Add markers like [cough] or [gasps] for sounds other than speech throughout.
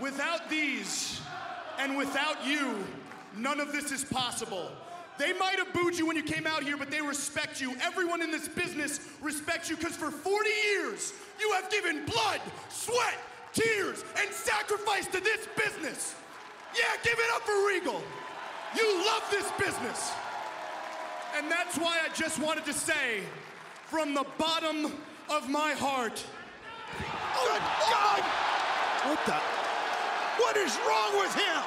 Without these and without you, none of this is possible. They might have booed you when you came out here, but they respect you. Everyone in this business respects you because for 40 years, you have given blood, sweat, tears, and sacrifice to this business. Yeah, give it up for Regal. You love this business. And that's why I just wanted to say, from the bottom of my heart, Good oh God! What the? What is wrong with him?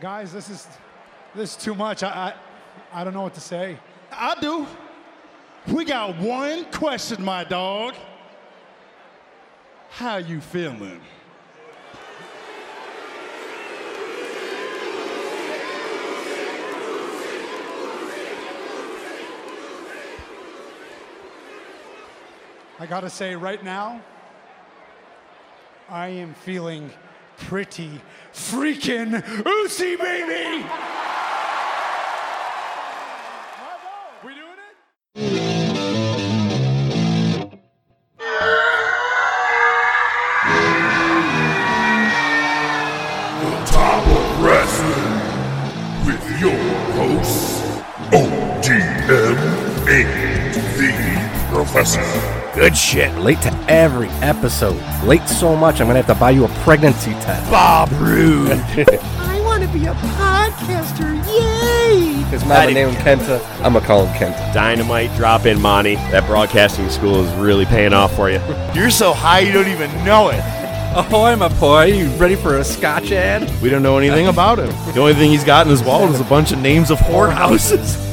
Guys, this is this is too much. I I, I don't know what to say. I do. We got one question, my dog. How you feeling? I gotta say right now, I am feeling pretty freaking oozy, baby. Shit. Late to every episode. Late so much, I'm gonna have to buy you a pregnancy test. Bob Roode. [laughs] I want to be a podcaster. Yay! His mama named him Kenta. I'm gonna call him Kenta. Dynamite drop in, Monty. That broadcasting school is really paying off for you. [laughs] You're so high you don't even know it. Oh, Ahoy, my boy. You ready for a scotch ad? We don't know anything about him. The only thing he's got in his wallet is a bunch of names of whorehouses. [laughs]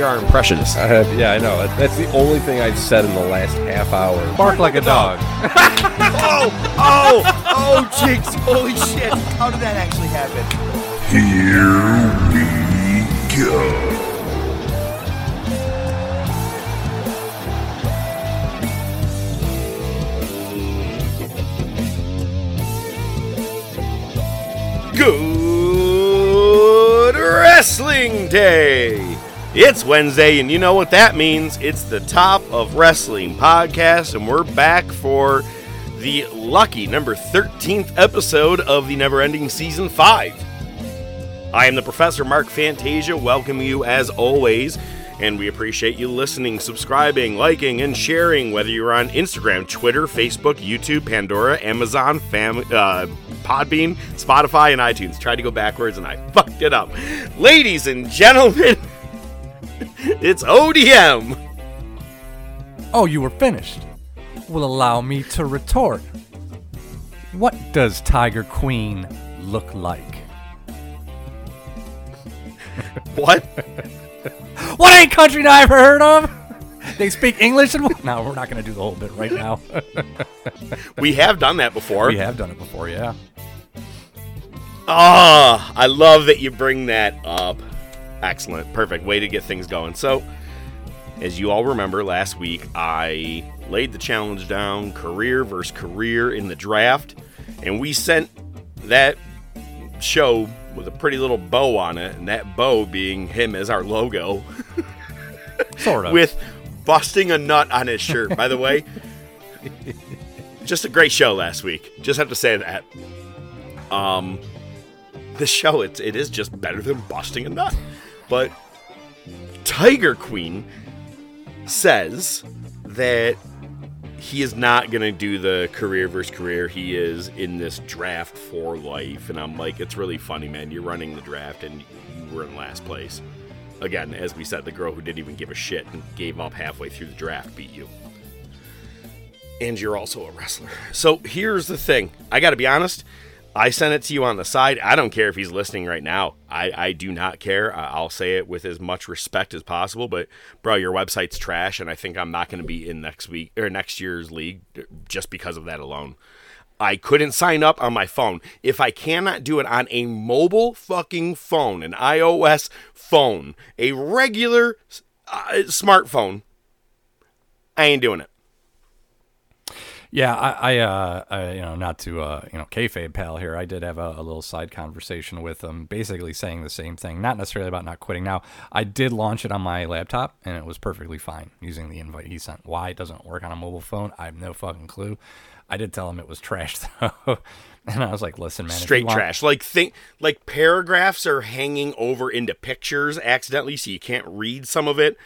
You're our impressionist. Uh, yeah, I know. That- That's the only thing I've said in the last half hour. Bark like a dog. [laughs] Oh, oh, oh, jinx. Holy shit. How did that actually happen? Here we go. Good Wrestling Day! It's Wednesday, and you know what that means. It's the Top of Wrestling podcast, and we're back for the lucky number 13th episode of the Never Ending Season 5. I am the Professor Mark Fantasia, welcome you as always, and we appreciate you listening, subscribing, liking, and sharing, whether you're on Instagram, Twitter, Facebook, YouTube, Pandora, Amazon, Fam- uh, Podbean, Spotify, and iTunes. Tried to go backwards and I [laughs] fucked it up. Ladies and gentlemen, [laughs] [laughs] it's ODM. Oh, you were finished. Will allow me to retort. What does Tiger Queen look like? [laughs] What? [laughs] What ain't country that I ever heard of? They speak English and no, we're not gonna do the whole bit right now. We have done that before. we have done it before, yeah. Ah, I love that you bring that up. Excellent. Perfect way to get things going. So, as you all remember, last week I laid the challenge down career versus career in the draft, and we sent that show with a pretty little bow on it, and that bow being him as our logo, [laughs] Sort of. with busting a nut on his shirt. By the way, [laughs] just a great show last week. Just have to say that. Um, the show it, it is just better than busting a nut. But Tiger Queen says that he is not going to do the career versus career. He is in this draft for life. And I'm like, it's really funny, man. You're running the draft and you were in last place. Again, as we said, the girl who didn't even give a shit and gave up halfway through the draft beat you. And you're also a wrestler. So here's the thing I got to be honest. I sent it to you on the side. I don't care if he's listening right now. I, I do not care. I'll say it with as much respect as possible. But bro, your website's trash, and I think I'm not going to be in next week or next year's league just because of that alone. I couldn't sign up on my phone. If I cannot do it on a mobile fucking phone, an iOS phone, a regular uh, smartphone, I ain't doing it. Yeah, I, I, uh, I, you know, not to, uh, you know, kayfabe pal here. I did have a, a little side conversation with him, basically saying the same thing. Not necessarily about not quitting. Now, I did launch it on my laptop, and it was perfectly fine using the invite he sent. Why it doesn't work on a mobile phone, I have no fucking clue. I did tell him it was [laughs] trash though, and I was like, "Listen, man, Straight trash. Like think like paragraphs are hanging over into pictures accidentally, so you can't read some of it.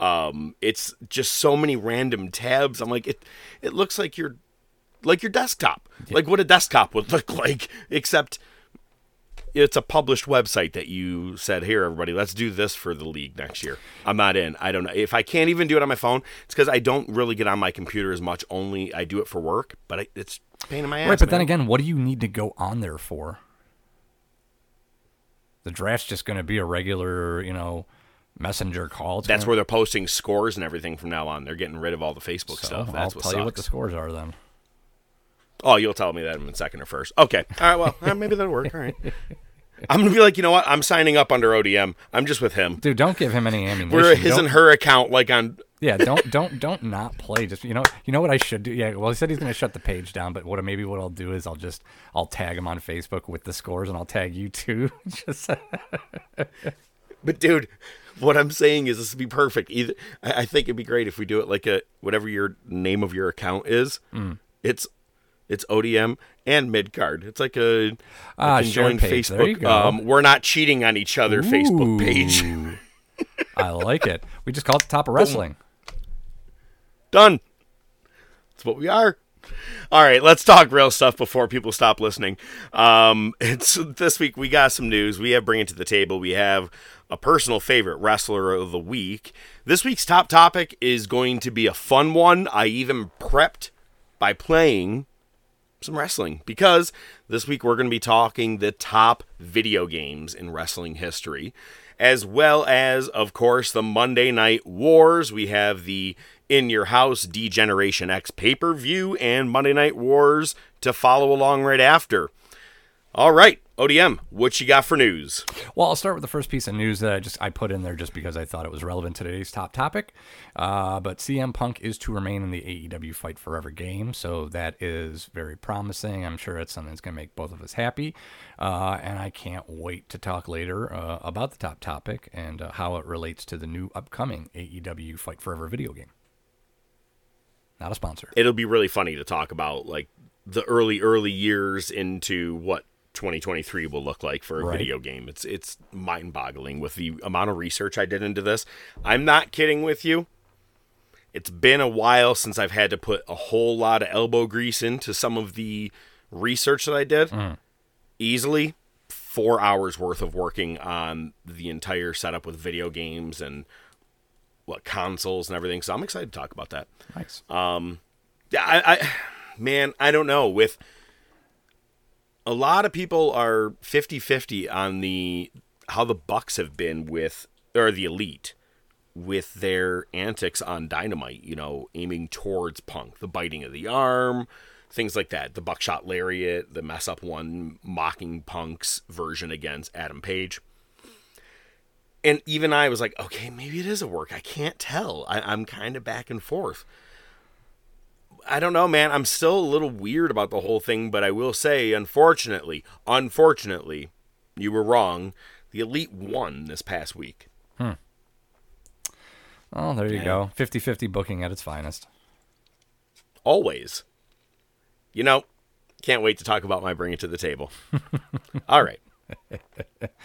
Um, it's just so many random tabs. I'm like, it. It looks like your, like your desktop, like what a desktop would [laughs] look like, except it's a published website that you said here everybody let's do this for the league next year i'm not in i don't know if i can't even do it on my phone it's because i don't really get on my computer as much only i do it for work but I, it's a pain in my ass Right, but then again, what do you need to go on there for? The draft's just going to be a regular, you know, messenger call. It's that's where they're posting scores and everything from now on they're getting rid of all the facebook so stuff I'll that's what tell you what the scores are then. oh you'll tell me that in second or first okay all right well uh, maybe that'll work all right [laughs] i'm gonna be like you know what i'm signing up under odm i'm just with him Dude, don't give him any ammunition. we're his Don't- and her account like on Yeah, don't [laughs] don't don't not play. Just you know, you know what I should do. Yeah, well, he said he's going to shut the page down, but what maybe what I'll do is I'll just I'll tag him on Facebook with the scores, and I'll tag you too. [laughs] just But dude, what I'm saying is this would be perfect. Either I, I think it'd be great if we do it like a whatever your name of your account is. Mm. It's it's ODM and midcard. It's like a, Ah, a page. Facebook. Um, we're not cheating on each other. Facebook page [laughs] I like it. We just call it the top of wrestling. done. That's what we are. All right, let's talk real stuff before people stop listening. Um, [laughs] it's this week we got some news. We have bring it to the table. We have a personal favorite wrestler of the week. This week's top topic is going to be a fun one. I even prepped by playing some wrestling because this week we're going to be talking the top video games in wrestling history, as well as, of course, the Monday Night Wars. We have the In Your House D-Generation X pay per view and Monday Night Wars to follow along right after. All right, ODM, what you got for news? Well, I'll start with the first piece of news that I just I put in there just because I thought it was relevant to today's top topic. Uh, but CM Punk is to remain in the AEW Fight Forever game, so that is very promising. I'm sure it's something that's going to make both of us happy, uh, and I can't wait to talk later uh, about the top topic and uh, how it relates to the new upcoming AEW Fight Forever video game. Not a sponsor. It'll be really funny to talk about like the early early years into what 2023 will look like for a Right. video game. It's it's mind-boggling with the amount of research I did into this. I'm not kidding with you. It's been a while since I've had to put a whole lot of elbow grease into some of the research that I did. Mm. Easily 4 hours worth of working on the entire setup with video games and what consoles and everything. So I'm excited to talk about that. Nice. Um, yeah, I, I man, I don't know. With a lot of people are 50-50 on the how the Bucks have been with or the elite with their antics on Dynamite, you know, aiming towards Punk, the biting of the arm, things like that, the buckshot lariat, the mess up one mocking Punk's version against Adam Page. And even I was like, okay, maybe it is a work. I can't tell. I, I'm kind of back and forth. I don't know, man. I'm still a little weird about the whole thing, but I will say, unfortunately, unfortunately, you were wrong. The Elite won this past week. Hmm. Oh, there you go. 50-50 booking at its finest. Always. You know, can't wait to talk about my bring it to the table. [laughs] All right.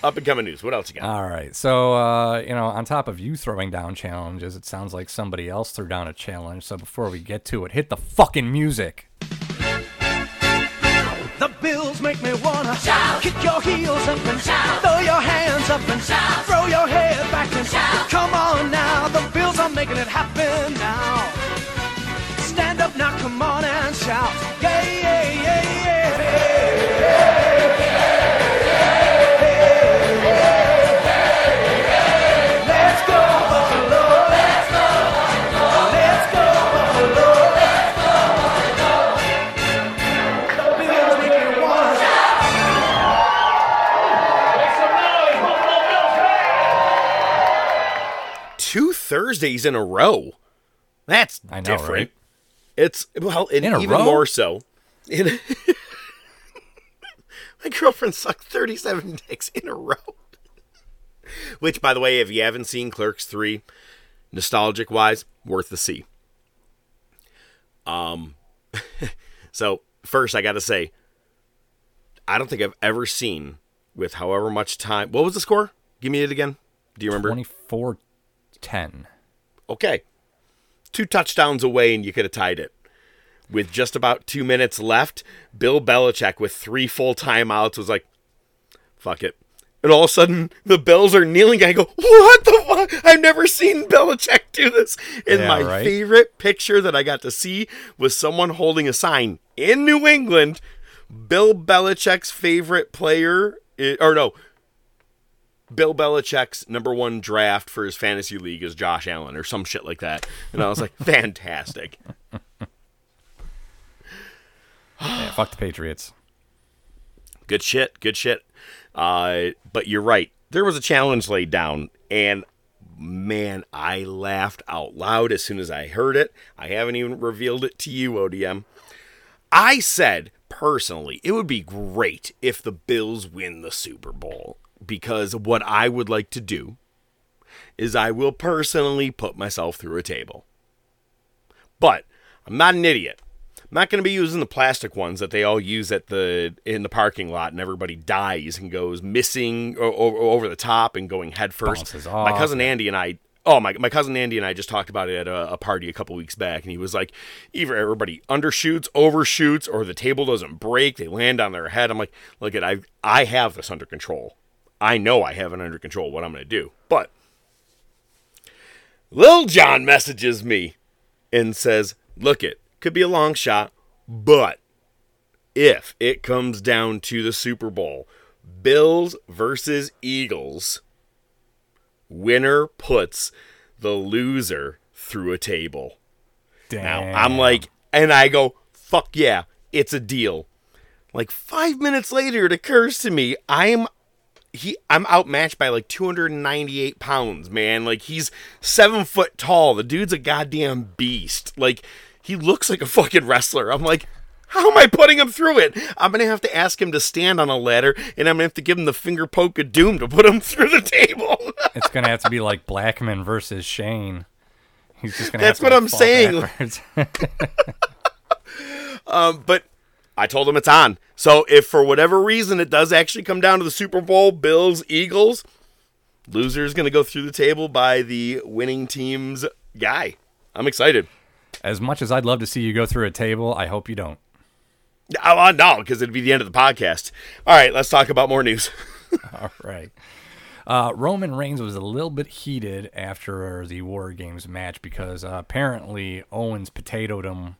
Up and coming news. What else you got? All right. So, uh, you know, on top of you throwing down challenges, it sounds like somebody else threw down a challenge. So before we get to it, hit the fucking music. The bills make me wanna shout. Kick your heels up and shout. Throw your hands up and shout. Throw your head back and shout. Come on now, the bills are making it happen now. Stand up now, come on and shout. Yeah, yeah, yeah, yeah. Thursdays in a row. That's I know, different. right? It's well, and In a even row? more so. In [laughs] My girlfriend sucked 37 dicks in a row. Which, by the way, if you haven't seen Clerks 3, nostalgic wise, worth the see. Um, [laughs] so first, I got to say, I don't think I've ever seen with however much time. What was the score? Give me it again. Do you remember? 24 10. Okay. Two touchdowns away, and you could have tied it. With just about two minutes left, Bill Belichick, with three full timeouts, was like, fuck it. And all of a sudden, the Bills are kneeling. I go, what the fuck? I've never seen Belichick do this. And Yeah, my right? favorite picture that I got to see was someone holding a sign in New England. Bill Belichick's favorite player, eh, or no, Bill Belichick's number one draft for his fantasy league is Josh Allen or some shit like that. And I was like, [laughs] fantastic. [sighs] Yeah, fuck the Patriots. Good shit. Good shit. Uh, but you're right. There was a challenge laid down, and man, I laughed out loud as soon as I heard it. I haven't even revealed it to you, ODM. I said personally, it would be great if the Bills win the Super Bowl because what I would like to do is I will personally put myself through a table. But I'm not an idiot. I'm not going to be using the plastic ones that they all use at the in the parking lot, and everybody dies and goes missing o- o- over the top and going headfirst. My cousin Andy and I. Oh my! My cousin Andy and I just talked about it at a, a party a couple weeks back, and he was like, "Either everybody undershoots, overshoots, or the table doesn't break; they land on their head." I'm like, "Look at I I have this under control. I know I have it under control. What I'm going to do, but." Lil John messages me and says, Look, it could be a long shot, but if it comes down to the Super Bowl, Bills versus Eagles, winner puts the loser through a table. Damn. Now, I'm like, and I go, fuck yeah, it's a deal. Like five minutes later, it occurs to me, I'm he I'm outmatched by like 298 pounds, man. Like he's seven foot tall. The dude's a goddamn beast. Like he looks like a fucking wrestler. I'm like, how am I putting him through it? I'm gonna have to ask him to stand on a ladder, and I'm gonna have to give him the finger poke of doom to put him [laughs] through the table. it's going to have to be like Blackman versus Shane. He's just going to That's have to what I'm saying. [laughs] Um, but I told them it's on. So if for whatever reason it does actually come down to the Super Bowl, Bills, Eagles, loser is going to go through the table by the winning team's guy. I'm excited. as much as I'd love to see you go through a table, I hope you don't. Oh, no, because it'd be the end of the podcast. All right, let's talk about more news. [laughs] All right. Uh, Roman Reigns was a little bit heated after the War Games match because uh, apparently Owens potatoed him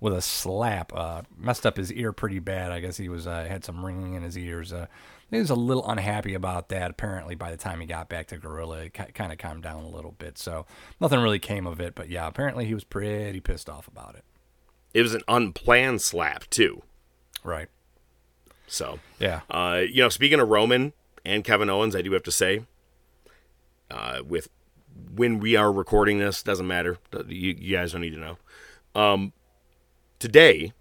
with a slap, uh, messed up his ear pretty bad. I guess he was uh, had some ringing in his ears. Uh, he was a little unhappy about that. Apparently, by the time he got back to Gorilla, it kind of calmed down a little bit. So nothing really came of it. But yeah, apparently he was pretty pissed off about it. it was an unplanned slap, too. Right. So, Yeah. uh, you know, speaking of Roman and Kevin Owens, I do have to say, uh, with when we are recording this, doesn't matter. You, you guys don't need to know. Um, today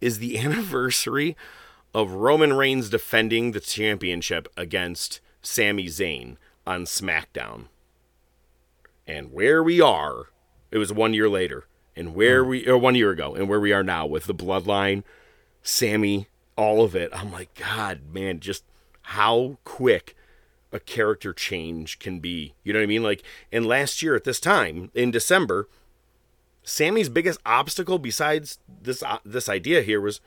is the [laughs] anniversary of Roman Reigns defending the championship against Sami Zayn on SmackDown. And where we are, it was one year later, and where hmm. we, or one year ago, and where we are now with the bloodline, Sami, all of it. I'm like, God, man, just how quick a character change can be. You know what I mean? Like, and last year at this time in December, Sami's biggest obstacle besides this uh, this idea here was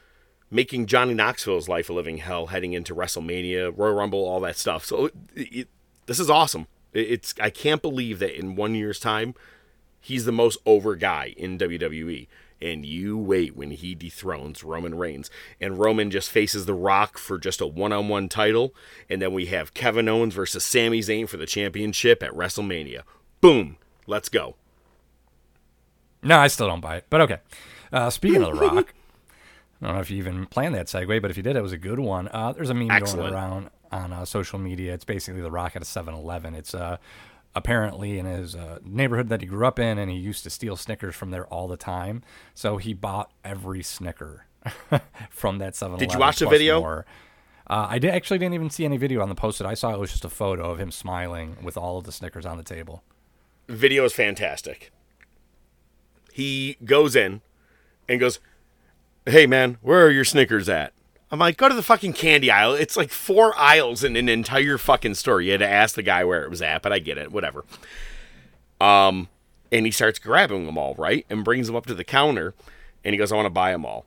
making Johnny Knoxville's life a living hell heading into WrestleMania, Royal Rumble, all that stuff. So it, it, this is awesome. It- It's I can't believe that in one year's time, he's the most over guy in WWE. And you wait when he dethrones Roman Reigns. And Roman just faces The Rock for just a one on one title. And then we have Kevin Owens versus Sami Zayn for the championship at WrestleMania. Boom. Let's go. No, I still don't buy it, but okay. Uh, speaking of The Rock, [laughs] I don't know if you even planned that segue, but if you did, it was a good one. Uh, there's a meme Excellent. going around on uh, social media. It's basically The Rock at a 7 Eleven. It's uh, apparently in his uh, neighborhood that he grew up in, and he used to steal Snickers from there all the time. So he bought every Snicker [laughs] from that 7 Eleven. Did you watch the video? Uh, I did, actually didn't even see any video on the post that I saw. It was just a photo of him smiling with all of the Snickers on the table. Video is fantastic. He goes in and goes, "Hey man, where are your Snickers at?" I'm like, "Go to the fucking candy aisle. It's like four aisles in an entire fucking store." You had to ask the guy where it was at, but I get it. Whatever. Um, and he starts grabbing them all right and brings them up to the counter, and he goes, "I want to buy them all."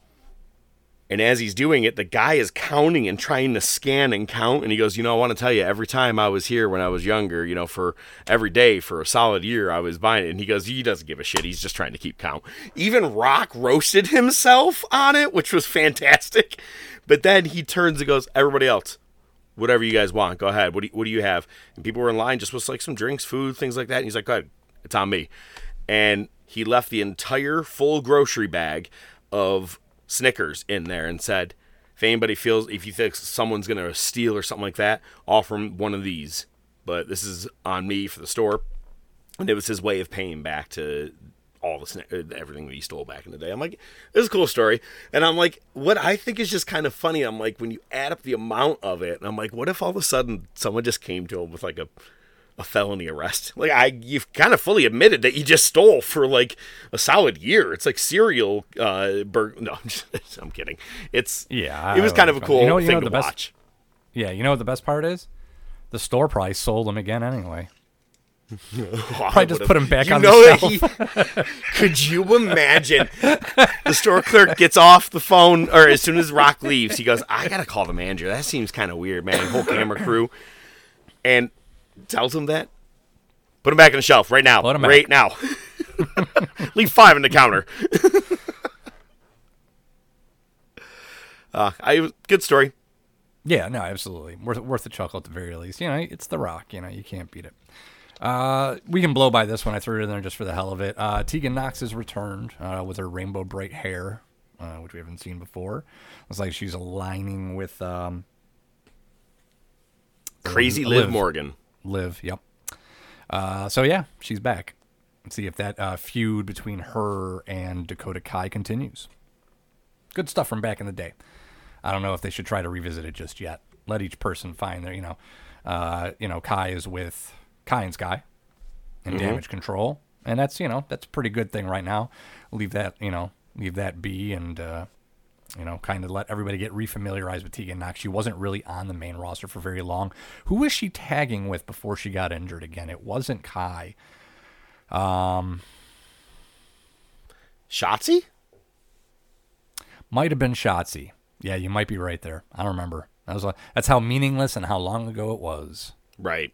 And as he's doing it, the guy is counting and trying to scan and count. And he goes, You know, I want to tell you, every time I was here when I was younger, you know, for every day for a solid year, I was buying it. And he goes, He doesn't give a shit. He's just trying to keep count. Even Rock roasted himself on it, which was [laughs] fantastic. But then he turns and goes, Everybody else, whatever you guys want, go ahead. What do you, what do you have? And people were in line just with like some drinks, food, things like that. And he's like, Go ahead, it's on me. And he left the entire full grocery bag of Snickers in there and said, if anybody feels, if you think someone's going to steal or something like that, offer him one of these. But this is on me for the store. And it was his way of paying back to all the snick- uh, everything that he stole back in the day. I'm like, this is a cool story. And I'm like, what I think is just kind of funny. I'm like, when you add up the amount of it, I'm like, what if all of a sudden someone just came to him with like a a felony arrest. Like I, you've kind of fully admitted that you just stole for like a solid year. It's like serial. Uh, bur- no, [laughs] I'm, just, I'm kidding. It's Yeah, It was kind of a cool you know- you thing know to the best- watch. Yeah, you know what the best part is? The store price sold them again anyway. [laughs] I just put 'em back you on the know that shelf. he- [laughs] could you imagine? the store clerk gets off the phone, or as soon as Rock leaves, he goes, "I gotta call the manager. That seems kind of weird, man. Whole camera crew." And tells him that. Put him back on the shelf right now. Put 'em back. right now. [laughs] Leave five on the counter. [laughs] uh, I good story. Yeah, no, absolutely. Worth worth a chuckle at the very least. You know, it's The Rock. You know, you can't beat it. Uh, we can blow by this one. I threw it in there just for the hell of it. Uh, Tegan Knox has returned uh, with her rainbow bright hair, uh, which we haven't seen before. It's like she's aligning with um, Crazy Liv. Liv Morgan. Liv. Yep. Uh, so yeah, she's back. Let's see if that uh, feud between her and Dakota Kai continues. Good stuff from back in the day. I don't know if they should try to revisit it just yet. Let each person find their, you know, uh, you know, Kai is with Kai and Sky in Mhm. damage control, and that's you know that's a pretty good thing right now. Leave that you know leave that be and uh, you know kind of let everybody get refamiliarized with Tegan Knox. She wasn't really on the main roster for very long. Who was she tagging with before she got injured again? It wasn't Kai. Um, Shotzi? Might have been Shotzi. Yeah, you might be right there. I don't remember. That was that's how meaningless and how long ago it was. Right.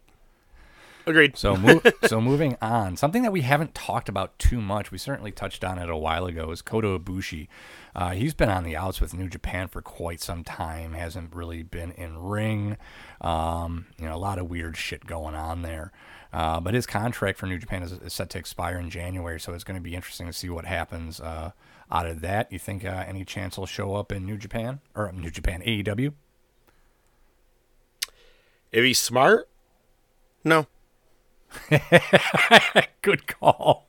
Agreed. So, mo- [laughs] so moving on, something that we haven't talked about too much. We certainly touched on it a while ago. Is Kota Ibushi? Uh, he's been on the outs with New Japan for quite some time. Hasn't really been in ring. Um, you know, a lot of weird shit going on there. Uh, but his contract for New Japan is, is set to expire in January, so it's going to be interesting to see what happens uh, out of that. You think uh, any chance he'll show up in New Japan or uh, New Japan AEW? If he's smart, no. [laughs] Good call.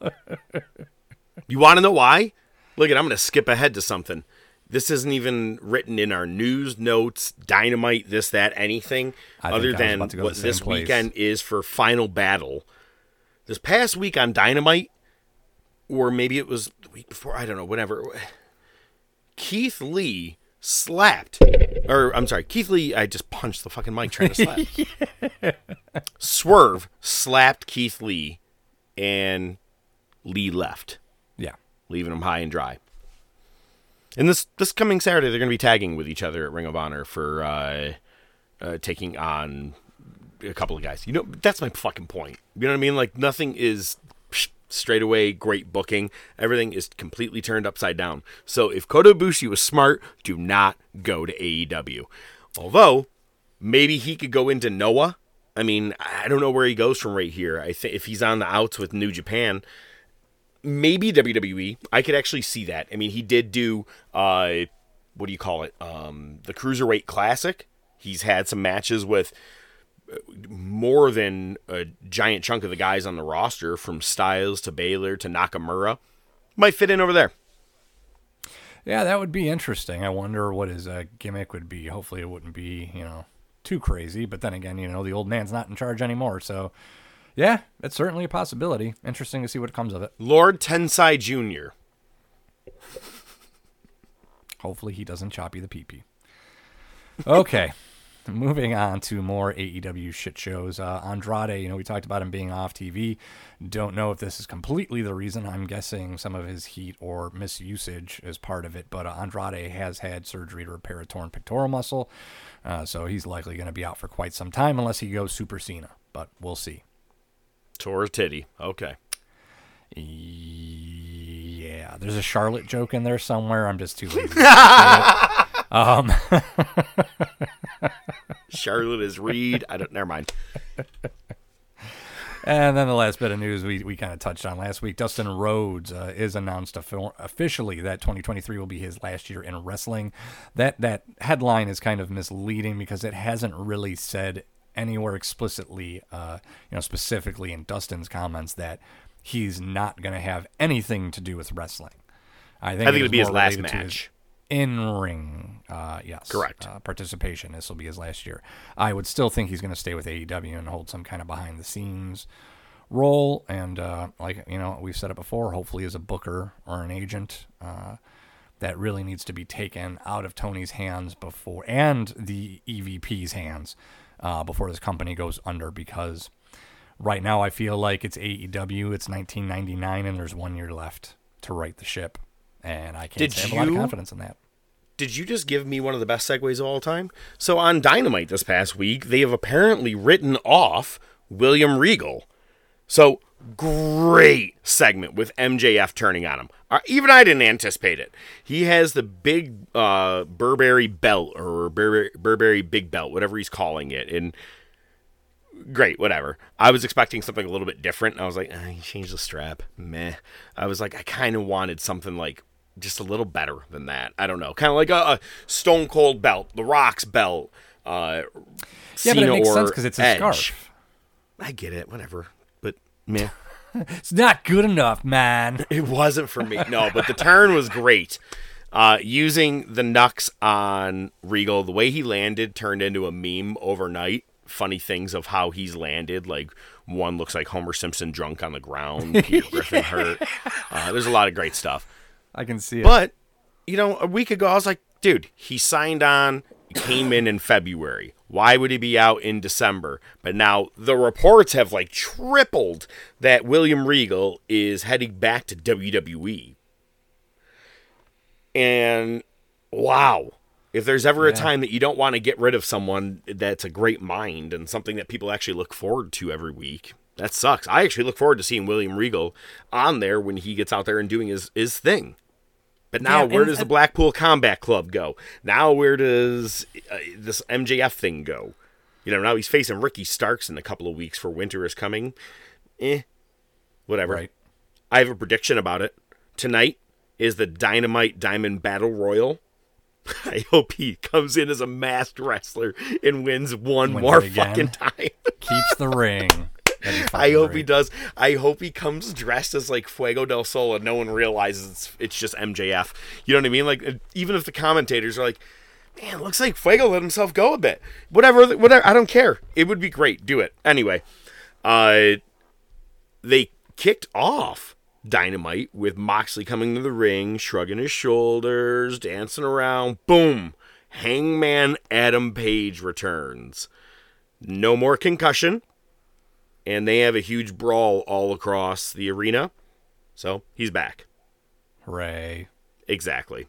You want to know why? Look at, I'm going to skip ahead to something. This isn't even written in our news notes, dynamite, this, that, anything, other than about to go to what this place. weekend is for Final Battle. This past week on Dynamite, or maybe it was the week before, I don't know, whatever. Keith Lee slapped, or I'm sorry, Keith Lee, I just punched the fucking mic trying to slap. [laughs] Swerve slapped Keith Lee, and Lee left Yeah. leaving him high and dry. And this this coming Saturday, they're going to be tagging with each other at Ring of Honor for uh, uh, taking on a couple of guys. You know, that's my fucking point. You know what I mean? Like nothing is straight away great booking. Everything is completely turned upside down. So if Kota Ibushi was smart, do not go to AEW. Although maybe he could go into Noah. I mean, I don't know where he goes from right here. I think if he's on the outs with New Japan, maybe WWE. I could actually see that. I mean, he did do uh what do you call it? Um the Cruiserweight Classic. He's had some matches with more than a giant chunk of the guys on the roster, from Styles to Balor to Nakamura, might fit in over there. Yeah, that would be interesting. I wonder what his uh, gimmick would be. Hopefully, it wouldn't be you know too crazy. But then again, you know, the old man's not in charge anymore, so yeah, it's certainly a possibility. Interesting to see what comes of it. Lord Tensai Jr. Hopefully, he doesn't chop you the pee pee. Okay. [laughs] [laughs] Moving on to more AEW shit shows. Uh, Andrade, you know, we talked about him being off TV. Don't know if this is completely the reason. I'm guessing some of his heat or misusage is part of it. But uh, Andrade has had surgery to repair a torn pectoral muscle. Uh, so he's likely going to be out for quite some time unless he goes Super Cena. But we'll see. Tore titty. Okay. Yeah, there's a Charlotte joke in there somewhere. I'm just too lazy. [laughs] to say it. um, [laughs] Charlotte is Reed. I don't. Never mind. And then the last bit of news we, we kind of touched on last week Dustin Rhodes uh, is announced officially that 2023 will be his last year in wrestling. That, that headline is kind of misleading because it hasn't really said anywhere explicitly, uh, you know, specifically in Dustin's comments that he's not going to have anything to do with wrestling. I think, I think it it'll be his last match. In ring, uh, yes, Correct. Uh, participation. This will be his last year. I would still think he's going to stay with AEW and hold some kind of behind the scenes role. And uh, like you know, we've said it before. Hopefully, as a booker or an agent, uh, that really needs to be taken out of Tony's hands before and the EVP's hands uh, before this company goes under. Because right now, I feel like it's AEW. It's 1999, and there's one year left to right the ship. And I can't Did say I have a lot of confidence in that. Did you just give me one of the best segues of all time? So on Dynamite this past week, they have apparently written off William Regal. So great segment with MJF turning on him. Uh, even I didn't anticipate it. He has the big uh, Burberry belt or Burberry, big belt, whatever he's calling it, and great, whatever. I was expecting something a little bit different. I was like, ah, he changed the strap. Meh. I was like, I kind of wanted something like just a little better than that. I don't know, kind of like a, a Stone Cold belt, The Rock's belt. Uh, Yeah, but it makes sense because it's a Edge. scarf. I get it, whatever. But meh. [laughs] It's not good enough, man. [laughs] It wasn't for me. No, but the turn was great. Uh, using the Nux on Regal, the way he landed turned into a meme overnight. Funny things of how he's landed. Like one looks like Homer Simpson drunk on the ground, [laughs] Peter Griffin hurt. Uh, there's a lot of great stuff. I can see it. But, you know, a week ago, I was like, dude, he signed on, he came in in February. Why would he be out in December? But now the reports have like tripled that William Regal is heading back to WWE. And wow, if there's ever a time that you don't want to get rid of someone that's a great mind and something that people actually look forward to every week, that sucks. I actually look forward to seeing William Regal on there when he gets out there and doing his, his thing. But now, Yeah, where and- does the Blackpool Combat Club go? Now, where does uh, this MJF thing go? You know, now he's facing Ricky Starks in a couple of weeks for Winter is Coming. Eh, whatever. Right. I have a prediction about it. Tonight is the Dynamite Diamond Battle Royal. [laughs] I hope he comes in as a masked wrestler and wins one Wins more fucking time. [laughs] Keeps the ring. I hope he does. I hope he comes dressed as like Fuego del Sol and no one realizes it's, it's just MJF. You know what I mean? Like even if the commentators are like, "Man, looks like Fuego let himself go a bit." Whatever, whatever. I don't care. It would be great. Do it anyway. Uh, they kicked off Dynamite with Moxley coming to the ring, shrugging his shoulders, dancing around. Boom! Hangman Adam Page returns. No more concussion and they have a huge brawl all across the arena. So he's back. Hooray. Exactly.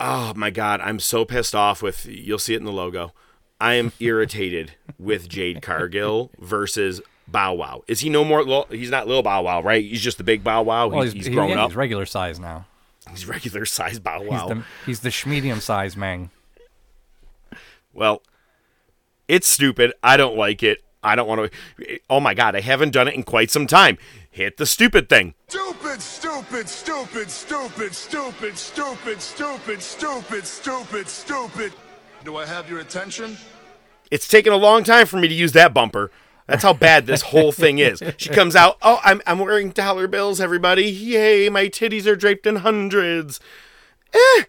Oh my god, I'm so pissed off with you'll see it in the logo. I am [laughs] irritated with Jade Cargill versus Bow Wow. Is he no more? He's not Lil Bow Wow, right? He's just the big Bow Wow. Well, he's, he's, he's grown yeah, up. He's regular size now. He's regular size Bow He's Wow. the he's the schmedium size man. Well, it's stupid. I don't like it. I don't want to. Oh my god, I haven't done it in quite some time. Hit the stupid thing. Stupid, stupid, stupid, stupid, stupid, stupid, stupid, stupid, stupid, stupid. Do I have your attention? It's taken a long time for me to use that bumper. That's how bad this whole thing is. She comes out, oh, I'm, I'm wearing dollar bills, everybody. Yay, my titties are draped in hundreds. Eh.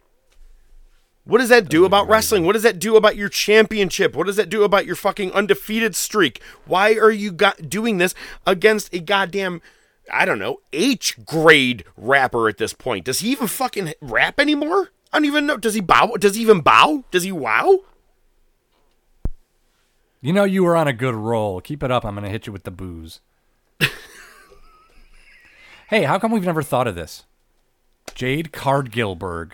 What does that do about wrestling? What does that do about your championship? What does that do about your fucking undefeated streak? Why are you got doing this against a goddamn I don't know, H grade rapper at this point? Does he even fucking rap anymore? I don't even know. Does he bow? Does he even bow? Does he wow? You know you were on a good roll. Keep it up. I'm going to hit you with the booze. [laughs] hey, how come we've never thought of this? Jade Cardgillberg.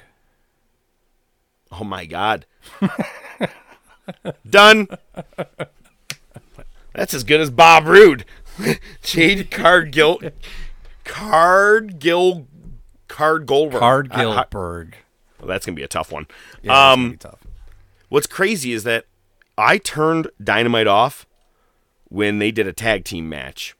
Oh my god. [laughs] Done. That's as good as Bob Roode. [laughs] Jade Cardgill Cardgill Card Goldberg. Cardgillberg. well, that's gonna be a tough one. Yeah, um tough. What's crazy is that I turned Dynamite off when they did a tag team match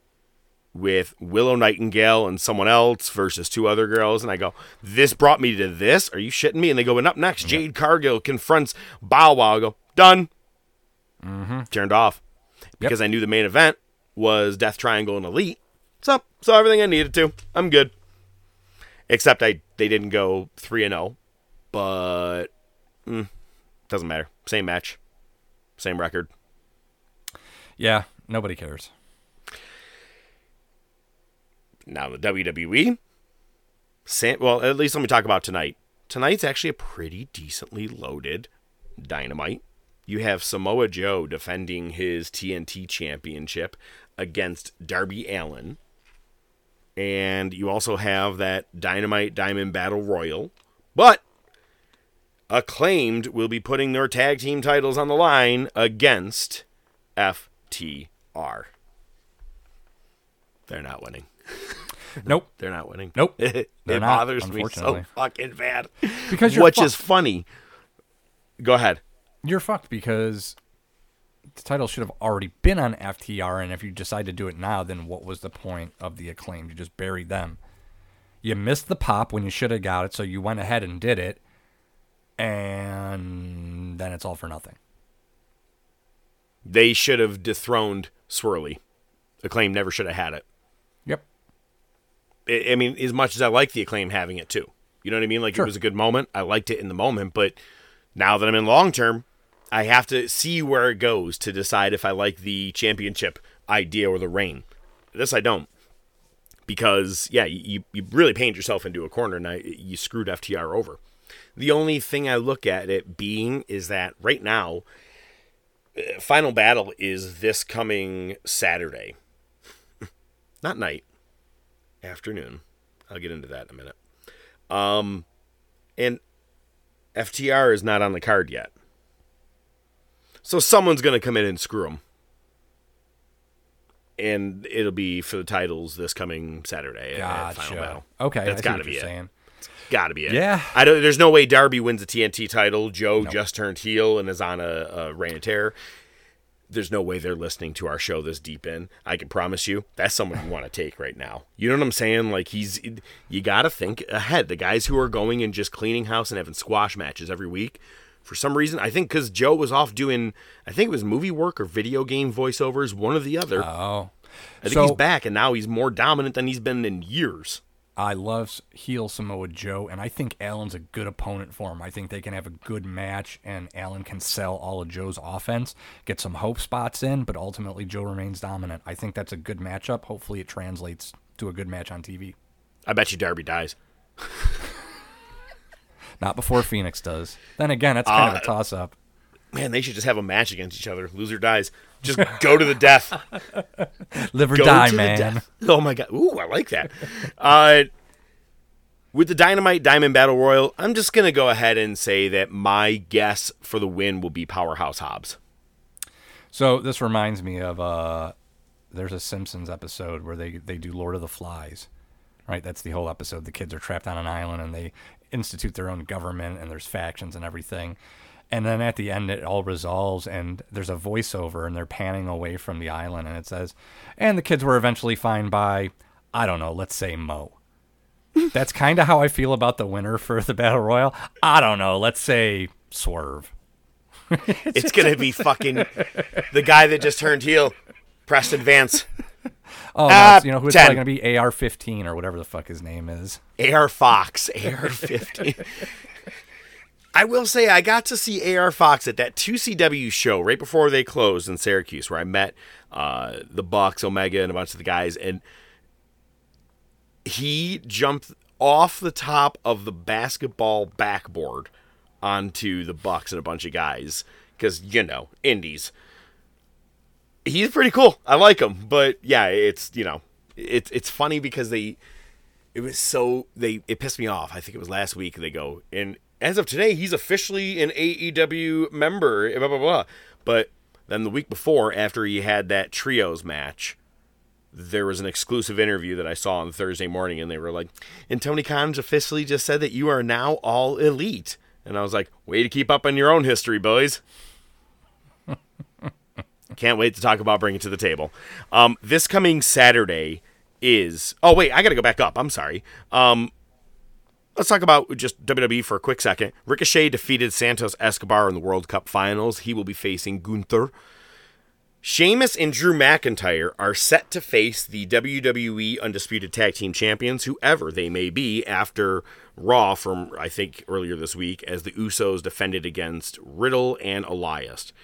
with Willow Nightingale and someone else versus two other girls, and I go, "This brought me to this? Are you shitting me?" And they go, "And up next, Jade Cargill confronts Bow Wow." I go, "Done." Mm-hmm. Turned off because I knew the main event was Death Triangle and Elite. So, so everything I needed to. I'm good. Except I they didn't go three and zero, but mm, doesn't matter. Same match, same record. Yeah, nobody cares. Now the WWE. Sam, well, at least let me talk about tonight. Tonight's actually a pretty decently loaded Dynamite. You have Samoa Joe defending his TNT championship against Darby Allin. And you also have that Dynamite Diamond Battle Royal. But Acclaimed will be putting their tag team titles on the line against FTR. They're not winning. Nope. They're not winning. Nope. [laughs] it They're not, bothers me so fucking bad. Because you're Which fucked. is funny. Go ahead. You're fucked because the title should have already been on FTR, and if you decide to do it now, then what was the point of the acclaim? You just buried them. You missed the pop when you should have got it, so you went ahead and did it, and then it's all for nothing. They should have dethroned Swirly. Acclaim never should have had it. I I mean, as much as I like the acclaim having it too. You know what I mean? Like Sure. it was a good moment. I liked it in the moment, but now that I'm in long term, I have to see where it goes to decide if I like the championship idea or the reign. This I don't. Because yeah, you you really painted yourself into a corner and I, you screwed FTR over. The only thing I look at it being is that right now, uh, final battle is this coming Saturday. [laughs] Not night, afternoon. I'll get into that in a minute. Um, and FTR is not on the card yet. So someone's going to come in and screw them. And it'll be for the titles this coming Saturday at Final Battle. Okay, that's got to be it. saying. Got to be it. Yeah. I don't. There's no way Darby wins the TNT title. Joe just turned heel and is on a, a reign of terror. There's no way they're listening to our show this deep in. I can promise you, that's someone you want to take right now. You know what I'm saying? Like he's, you got to think ahead. The guys who are going and just cleaning house and having squash matches every week, for some reason, I think because Joe was off doing, I think it was movie work or video game voiceovers, one or the other. Oh. I think so- he's back and now he's more dominant than he's been in years. I love heel Samoa Joe, and I think Allin's a good opponent for him. I think they can have a good match, and Allen can sell all of Joe's offense, get some hope spots in, but ultimately Joe remains dominant. I think that's a good matchup. Hopefully, it translates to a good match on TV. I bet you Darby dies. Not before Phoenix does. Then again, that's kind of Uh, a toss up. Man, they should just have a match against each other. Loser dies. Just go to the death. [laughs] Live or Go die, man. Oh my god. Ooh, I like that. Uh, with the Dynamite Diamond Battle Royal, I'm just gonna go ahead and say that my guess for the win will be Powerhouse Hobbs. So this reminds me of uh, there's a Simpsons episode where they they do Lord of the Flies, right? That's the whole episode. The kids are trapped on an island and they institute their own government and there's factions and everything. And then at the end, it all resolves, and there's a voiceover, and they're panning away from the island, and it says, "And the kids were eventually fined by, I don't know, let's say Moe." [laughs] That's kind of how I feel about the winner for the battle royal. I don't know, let's say Swerve. [laughs] it's gonna be fucking the guy that just turned heel, Preston Vance. Oh, Uh, it's- you know who it's probably going to be? AR-15 or whatever the fuck his name is. AR Fox, AR 50. I will say I got to see AR Fox at that 2CW show right before they closed in Syracuse, where I met uh, the Bucks, Omega, and a bunch of the guys, and he jumped off the top of the basketball backboard onto the Bucks and a bunch of guys because you know indies. He's pretty cool. I like him, but yeah, it's you know, it's it's funny because they it was so they it pissed me off. I think it was last week. They go and as of today, he's officially an AEW member. Blah blah blah. But then the week before, after he had that trios match, there was an exclusive interview that I saw on Thursday morning, and they were like, "And Tony Khan's officially just said that you are now all elite." And I was like, "Way to keep up on your own history, boys." [laughs] Can't wait to talk about bringing to the table. Um, this coming Saturday is. Oh wait, I got to go back up. I'm sorry. Um, let's talk about just WWE for a quick second. Ricochet defeated Santos Escobar in the World Cup Finals. He will be facing Gunther. Sheamus and Drew McIntyre are set to face the WWE Undisputed Tag Team Champions, whoever they may be, after Raw from, I think, earlier this week, as the Usos defended against Riddle and Elias.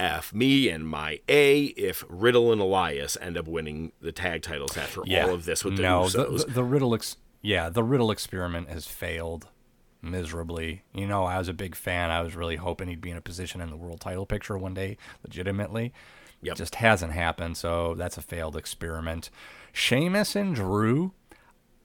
F me and my A if Riddle and Elias end up winning the tag titles after all of this with the no, Usos. The, the, the Riddle, ex- yeah, the Riddle experiment has failed miserably. You know, I was a big fan. I was really hoping he'd be in a position in the world title picture one day, legitimately. Yep. Just hasn't happened, so that's a failed experiment. Sheamus and Drew,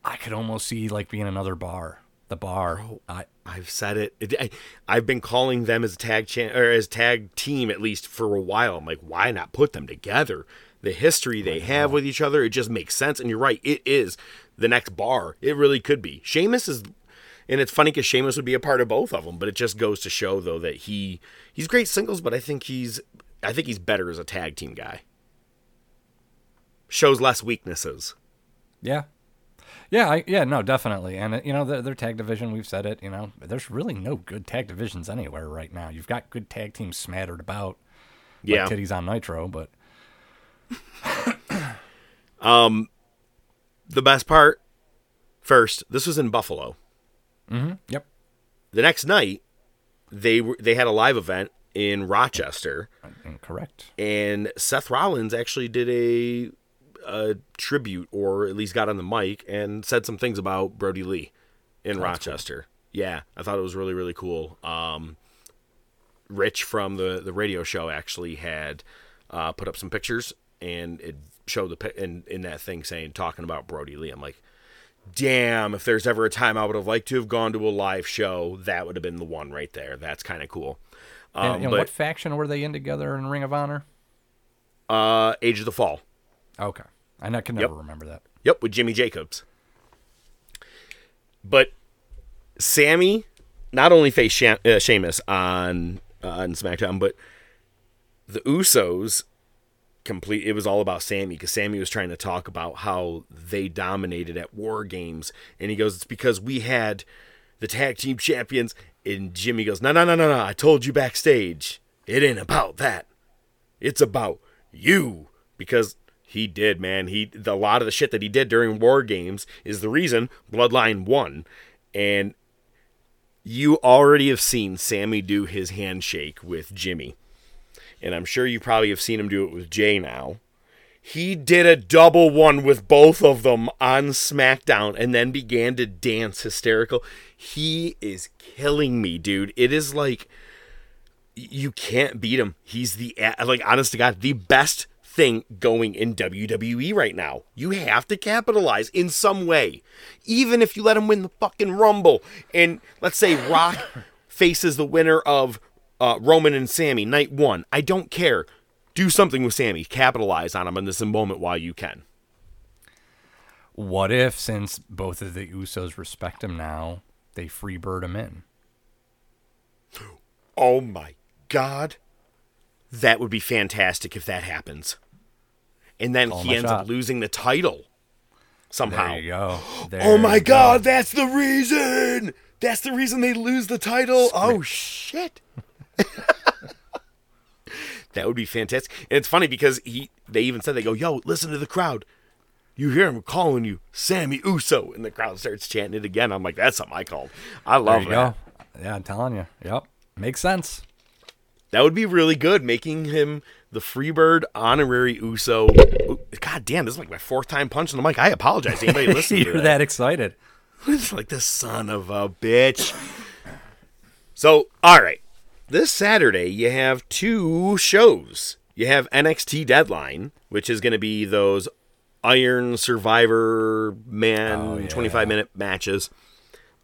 I could almost see like being another bar. The bar. Oh, I, I've said it. it I, I've been calling them as a tag cha- or as tag team at least for a while. I'm like, why not put them together? The history they have with each other, it just makes sense. And you're right, it is the next bar. It really could be. Sheamus is, and it's funny because Sheamus would be a part of both of them. But it just goes to show though that he he's great singles, but I think he's I think he's better as a tag team guy. Shows less weaknesses. Yeah. Yeah, I, yeah, no, definitely. And, you know, their, their tag division, we've said it, you know, there's really no good tag divisions anywhere right now. You've got good tag teams smattered about. Yeah. Like titties on Nitro, but [laughs] um, The best part, first, this was in Buffalo. yep. the next night they were they had a live event in Rochester Correct. and Seth Rollins actually did a a tribute or at least got on the mic and said some things about Brodie Lee in Rochester. Yeah, I thought it was really really cool. Um Rich from the the radio show actually had uh, put up some pictures and it showed the in in that thing saying talking about Brodie Lee. I'm like, damn! If there's ever a time I would have liked to have gone to a live show, that would have been the one right there. That's kind of cool. Um, and, and but what faction were they in together in Ring of Honor? uh, Age of the Fall. Okay. I can never remember that. Yep, with Jimmy Jacobs. But Sami not only faced Sha- uh, Sheamus on uh, on SmackDown, but the Usos complete. It was all about Sami because Sami was trying to talk about how they dominated at War Games, and he goes, "It's because we had the tag team champions." And Jimmy goes, "No, no, no, no, no! I told you backstage, it ain't about that. It's about you because he did, man. He the, a lot of the shit that he did during war games is the reason Bloodline won, and you already have seen Sami do his handshake with Jimmy, and I'm sure you probably have seen him do it with Jay now. He did a double one with both of them on SmackDown and then began to dance hysterical. He is killing me, dude. It is like you can't beat him. He's the like honest to God, the best thing going in WWE right now. You have to capitalize in some way. Even if you let him win the fucking Rumble and let's say Rock [laughs] faces the winner of uh, Roman and Sami night 1. I don't care. Do something with Sami. Capitalize on him in this moment while you can. What if, since both of the Usos respect him now, they freebird him in? [gasps] Oh my god. That would be fantastic if that happens. And then Call he ends shot. up losing the title somehow. There you go. [gasps] There Oh my go. god, that's the reason. That's the reason they lose the title. Oh shit. [laughs] That would be fantastic. And it's funny because he they even said they go, "Yo, listen to the crowd. You hear him calling you Sami Uso," and the crowd starts chanting it again. I'm like, "That's something I called. I love that. go. Yeah, I'm telling you. Yep. Makes sense. That would be really good, making him the Freebird honorary Uso. God damn, this is like my fourth time punching the mic. I apologize. to Anybody [laughs] listening to You're that excited. [laughs] It's like the son of a bitch. So, all right. This Saturday, you have two shows. You have NXT Deadline, which is going to be those Iron Survivor Man 25 minute matches.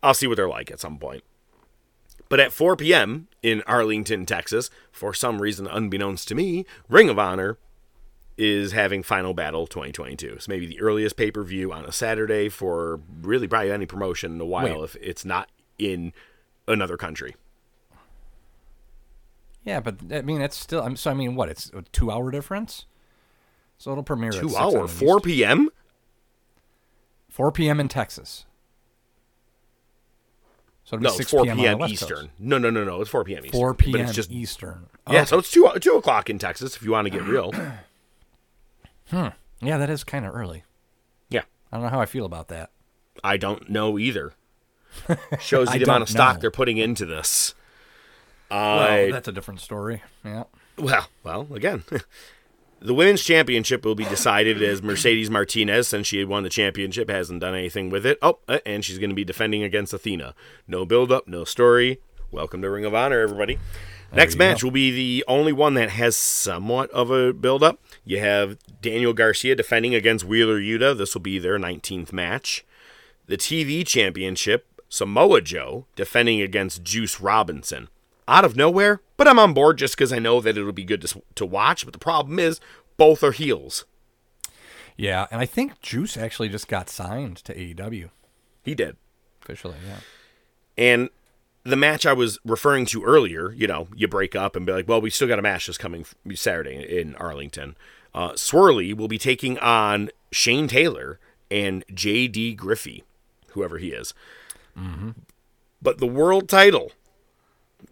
I'll see what they're like at some point. But at 4 p.m. in Arlington, Texas, for some reason unbeknownst to me, Ring of Honor is having Final Battle 2022. So maybe the earliest pay per view on a Saturday for really probably any promotion in a while Wait. if it's not in another country. Yeah, but I mean, it's still. I'm so. I mean, what? It's a two-hour difference. So it'll premiere at Two 6 hour, on 4 p.m. 4 p.m. in Texas. So it'll be No, it's 6 4 p.m. p.m. Eastern. No, no, no, no. It's 4 p.m. Eastern. 4 p.m. But it's just Eastern. yeah. Okay. So it's two two o'clock in Texas if you want to get real. [clears throat] [clears throat] hmm. yeah, that is kind of early. yeah, I don't know how I feel about that. I don't know either. [laughs] Shows the amount of stock know. they're putting into this. Well, that's a different story. Yeah. Well, well, again, [laughs] the women's championship will be decided as Mercedes Martinez, since she had won the championship, hasn't done anything with it. Oh, uh, and she's going to be defending against Athena. No build up, no story. Welcome to Ring of Honor, everybody. Next match go. will be the only one that has somewhat of a build up. You have Daniel Garcia defending against Wheeler Yuta. This will be their 19th match. The TV championship, Samoa Joe defending against Juice Robinson. Out of nowhere, but I'm on board just because I know that it'll be good to, to watch. But the problem is, both are heels. Yeah, and I think Juice actually just got signed to AEW He did. officially. Yeah. And the match I was referring to earlier, you know, you break up and be like, well, we still got a match that's coming Saturday in Arlington. Uh, Swirly will be taking on Shane Taylor and J.D. Griffey, whoever he is. But the world title,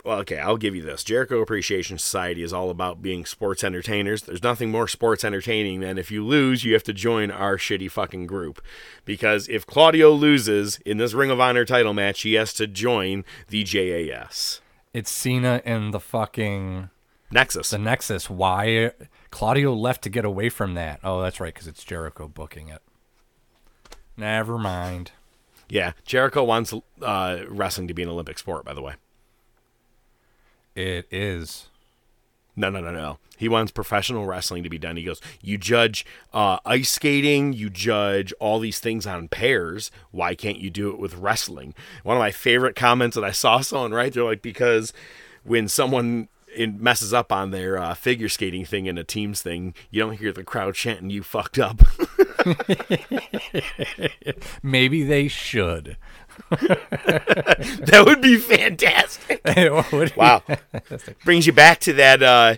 well, okay, I'll give you this. Jericho Appreciation Society is all about being sports entertainers. There's nothing more sports entertaining than if you lose, you have to join our shitty fucking group. Because if Claudio loses in this Ring of Honor title match, he has to join the JAS. It's Cena and the fucking Nexus. the Nexus. Why Claudio left to get away from that? Oh, that's right, because it's Jericho booking it. Never mind. Yeah, Jericho wants uh, wrestling to be an Olympic sport, by the way. It is. No, no, no, no. He wants professional wrestling to be done. He goes, You judge uh, ice skating, you judge all these things on pairs. Why can't you do it with wrestling? One of my favorite comments that I saw [laughs] someone right there, like, because when someone in, messes up on their uh, figure skating thing in a teams thing, you don't hear the crowd chanting, You fucked up. [laughs] [laughs] Maybe they should. [laughs] that would be fantastic. [laughs] It would be Wow. Brings you back to that uh,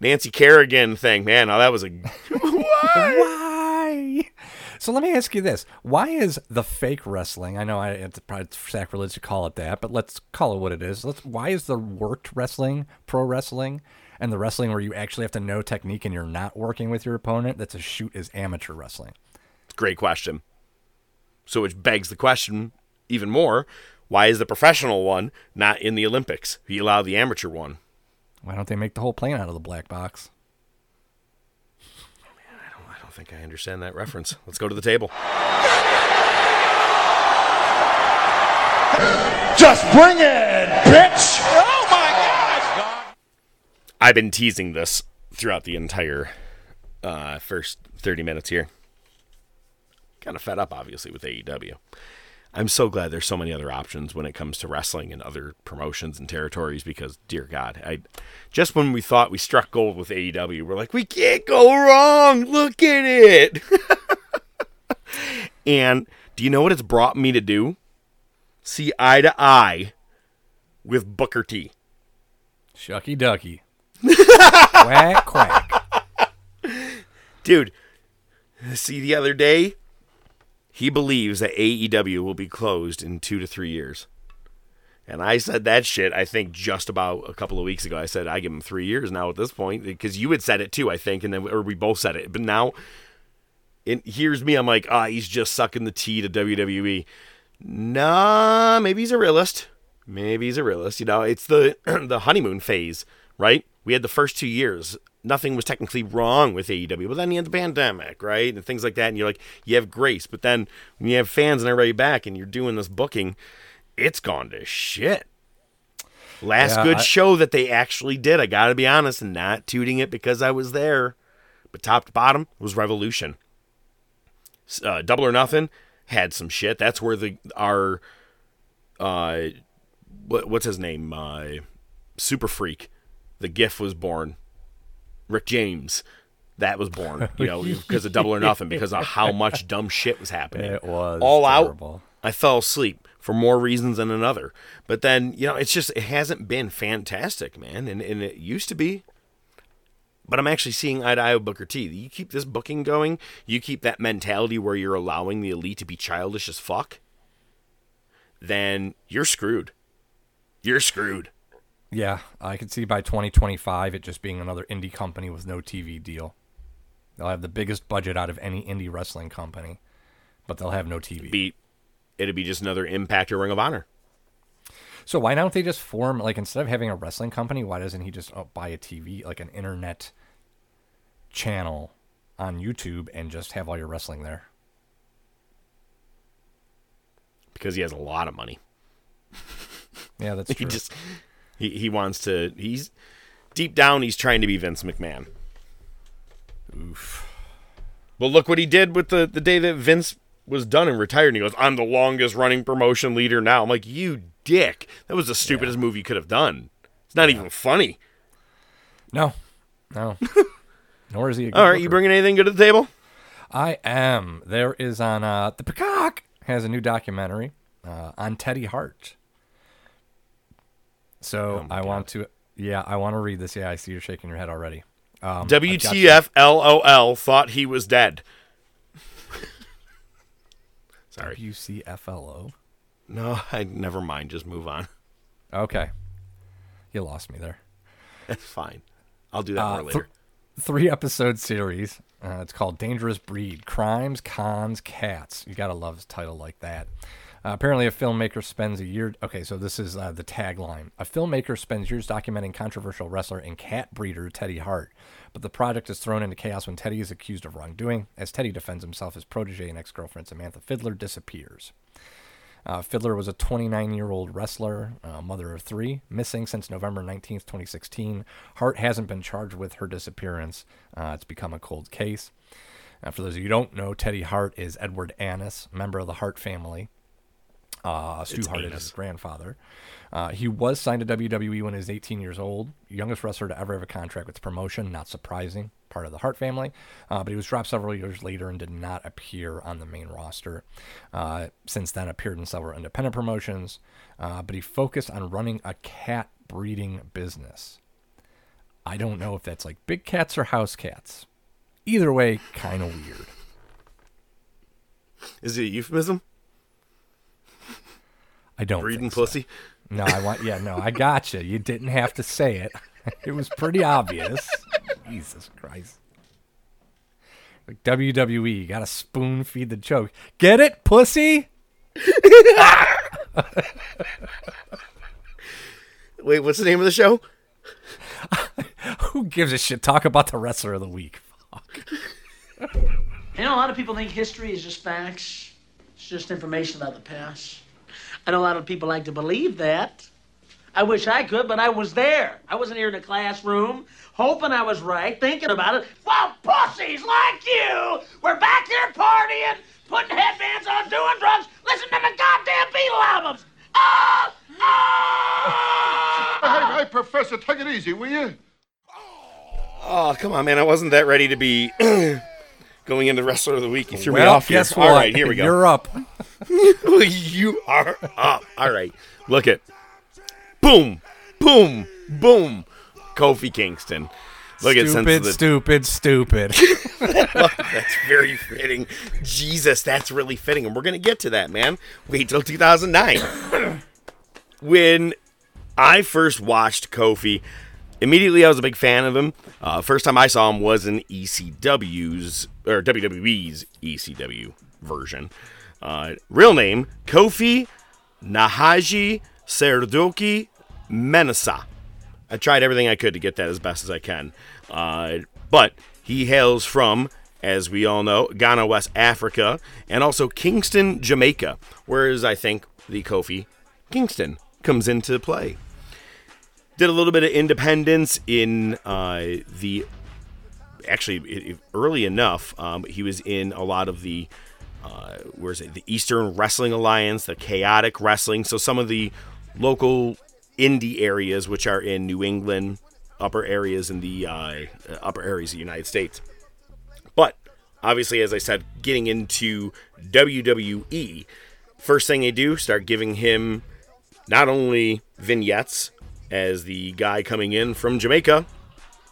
Nancy Kerrigan thing. Man, oh, that was a. [laughs] Why? So let me ask you this: Why is the fake wrestling? I know I, it's probably sacrilege to call it that, but let's call it what it is. Let's. Why is the worked wrestling pro wrestling and the wrestling where you actually have to know technique and you're not working with your opponent? That's a shoot is amateur wrestling. Great question. So, which begs the question even more why is the professional one not in the Olympics? You allow the amateur one. Why don't they make the whole plane out of the black box? Man, I don't think I understand that reference. Let's go to the table. Just bring it, bitch! Oh my gosh! I've been teasing this throughout the entire uh, first 30 minutes here. Kind of fed up, obviously, with AEW. I'm so glad there's so many other options when it comes to wrestling and other promotions and territories because, dear God, I just when we thought we struck gold with AEW, we're like, we can't go wrong. Look at it. [laughs] and do you know what it's brought me to do? See eye to eye with Booker T. Shucky ducky. [laughs] quack quack. Dude, see the other day, he believes that AEW will be closed in two to three years. And I said that shit, I think, just about a couple of weeks ago. I said, I give him three years now at this point, because you had said it too, I think, and then, or we both said it. But now, it, here's me. I'm like, ah, he's just sucking the tea to WWE. Nah, maybe he's a realist. Maybe he's a realist. You know, it's the [clears throat] the honeymoon phase, right? We had the first two years. Nothing was technically wrong with AEW, but then you had the pandemic, right, and things like that. And you're like, you have grace, but then when you have fans and everybody back, and you're doing this booking, it's gone to shit. Last Yeah, good I- show that they actually did, I got to be honest, and not tooting it because I was there, but top to bottom was Revolution. Uh, Double or Nothing had some shit. That's where the our uh, what, what's his name? Uh, Super Freak, the GIF was born. Rick James, that was born. [laughs] You know, because of Double or Nothing, because of how much dumb shit was happening. It was all terrible. out. I fell asleep for more reasons than another. But then, you know, it's just it hasn't been fantastic, man, and and it used to be. But I'm actually seeing eye to eye with Booker T. You keep this booking going, you keep that mentality where you're allowing the elite to be childish as fuck, then you're screwed. You're screwed. Yeah, I could see by 2025 it just being another indie company with no TV deal. They'll have the biggest budget out of any indie wrestling company, but they'll have no TV. Be it'd be just another Impact or Ring of Honor. So why don't they just form like instead of having a wrestling company, why doesn't he just oh, buy a TV like an internet channel on YouTube and just have all your wrestling there? Because he has a lot of money. Yeah, that's [laughs] He true. just he, he wants to he's deep down he's trying to be Vince McMahon. Oof. Well, look what he did with the, the day that Vince was done and retired. And he goes, I'm the longest running promotion leader now. I'm like, you dick. That was the stupidest move you could have done. It's not even funny. No, no. [laughs] Nor is he. A good All right, you bringing anything good to the table? I am. There is on uh, the Peacock has a new documentary uh, on Teddy Hart. So I want to, yeah, I want to read this. Yeah, I see you're shaking your head already. Um, I've got some- WTF LOL thought he was dead. [laughs] Sorry. WCFLO. No, I never mind. Just move on. Okay, you lost me there. That's fine. I'll do that Uh, more later. th- three episode series. Uh, it's called Dangerous Breed Crimes, Cons, Cats. You got to love a title like that. Uh, apparently, a filmmaker spends a year. Okay, so this is uh, the tagline. A filmmaker spends years documenting controversial wrestler and cat breeder Teddy Hart. But the project is thrown into chaos when Teddy is accused of wrongdoing. As Teddy defends himself, his protege and ex girlfriend Samantha Fiddler disappears. Uh, Fiddler was a 29 year old wrestler, uh, mother of three, missing since November 19th, 2016. Hart hasn't been charged with her disappearance. Uh, it's become a cold case. Uh, for those of you who don't know, Teddy Hart is Edward Annis, member of the Hart family. Uh, Stu It's Hart is his grandfather. Uh, he was signed to WWE when he was 18 years old, youngest wrestler to ever have a contract with the promotion. Not surprising, part of the Hart family. Uh, but he was dropped several years later and did not appear on the main roster. Uh, since then, appeared in several independent promotions, uh, but he focused on running a cat breeding business. I don't know if that's like big cats or house cats. Either way, kind of weird. Is it a euphemism? I don't Breeding think so. pussy? No, I want. Yeah, no, I got you. You didn't have to say it. [laughs] It was pretty obvious. Jesus Christ. Like WWE, you got to spoon feed the joke. Get it, pussy? [laughs] Wait, what's the name of the show? [laughs] Who gives a shit? Talk about the wrestler of the week. Fuck. You know, a lot of people think history is just facts. It's just information about the past. I know a lot of people like to believe that. I wish I could, but I was there. I wasn't here in the classroom, hoping I was right, thinking about it. Well, pussies like you, we're back here partying, putting headbands on, doing drugs, listening to the goddamn Beatle albums. Ah! Ah! Hey, hey, Professor, take it easy, will you? Oh, come on, man. I wasn't that ready to be [clears throat] going into Wrestler of the Week. You threw me Well, off here. what? All right, here we go. You're up. [laughs] you are up. All right. Look at. Boom. Boom. Boom. Kofi Kingston. Look at since stupid, stupid, [laughs] stupid. That's very fitting. Jesus, that's really fitting. And we're going to get to that, man. Wait till 2009. [coughs] when I first watched Kofi, immediately I was a big fan of him. Uh, first time I saw him was in ECW's or WWE's ECW version. Uh, real name Kofi Nahaji Serdoki Menasa. I tried everything I could to get that as best as I can. Uh, but he hails from, as we all know, Ghana, West Africa, and also Kingston, Jamaica, whereas I think the Kofi Kingston comes into play. Did a little bit of independence in uh, the. Actually, early enough, um, he was in a lot of the uh, where's it? The Eastern Wrestling Alliance, the Chaotic Wrestling. So some of the local indie areas, which are in New England, upper areas in the uh, upper areas of the United States. But obviously, as I said, getting into WWE, first thing they do start giving him not only vignettes as the guy coming in from Jamaica.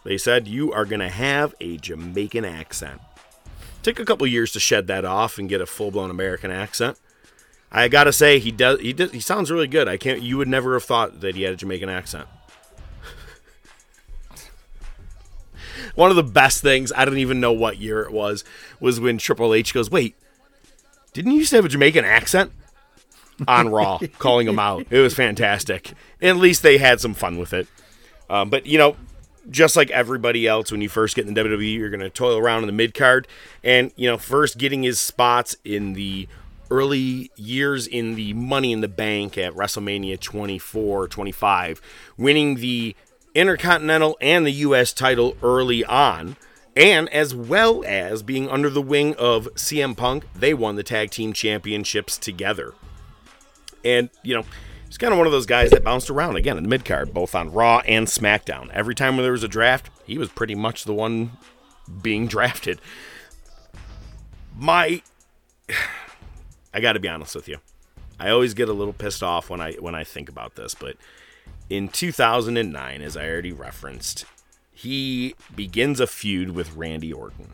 They said you are going to have a Jamaican accent. Took a couple years to shed that off and get a full blown American accent. I gotta say he does he does he sounds really good. I can't you would never have thought that he had a Jamaican accent. [laughs] One of the best things, I don't even know what year it was, was when Triple H goes, Wait, didn't you used to have a Jamaican accent? On Raw, [laughs] calling him out. It was fantastic. At least they had some fun with it. Um, but you know, just like everybody else, when you first get in the WWE, you're going to toil around in the mid card, and you know, first getting his spots in the early years in the Money in the Bank at WrestleMania 24, 25, winning the Intercontinental and the U.S. title early on. And as well as being under the wing of CM Punk, they won the tag team championships together. And, you know, he's kind of one of those guys that bounced around again in the mid card, both on Raw and SmackDown. Every time when there was a draft, he was pretty much the one being [laughs] drafted. My [sighs] I got to be honest with you. I always get a little pissed off when I when I think about this, but in 2009 as I already referenced, he begins a feud with Randy Orton.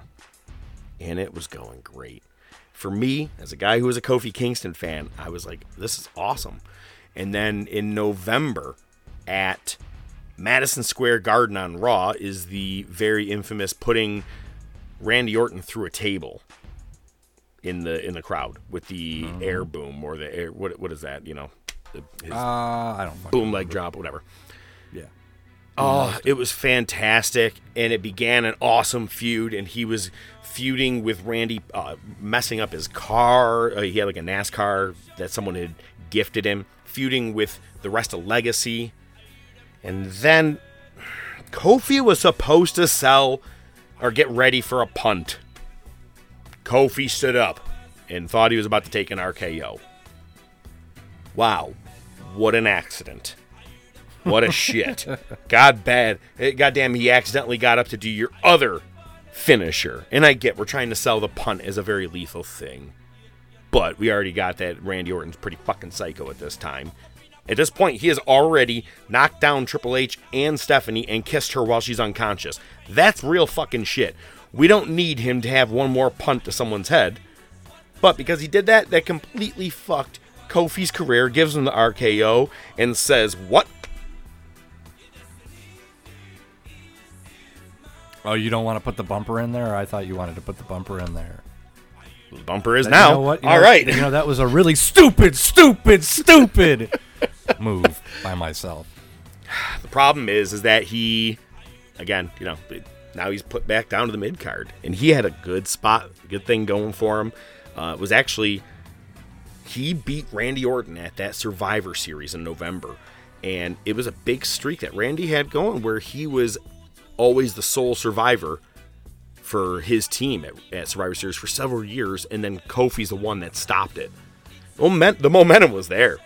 And it was going great for me, as a guy who was a Kofi Kingston fan, I was like, this is awesome. And then in November at Madison Square Garden on Raw is the very infamous putting Randy Orton through a table in the in the crowd with the air boom or the air what what is that, you know? His Uh, I don't boom leg drop, whatever. Yeah. Oh, it was fantastic, and it began an awesome feud. And he was feuding with Randy, uh, messing up his car. Uh, he had like a NASCAR that someone had gifted him, feuding with the rest of Legacy. And then Kofi was supposed to sell or get ready for a punt. Kofi stood up and thought he was about to take an RKO. Wow, what an accident. What a shit. [laughs] God bad. eh, Goddamn, he accidentally got up to do your other finisher. And I get we're trying to sell the punt as a very lethal thing. But we already got that Randy Orton's pretty fucking psycho at this time. At this point, he has already knocked down Triple H and Stephanie and kissed her while she's unconscious. That's real fucking shit. We don't need him to have one more punt to someone's head. But because he did that, that completely fucked Kofi's career, gives him the RKO, and says, What? Oh, you don't want to put the bumper in there? I thought you wanted to put the bumper in there. The bumper is You now. know what? You All know- right. You know that was a really stupid, stupid, stupid [laughs] move by myself. [sighs] The problem is, is that he, again, you know, now he's put back down to the mid card, and he had a good spot, good thing going for him. Uh, it was actually he beat Randy Orton at that Survivor Series in November, and it was a big streak that Randy had going, where he was always the sole survivor for his team at, at Survivor Series for several years, and then Kofi's the one that stopped it. The momentum was there.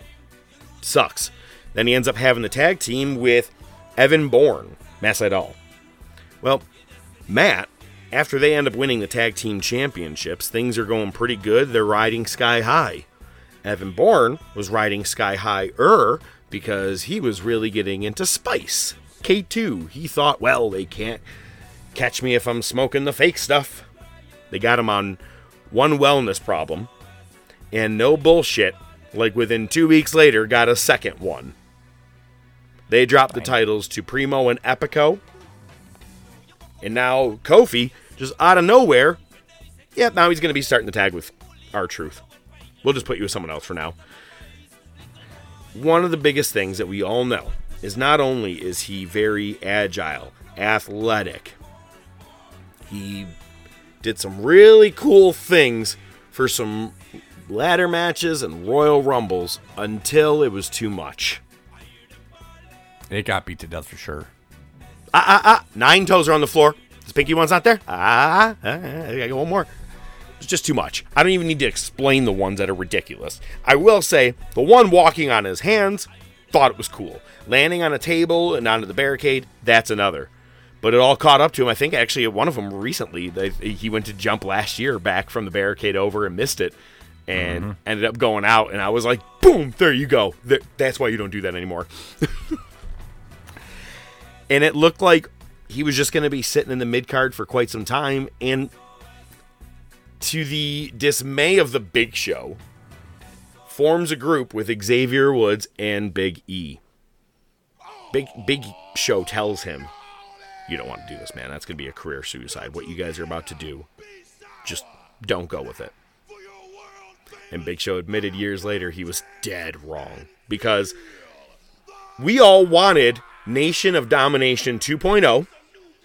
Sucks. Then he ends up having the tag team with Evan Bourne, Matt Sydal. Well, Matt, after they end up winning the tag team championships, things are going pretty good. They're riding sky high. Evan Bourne was riding sky higher because he was really getting into spice. K2, he thought, well, they can't catch me if I'm smoking the fake stuff. They got him on one wellness problem, and no bullshit, like within two weeks later, got a second one. They dropped the titles to Primo and Epico. And now Kofi, just out of nowhere, yeah, now he's going to be starting the tag with R Truth. We'll just put you with someone else for now. One of the biggest things that we all know is not only is he very agile, athletic, he did some really cool things for some ladder matches and Royal Rumbles until it was too much. It got beat to death for sure. Ah, ah, ah. Nine toes are on the floor. This pinky one's not there. Ah, ah, ah, I got one more. It's just too much. I don't even need to explain the ones that are ridiculous. I will say the one walking on his hands thought it was cool. Landing on a table and onto the barricade, that's another. But it all caught up to him. I think actually one of them recently, they, he went to jump last year back from the barricade over and missed it and mm-hmm. ended up going out. And I was like, boom, there you go. That's why you don't do that anymore. [laughs] and it looked like he was just going to be sitting in the mid card for quite some time. And to the dismay of the Big Show, forms a group with Xavier Woods and Big E. Big Big Show tells him, "You don't want to do this, man. That's going to be a career suicide. What you guys are about to do, just don't go with it." And Big Show admitted years later he was dead wrong because we all wanted Nation of Domination 2.0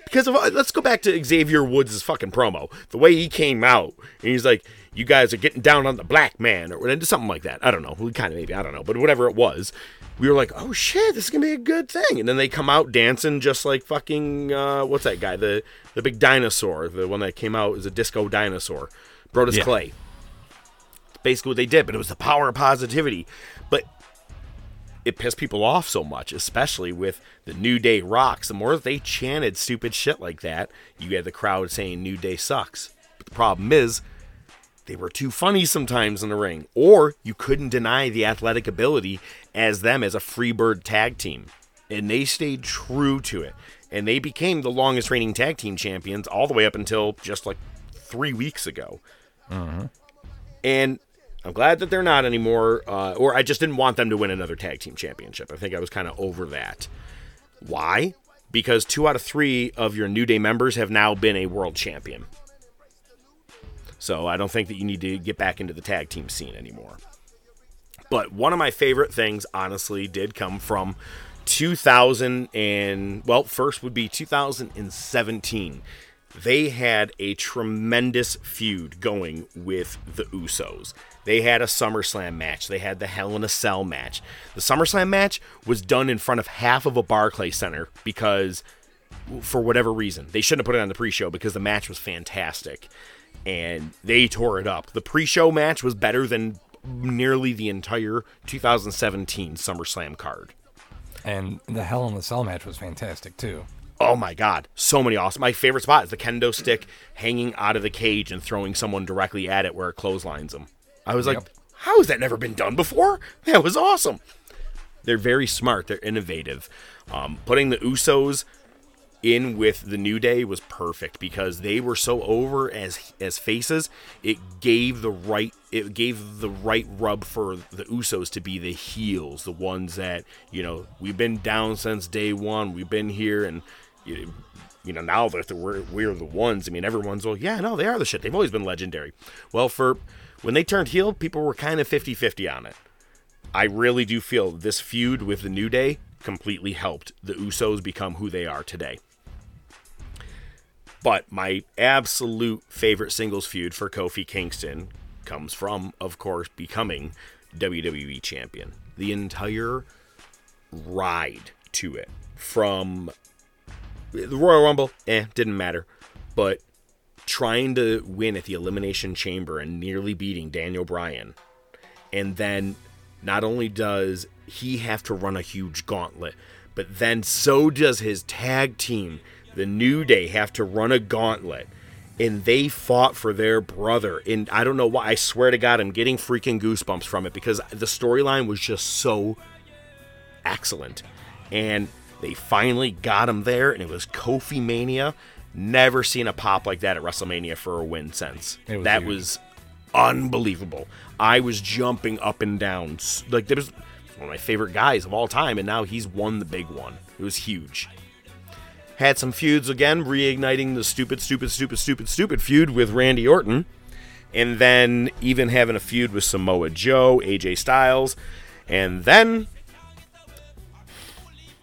because of let's go back to Xavier Woods' fucking promo. The way he came out and he's like, "You guys are getting down on the black man," or something like that. I don't know. We kind of maybe I don't know, but whatever it was, we were like, "Oh shit, this is gonna be a good thing." And then they come out dancing just like fucking uh, what's that guy? The the big dinosaur, the one that came out is a disco dinosaur, Brodus Yeah. Clay. Basically what they did, but it was the power of positivity. But it pissed people off so much, especially with the New Day rocks. The more that they chanted stupid shit like that, you had the crowd saying New Day sucks. But the problem is, they were too funny sometimes in the ring, or you couldn't deny the athletic ability as them as a freebird tag team. And they stayed true to it. And they became the longest reigning tag team champions all the way up until just like three weeks ago. And I'm glad that they're not anymore. Uh, or I just didn't want them to win another tag team championship. I think I was kind of over that. Why? Because two out of three of your New Day members have now been a world champion. So I don't think that you need to get back into the tag team scene anymore. But one of my favorite things, honestly, did come from 2000 and well, first would be 2017. They had a tremendous feud going with the Usos. They had a SummerSlam match. They had the Hell in a Cell match. The SummerSlam match was done in front of half of a Barclays Center because, for whatever reason, they shouldn't have put it on the pre-show because the match was fantastic, and they tore it up. The pre-show match was better than nearly the entire 2017 SummerSlam card. And the Hell in the Cell match was fantastic too. Oh my god, so many awesome. My favorite spot is the kendo stick hanging out of the cage and throwing someone directly at it where it clotheslines them. I was like, Yep. how has that never been done before? That was awesome. They're very smart. They're innovative. Um, putting the Usos in with the New Day was perfect because they were so over as as faces. It gave the right it gave the right rub for the Usos to be the heels, the ones that you know we've been down since day one. We've been here and. You, you know, now that we're, we're the ones, I mean, everyone's, well, yeah, no, they are the shit. They've always been legendary. Well, for when they turned heel, people were kind of 50 50 on it. I really do feel this feud with the New Day completely helped the Usos become who they are today. But my absolute favorite singles feud for Kofi Kingston comes from, of course, becoming WWE champion. The entire ride to it from the Royal Rumble, eh, didn't matter. But trying to win at the Elimination Chamber and nearly beating Daniel Bryan. And then not only does he have to run a huge gauntlet, but then so does his tag team, the New Day, have to run a gauntlet. And they fought for their brother. And I don't know why. I swear to God, I'm getting freaking goosebumps from it because the storyline was just so excellent. And they finally got him there, and it was Kofi Mania. Never seen a pop like that at WrestleMania for a win since. Was that huge. was unbelievable. I was jumping up and down. Like there was one of my favorite guys of all time, and now he's won the big one. It was huge. Had some feuds again, reigniting the stupid, stupid, stupid, stupid, stupid feud with Randy Orton, and then even having a feud with Samoa Joe, AJ Styles, and then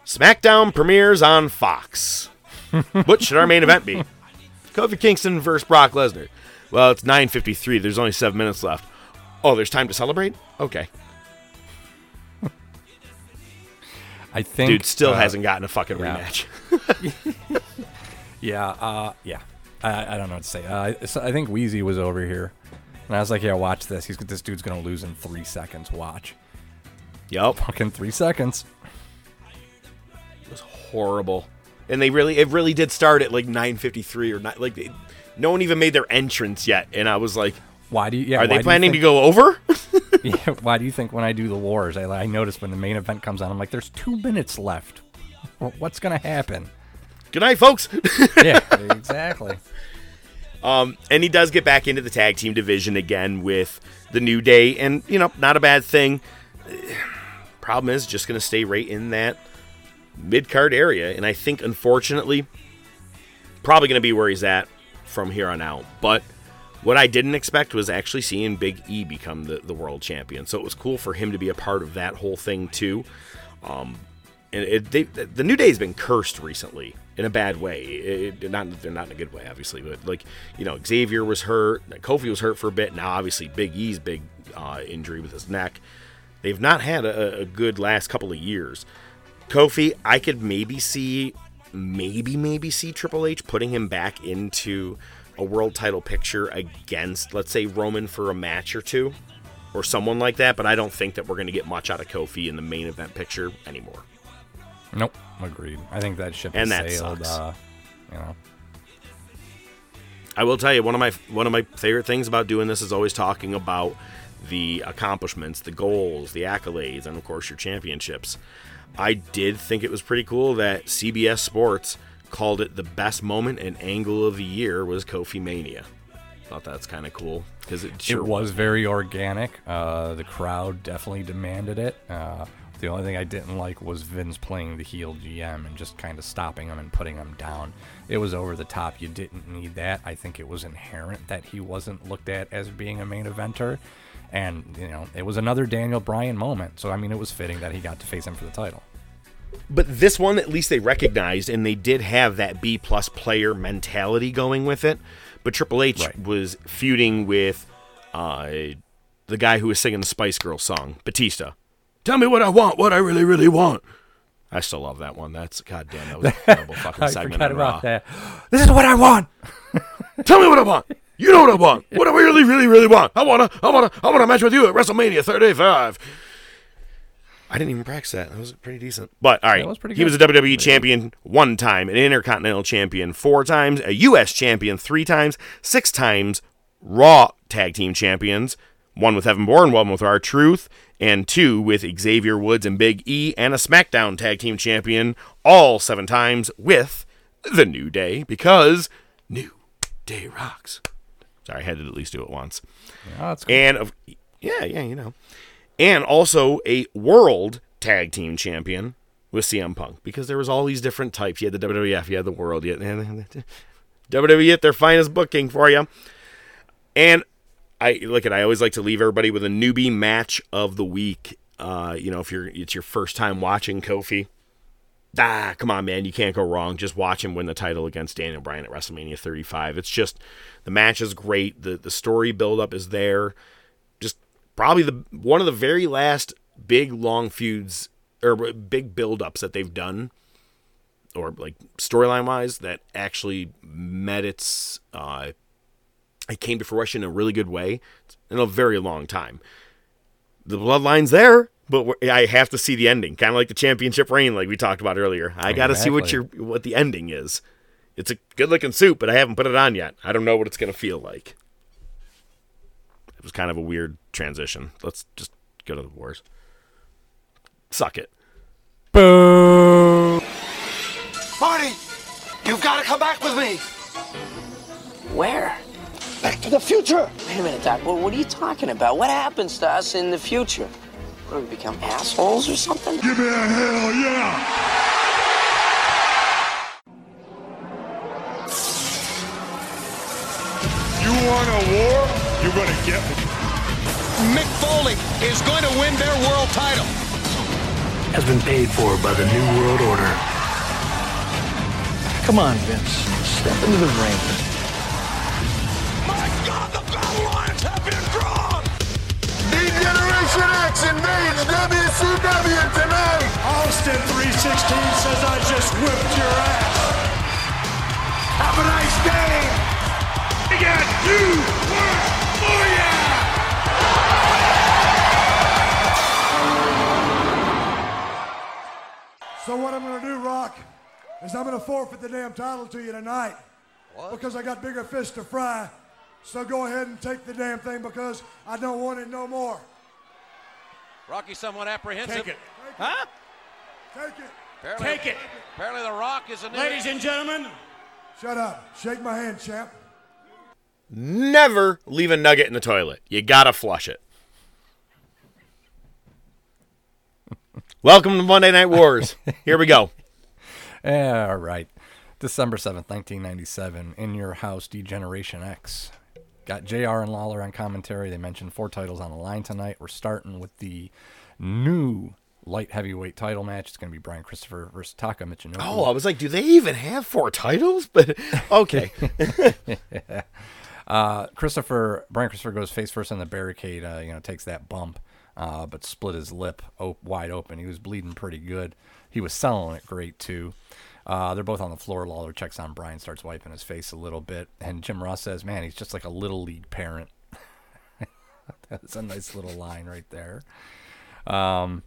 SmackDown premieres on Fox. [laughs] what should our main event be? Kofi Kingston versus Brock Lesnar. Well, it's 9:53. There's only seven minutes left. Oh, there's time to celebrate. Okay, I think dude still uh, hasn't gotten a fucking yeah. rematch. [laughs] Yeah, uh, yeah. I, I don't know what to say. Uh, so I think Wheezy was over here, and I was like, "Yeah, watch this. He's this dude's gonna lose in three seconds. Watch." Yup, Fucking three seconds. it was horrible. And they really, it really did start at like 9:53 or not. Like, they, no one even made their entrance yet, and I was like, Why do you? Yeah, "Are they planning to go over?" [laughs] [laughs] Yeah, why do you think when I do the wars, I, I notice when the main event comes on, I'm like, "There's two minutes left. Wh- What's gonna happen?" Good night, folks. [laughs] yeah, exactly. Um, and he does get back into the tag team division again with the New Day, and you know, not a bad thing. [sighs] Problem is, just going to stay right in that mid card area, and I think unfortunately, probably going to be where he's at from here on out. But what I didn't expect was actually seeing Big E become the, the world champion. So it was cool for him to be a part of that whole thing too. Um, and it, they, the New Day has been cursed recently in a bad way. It, not they're not in a good way, obviously, but like you know, Xavier was hurt, Kofi was hurt for a bit. Now, obviously, Big E's big uh, injury with his neck. They've not had a, a good last couple of years. Kofi, I could maybe see, maybe maybe see Triple H putting him back into a world title picture against, let's say, Roman for a match or two, or someone like that. But I don't think that we're going to get much out of Kofi in the main event picture anymore. Nope, agreed. I think that ship And has that sailed. sucks. Uh, you know, I will tell you one of my one of my favorite things about doing this is always talking about the accomplishments, the goals, the accolades, and of course your championships. I did think it was pretty cool that CBS Sports called it the best moment and angle of the year was Kofi Mania. Thought that's kind of cool because it sure it was very organic. Uh, the crowd definitely demanded it. Uh, the only thing I didn't like was Vince playing the heel GM and just kind of stopping him and putting him down. It was over the top. You didn't need that. I think it was inherent that he wasn't looked at as being a main eventer. And, you know, it was another Daniel Bryan moment. So, I mean, it was fitting that he got to face him for the title. But this one at least they recognized and they did have that B plus player mentality going with it. But Triple H Right. was feuding with uh, the guy who was singing the Spice Girls song, Batista. Tell me what I want, what I really, really want. I still love that one. That's goddamn, that was a terrible [laughs] fucking I segment. forgot on Raw. about that. This is what I want. [laughs] Tell me what I want. You know what I want. What I really, really, really want. I wanna, I wanna, I wanna match with you at WrestleMania 35. I didn't even practice that. That was pretty decent. But all right, That was pretty he was a good. WWE champion one time, an Intercontinental champion four times, a U.S. champion three times, six times Raw tag team champions, one with Evan Bourne, one with R Truth, and two with Xavier Woods and Big E, and a SmackDown tag team champion all seven times with the New Day because New Day rocks. Sorry, I had to at least do it once. That's cool. And of yeah, yeah, you know. And also a world tag team champion with CM Punk because there was all these different types. You had the WWF, you had the world, you had WWE [laughs] at their finest booking for you. And I look at I always like to leave everybody with a newbie match of the week. Uh, you know, if you're it's your first time watching Kofi, ah, come on, man, you can't go wrong. Just watch him win the title against Daniel Bryan at WrestleMania 35. It's just the match is great. The the story build up is there. Probably the one of the very last big long feuds or big build ups that they've done or like storyline wise that actually met its uh it came to fruition in a really good way in a very long time. The bloodline's there, but I have to see the ending, kind of like the championship reign, like we talked about earlier. I got to see what your what the ending is. It's a good looking suit, but I haven't put it on yet. I don't know what it's gonna feel like. It was kind of a weird transition. Let's just go to the wars. Suck it. Boo! Marty, you've got to come back with me. Where? Back to the future. Wait a minute, Doc. What, what are you talking about? What happens to us in the future? What, we become assholes or something? Give me a hell yeah! You want a war? You're gonna get me. Mick Foley is going to win their world title. Has been paid for by the New World Order. Come on, Vince. Step into the ring. My God, the battle lines have been drawn. D-Generation X invades WCW tonight! Austin 316 says I just whipped your ass. Have a nice day! We got you work for ya! Oh, so what I'm gonna do, Rock, is I'm gonna forfeit the damn title to you tonight. Because I got bigger fish to fry. So go ahead and take the damn thing because I don't want it no more. Rocky somewhat apprehensive. Take it. Huh? Take it. Apparently, Take it. Apparently, The Rock is a new. Ladies and gentlemen. Shut up. Shake my hand, champ. Never leave a nugget in the toilet. You gotta flush it. Welcome to Monday Night Wars. Here we go. [laughs] All right. December 7th, 1997, In Your House, D-Generation X. Got JR and Lawler on commentary. They mentioned four titles on the line tonight. We're starting with the new light heavyweight title match. It's going to be Brian Christopher versus Taka Michinoku. Oh, I was like, do they even have four titles? [laughs] But okay. [laughs] uh, Christopher Brian Christopher goes face first on the barricade. Uh, you know, takes that bump, uh, but split his lip op- wide open. He was bleeding pretty good. He was selling it great too. Uh, they're both on the floor. Lawler checks on Brian, starts wiping his face a little bit, and Jim Ross says, "Man, he's just like a little league parent." [laughs] That's a nice little line right there. Um,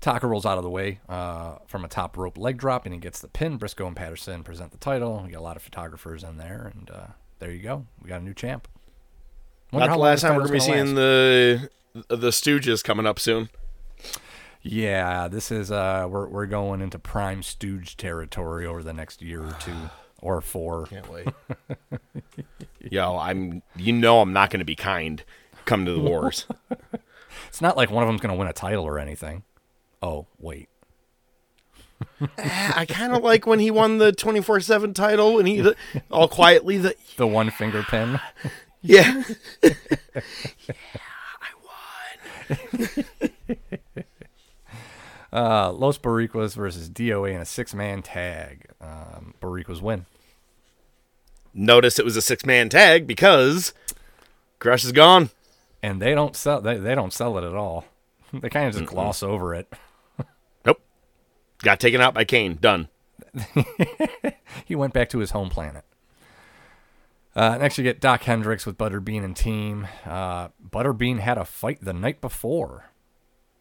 Taka rolls out of the way uh, from a top rope leg drop, and he gets the pin. Briscoe and Patterson present the title. We got a lot of photographers in there, and uh, there you go. We got a new champ. Wonder Not how the last time we're gonna be seeing the the Stooges coming up soon. Yeah, this is uh we're we're going into prime stooge territory over the next year or two [sighs] or four. Can't wait. [laughs] Yo, I'm you know I'm not gonna be kind come to the wars. [laughs] it's not like one of them's going to win a title or anything. Oh, wait. [laughs] I kind of like when he won the 24/7 title and he all quietly the [laughs] The one finger pin. [laughs] yeah. Yeah, I won. uh, Los Boricuas versus DOA in a six man tag. Um, Boricuas win. Notice it was a six man tag because Crush is gone. And they don't sell they, they don't sell it at all. They kind of just gloss over it. Got taken out by Kane. Done. [laughs] he went back to his home planet. Uh, next, you get Dok Hendrix with Butterbean and team. Uh, Butterbean had a fight the night before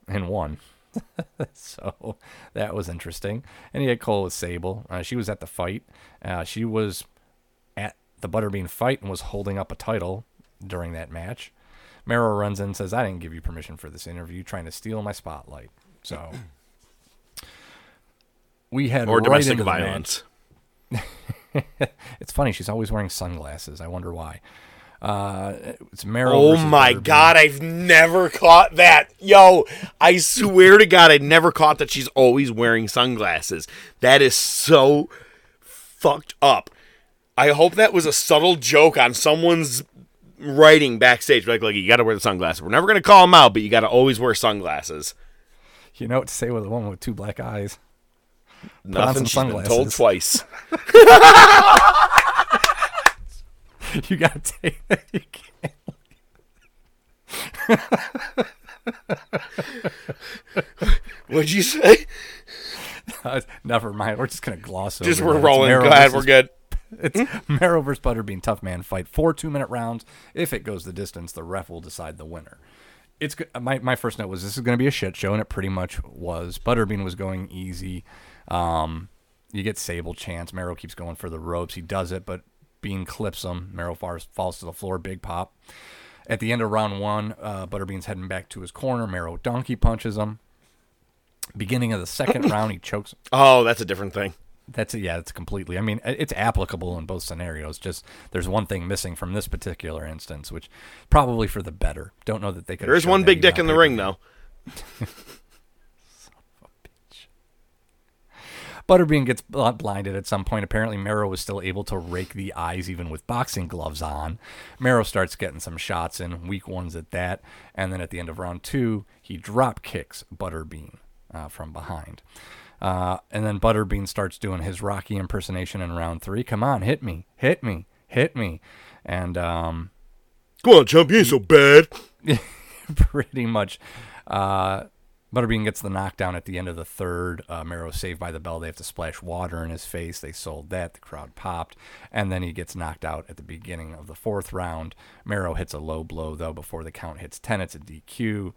and won. [laughs] so that was interesting. And he had Cole with Sable. Uh, she was at the fight. Uh, she was at the Butterbean fight and was holding up a title during that match. Mero runs in and says, I didn't give you permission for this interview, trying to steal my spotlight. So we had Or right domestic violence. [laughs] it's funny. She's always wearing sunglasses. I wonder why. Uh, it's Mero. Oh my Butterbean. god, I've never caught that. Yo, I swear to god I never caught that she's always wearing sunglasses. That is so fucked up. I hope that was a subtle joke on someone's writing backstage like like you got to wear the sunglasses. We're never going to call them out, but you got to always wear sunglasses. You know what to say with a woman with two black eyes? Nothing. She's been told twice. [laughs] you gotta take that. You can't. What'd you say? Uh, never mind. We're just gonna gloss over. Just we're that. Rolling. Go ahead, we're good. It's Mero versus Butterbean tough man fight. Four two minute rounds. If it goes the distance, the ref will decide the winner. It's my my first note was this is going to be a shit show, and it pretty much was. Butterbean was going easy. Um, you get Sable chance. Mero keeps going for the ropes. He does it, but Bean clips him. Mero falls, falls to the floor. Big pop. At the end of round one, uh, Butterbean's heading back to his corner. Mero donkey punches him. Beginning of the second [laughs] round, he chokes. Oh, that's a different thing. That's yeah, it's completely. I mean, it's applicable in both scenarios. Just there's one thing missing from this particular instance, which probably for the better. Don't know that they could. There's one big dick in the ring though. [laughs] Butterbean gets blinded at some point. Apparently, Mero was still able to rake the eyes even with boxing gloves on. Mero starts getting some shots in, weak ones at that. And then at the end of round two, he drop kicks Butterbean uh, from behind. Uh, and then Butterbean starts doing his Rocky impersonation in round three. Come on, hit me, hit me, hit me. And um, Come on, chump, you ain't so bad. [laughs] pretty much. Uh, Butterbean gets the knockdown at the end of the third. Uh, Mero saved by the bell. They have to splash water in his face. They sold that. The crowd popped. And then he gets knocked out at the beginning of the fourth round. Mero hits a low blow, though, before the count hits 10. It's a DQ.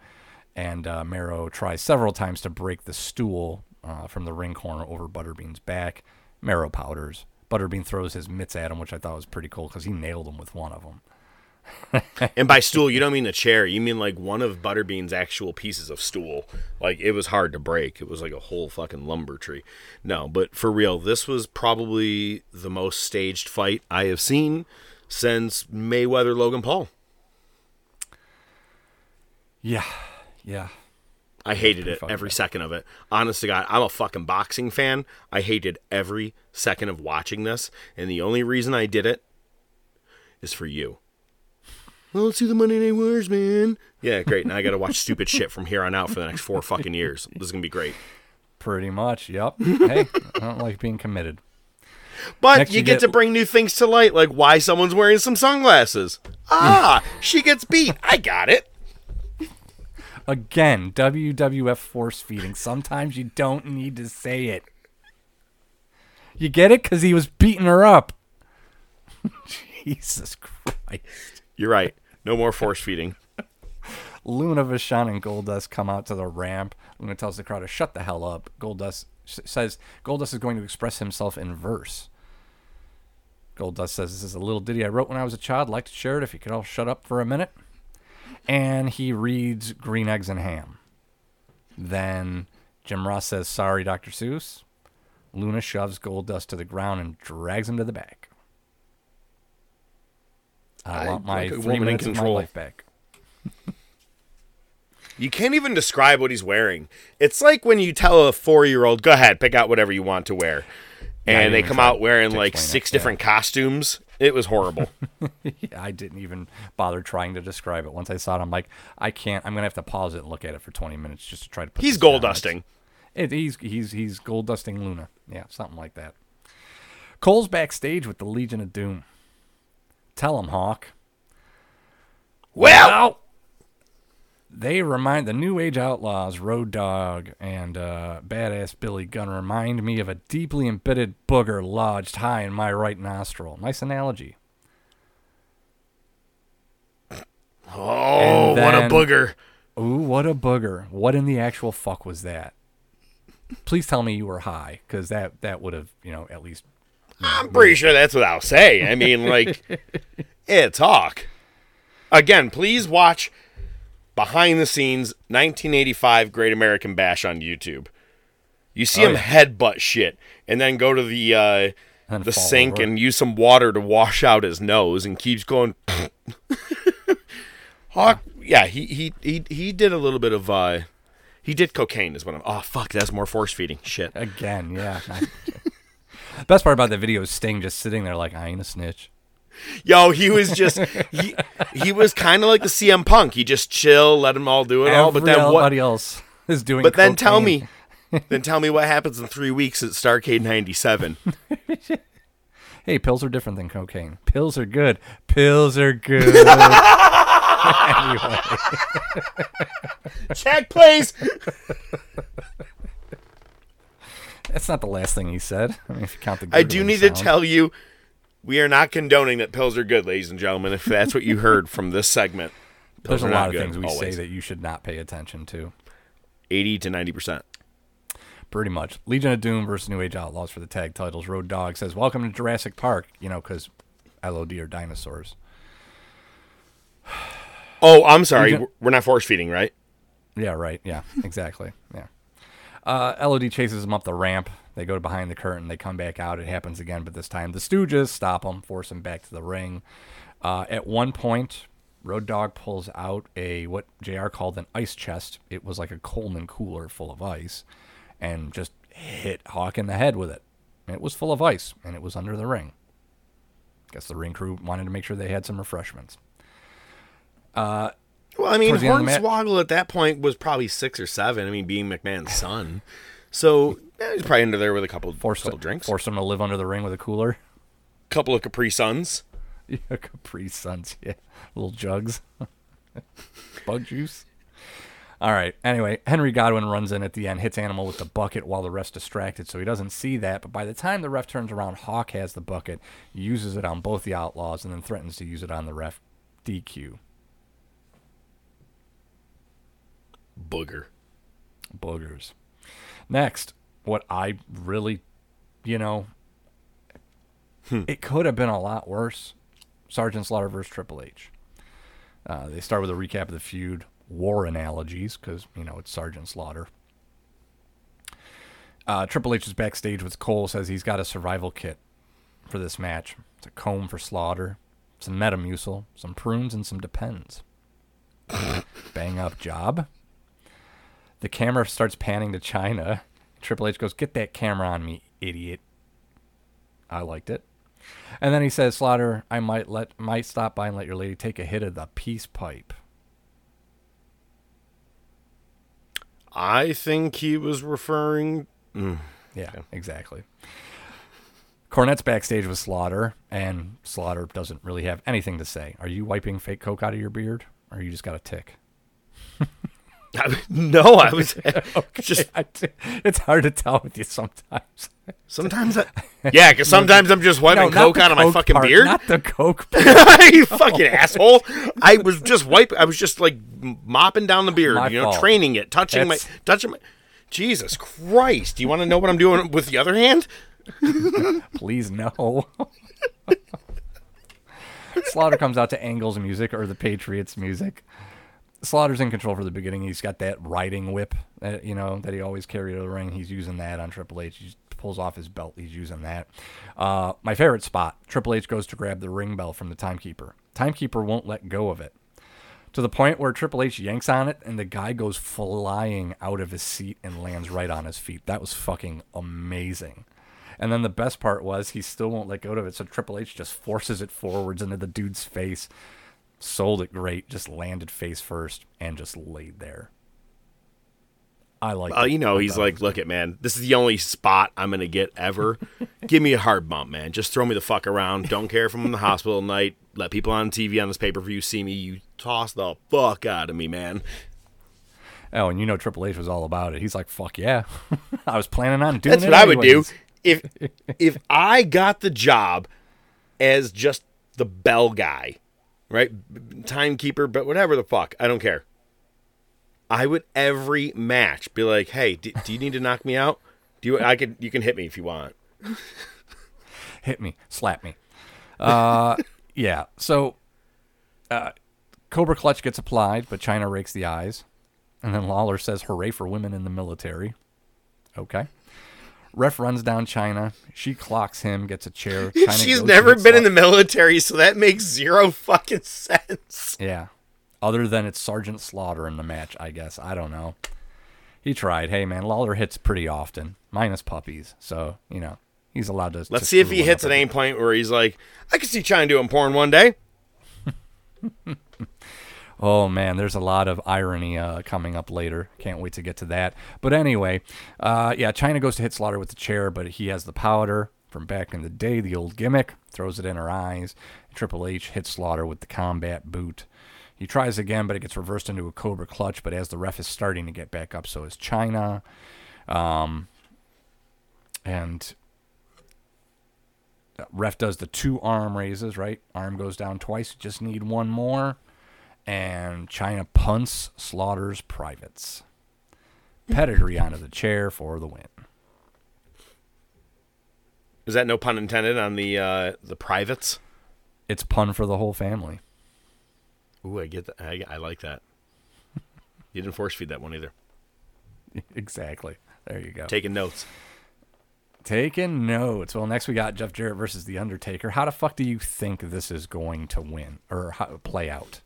And uh, Mero tries several times to break the stool uh, from the ring corner over Butterbean's back. Mero powders. Butterbean throws his mitts at him, which I thought was pretty cool because he nailed him with one of them. [laughs] and by stool, you don't mean a chair. You mean like one of Butterbean's actual pieces of stool. Like it was hard to break. It was like a whole fucking lumber tree. No, but for real, this was probably the most staged fight I have seen since Mayweather Logan Paul. Yeah, yeah. I hated it every second of it. Honest to God, I'm a fucking boxing fan. I hated every second of watching this, and the only reason I did it is for you. Well, let's see the Monday Night Wars, man. Yeah, great. Now I got to watch stupid shit from here on out for the next four fucking years. This is gonna be great. Pretty much. Yep. [laughs] hey, I don't like being committed. But Next you, you get, get- to bring new things to light, like why someone's wearing some sunglasses. Ah, [laughs] she gets beat. I got it. Again, WWF force feeding. Sometimes you don't need to say it. You get it? Because he was beating her up. [laughs] Jesus Christ. You're right. No more force feeding. [laughs] Luna Vachon and Goldust come out to the ramp. Luna tells the crowd to shut the hell up. Goldust says Goldust is going to express himself in verse. Goldust says, This is a little ditty I wrote when I was a child. I'd like to share it if you could all shut up for a minute. And he reads Green Eggs and Ham. Then Jim Ross says, Sorry, Dr. Seuss. Luna shoves Goldust to the ground and drags him to the back. I, I want my like three woman in minutes of my control. life back. [laughs] You can't even describe what he's wearing. It's like when you tell a four year old, go ahead, pick out whatever you want to wear. And they come out wearing like explain it, six yeah. different costumes. It was horrible. [laughs] yeah, I didn't even bother trying to describe it. Once I saw it, I'm like, I can't. I'm gonna have to pause it and look at it for 20 minutes just to try to. Put He's this down. gold dusting. It, he's he's he's gold dusting Luna. Yeah, something like that. Cole's backstage with the Legion of Doom. Tell him, Hawk. Well, they remind the New Age Outlaws, Road Dog, and uh, Badass Billy Gunn remind me of a deeply embedded booger lodged high in my right nostril. Nice analogy. Oh, And what a booger. Ooh, what a booger. What in the actual fuck was that? Please tell me you were high, because that, that would have, you know, at least. I'm pretty sure that's what I'll say. I mean, like, [laughs] it's Hawk. Again, please watch behind the scenes 1985 Great American Bash on YouTube. You see Oh, him yeah. headbutt shit, and then go to the uh, And the sink over. and use some water to wash out his nose, and keeps going. [laughs] Hawk, yeah, he he he he did a little bit of uh, he did cocaine, is what I'm. Oh fuck, that's more force feeding. Shit. Again, yeah. [laughs] Best part about the video is Sting just sitting there like, I ain't a snitch. Yo, he was just he he was kind of like the CM Punk. He just chill, let them all do it all. But then what? Everybody else is doing But then tell me, [laughs] then tell me what happens in three weeks at Starcade '97. [laughs] Hey, pills are different than cocaine. Pills are good. Pills are good. [laughs] anyway. Check, please. That's not the last thing he said. I mean, if you count the I do need to tell you, we are not condoning that pills are good, ladies and gentlemen. If that's what you heard from this segment, [laughs] There's a lot of good, things we always. say that you should not pay attention to. eighty to ninety percent. Pretty much. Legion of Doom versus New Age Outlaws for the tag titles. Road Dog says, Welcome to Jurassic Park, you know, because LOD are dinosaurs. [sighs] Oh, I'm sorry. Legion- We're not force feeding, right? Yeah, right. Yeah, [laughs] exactly. Yeah. Uh, LOD chases him up the ramp. They go behind the curtain. They come back out. It happens again, but this time the Stooges stop him, force him back to the ring. Uh, at one point, Road Dog pulls out a what JR called an ice chest. It was like a Coleman cooler full of ice and just hit Hawk in the head with it. It was full of ice and it was under the ring. Guess the ring crew wanted to make sure they had some refreshments. Uh, Well, I mean, towards the end of the ma- Hornswoggle at that point was probably six or seven. I mean, being McMahon's son, so yeah, he's probably under there with a couple of forced couple drinks, forced him to live under the ring with a cooler. couple of Capri Suns. [laughs] Yeah, Capri Suns. Yeah, little jugs, [laughs] bug juice. All right. Anyway, Henry Godwin runs in at the end, hits Animal with the bucket while the ref's distracted, so he doesn't see that. But by the time the ref turns around, Hawk has the bucket, uses it on both the Outlaws, and then threatens to use it on the ref. DQ. Booger. Boogers. Next, what I really, you know, it could have been a lot worse. Sergeant Slaughter versus Triple H. Uh, they start with a recap of the feud, war analogies, because, you know, it's Sergeant Slaughter. Uh, Triple H is backstage with Cole, says he's got a survival kit for this match. It's a comb for Slaughter, some Metamucil, some prunes, and some Depends. [laughs] Bang up job. The camera starts panning to Chyna. Triple H goes, Get that camera on me, idiot. I liked it. And then he says, Slaughter, I might let might stop by and let your lady take a hit of the peace pipe. I think he was referring. Mm. Yeah, exactly. Cornette's backstage with Slaughter, and Slaughter doesn't really have anything to say. Are you wiping fake coke out of your beard, or you just got a tick? [laughs] [laughs] no, I was [laughs] just. I it's hard to tell with you sometimes. Sometimes, I, [laughs] yeah, because sometimes I'm just wiping No, coke out of my fucking part, beard. not the coke part. you fucking asshole! I was just wiping. I was just like mopping down the beard, My you know, fault. training it, touching That's- my, touching my. Jesus Christ! Do you want to know what I'm doing with the other hand? Please no. Slaughter comes out to Angle's music or the Patriots music. Slaughter's in control for the beginning. He's got that riding whip, that, you know, that he always carried to the ring. He's using that on Triple H. He pulls off his belt. He's using that. Uh, my favorite spot: Triple H goes to grab the ring bell from the timekeeper. Timekeeper won't let go of it. To the point where Triple H yanks on it and the guy goes flying out of his seat and lands right on his feet. That was fucking amazing. And then the best part was he still won't let go of it, so Triple H just forces it forwards into the dude's face. Sold it great, just landed face first and just laid there. I like. Uh, it. you know, I he's like, look it, man. This is the only spot I'm gonna get ever. [laughs] Give me a hard bump, man. Just throw me the fuck around. Don't care if I'm in the hospital at night. Let people on TV on this pay per view see me. You toss the fuck out of me, man. Oh, and you know Triple H was all about it. He's like, "Fuck yeah!" [laughs] I was planning on doing That's what I would do if if [laughs] I got the job as just the bell guy, right? Timekeeper, but whatever the fuck, I don't care. I would every match be like, "Hey, do, do you need to knock me out? Do you? I could. You can hit me if you want." [laughs] hit me, slap me. Uh, [laughs] yeah. So, uh, Cobra Clutch gets applied, but Chyna rakes the eyes, and then Lawler says, "Hooray for women in the military." Okay. Ref runs down Chyna. She clocks him, gets a chair. [laughs] Chyna She's never been in the military, so that makes zero fucking sense. Yeah. Other than it's Sergeant Slaughter in the match, I guess. I don't know. He tried. Hey, man, Lawler hits pretty often, minus puppies. So, you know, he's allowed to. Let's to see if he hits at any point where he's like, "I could see Chyna doing porn one day." [laughs] Oh man, there's a lot of irony uh, coming up later. Can't wait to get to that. But anyway, uh, yeah, Chyna goes to hit Slaughter with the chair, but he has the powder from back in the day, the old gimmick. Throws it in her eyes. Triple H hits Slaughter with the combat boot. He tries again, but it gets reversed into a Cobra clutch. But as the ref is starting to get back up, so is Chyna. Um, and ref does the two arm raises, right? Arm goes down twice. Just need one more and Chyna punts Slaughter's privates. Pedigree onto the chair for the win. Is that no pun intended on the uh, the privates? It's pun for the whole family. Ooh, I get that. I, I like that. [laughs] You didn't force feed that one either. exactly. There you go. Taking notes. Taking notes. Well, next we got Jeff Jarrett versus The Undertaker. How the fuck do you think this is going to win or how, play out?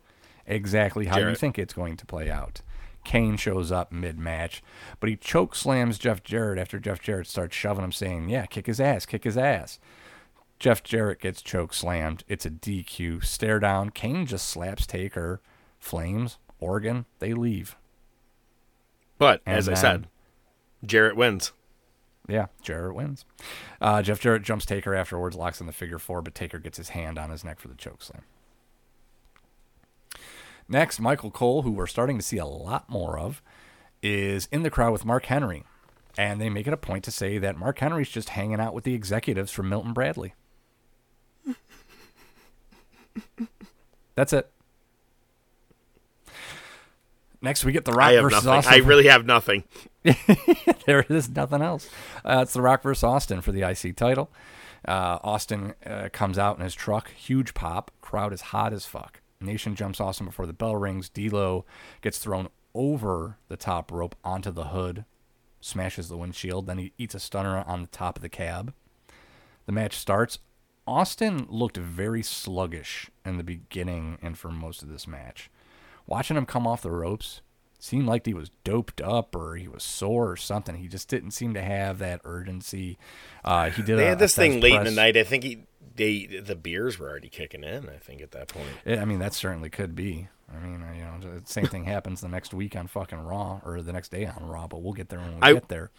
Exactly how you think it's going to play out. Kane shows up mid match, but he choke slams Jeff Jarrett after Jeff Jarrett starts shoving him, saying, Yeah, kick his ass, kick his ass. Jeff Jarrett gets choke slammed. It's a DQ. Stare down. Kane just slaps Taker. Flames. Oregon. They leave. But And as I said, Jarrett wins. Yeah, Jarrett wins. Uh, Jeff Jarrett jumps Taker afterwards, locks in the figure four, but Taker gets his hand on his neck for the choke slam. Next, Michael Cole, who we're starting to see a lot more of, is in the crowd with Mark Henry. And they make it a point to say that Mark Henry's just hanging out with the executives from Milton Bradley. That's it. Next, we get The Rock I versus nothing. Austin. I really have nothing. [laughs] there is nothing else. Uh, it's The Rock versus Austin for the IC title. Uh, Austin uh, comes out in his truck, huge pop. Crowd is hot as fuck. Nation jumps Austin before the bell rings. D'Lo gets thrown over the top rope onto the hood, smashes the windshield. Then he eats a stunner on the top of the cab. The match starts. Austin looked very sluggish in the beginning and for most of this match. Watching him come off the ropes seemed like he was doped up or he was sore or something. He just didn't seem to have that urgency. Uh, he did. They a, had this thing late in the press. night. I think he, they the beers were already kicking in. I think at that point. I mean, that certainly could be. I mean, uh, you know, the same thing happens the next week on fucking Raw or the next day on Raw, but we'll get there when we I get there.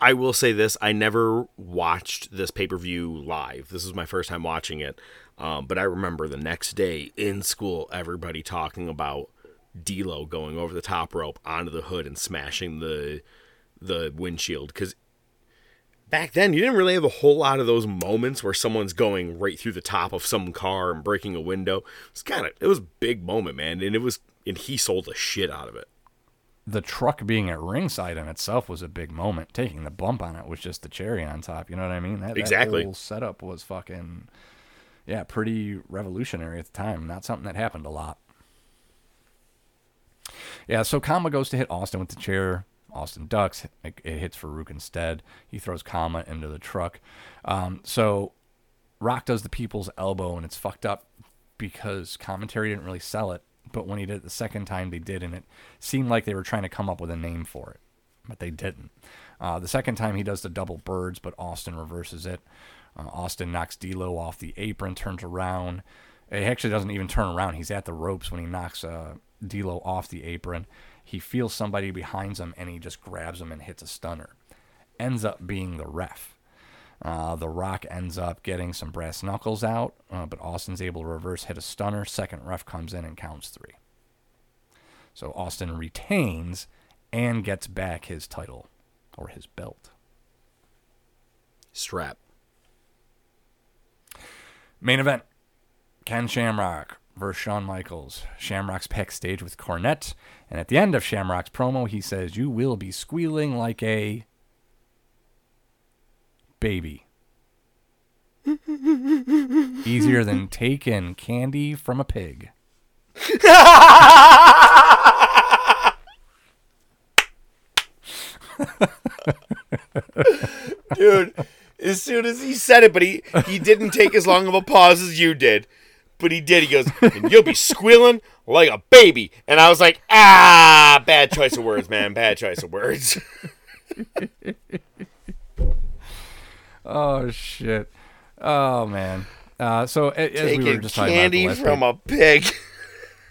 I will say this: I never watched this pay per view live. This is my first time watching it, um, but I remember the next day in school, everybody talking about D'Lo going over the top rope onto the hood and smashing the the windshield because back then you didn't really have a whole lot of those moments where someone's going right through the top of some car and breaking a window. It's kind of it was a big moment, man, and it was and he sold the shit out of it. the truck being at ringside in itself was a big moment. Taking the bump on it was just the cherry on top. You know what I mean? That, Exactly. That whole setup was fucking, yeah, pretty revolutionary at the time. Not something that happened a lot. Yeah, so Kama goes to hit Austin with the chair. Austin ducks. It, it hits Farouk instead. He throws Kama into the truck. Um, so Rock does the people's elbow, and it's fucked up because commentary didn't really sell it. But when he did it the second time, they did, and it seemed like they were trying to come up with a name for it, but they didn't. Uh, the second time he does the double birds, but Austin reverses it. Uh, Austin knocks D'Lo off the apron, turns around. He actually doesn't even turn around. He's at the ropes when he knocks uh, D'Lo off the apron. He feels somebody behind him, and he just grabs him and hits a stunner. Ends up being the ref. Uh, the Rock ends up getting some brass knuckles out, uh, but Austin's able to reverse hit a stunner. Second ref comes in and counts three. So Austin retains and gets back his title or his belt. Strap. Main event Ken Shamrock versus Shawn Michaels. Shamrock's backstage with Cornette, and at the end of Shamrock's promo, he says, You will be squealing like a baby. [laughs] Easier than taking candy from a pig. Dude, as soon as he said it, but he he didn't take as long of a pause as you did. But he did. He goes, and you'll be squealing like a baby. And I was like, ah, bad choice of words, man. Bad choice of words. [laughs] Oh shit! Oh man. Uh, so as we were Taking just talking about the from last a pig.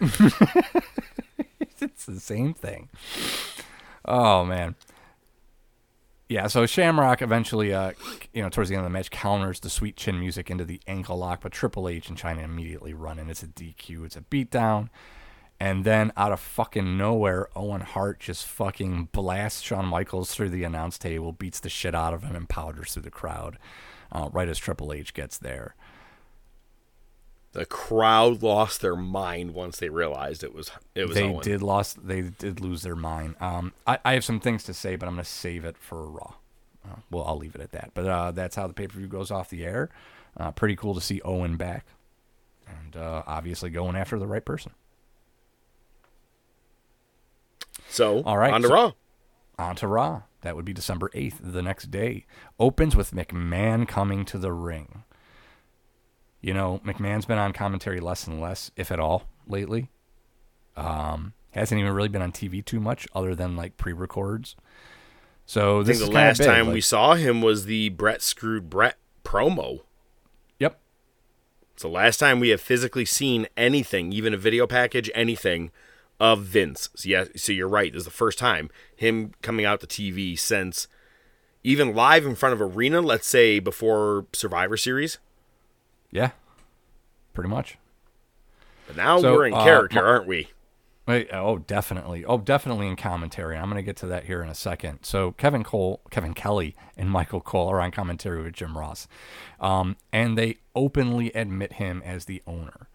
[laughs] [laughs] it's the same thing. Oh man. Yeah, so Shamrock eventually, uh, you know, towards the end of the match, counters the sweet chin music into the ankle lock, but Triple H and Chyna immediately run in. It's a DQ, it's a beatdown. And then out of fucking nowhere, Owen Hart just fucking blasts Shawn Michaels through the announce table, beats the shit out of him, and powders through the crowd uh, right as Triple H gets there. The crowd lost their mind once they realized it was it was they Owen. did lost. They did lose their mind. Um, I, I have some things to say, but I'm going to save it for Raw. Uh, well, I'll leave it at that. But uh, that's how the pay per view goes off the air. Uh, pretty cool to see Owen back, and uh, obviously going after the right person. So all right, on to so- Raw. On to Raw. That would be December 8th, the next day. Opens with McMahon coming to the ring. You know, McMahon's been on commentary less and less, if at all, lately. Um, hasn't even really been on TV too much, other than like pre-records. So I think is the last big, time like- we saw him was the Brett screwed Brett promo. Yep. It's the last time we have physically seen anything, even a video package, anything of Vince. So yeah, so you're right. This is the first time him coming out to TV since even live in front of arena. Let's say before Survivor Series. Yeah, pretty much. But now So, we're in uh, character, aren't we? Wait, oh, definitely. Oh, definitely in commentary. I'm going to get to that here in a second. So Kevin Cole, Kevin Kelly, and Michael Cole are on commentary with Jim Ross, um, and they openly admit him as the owner.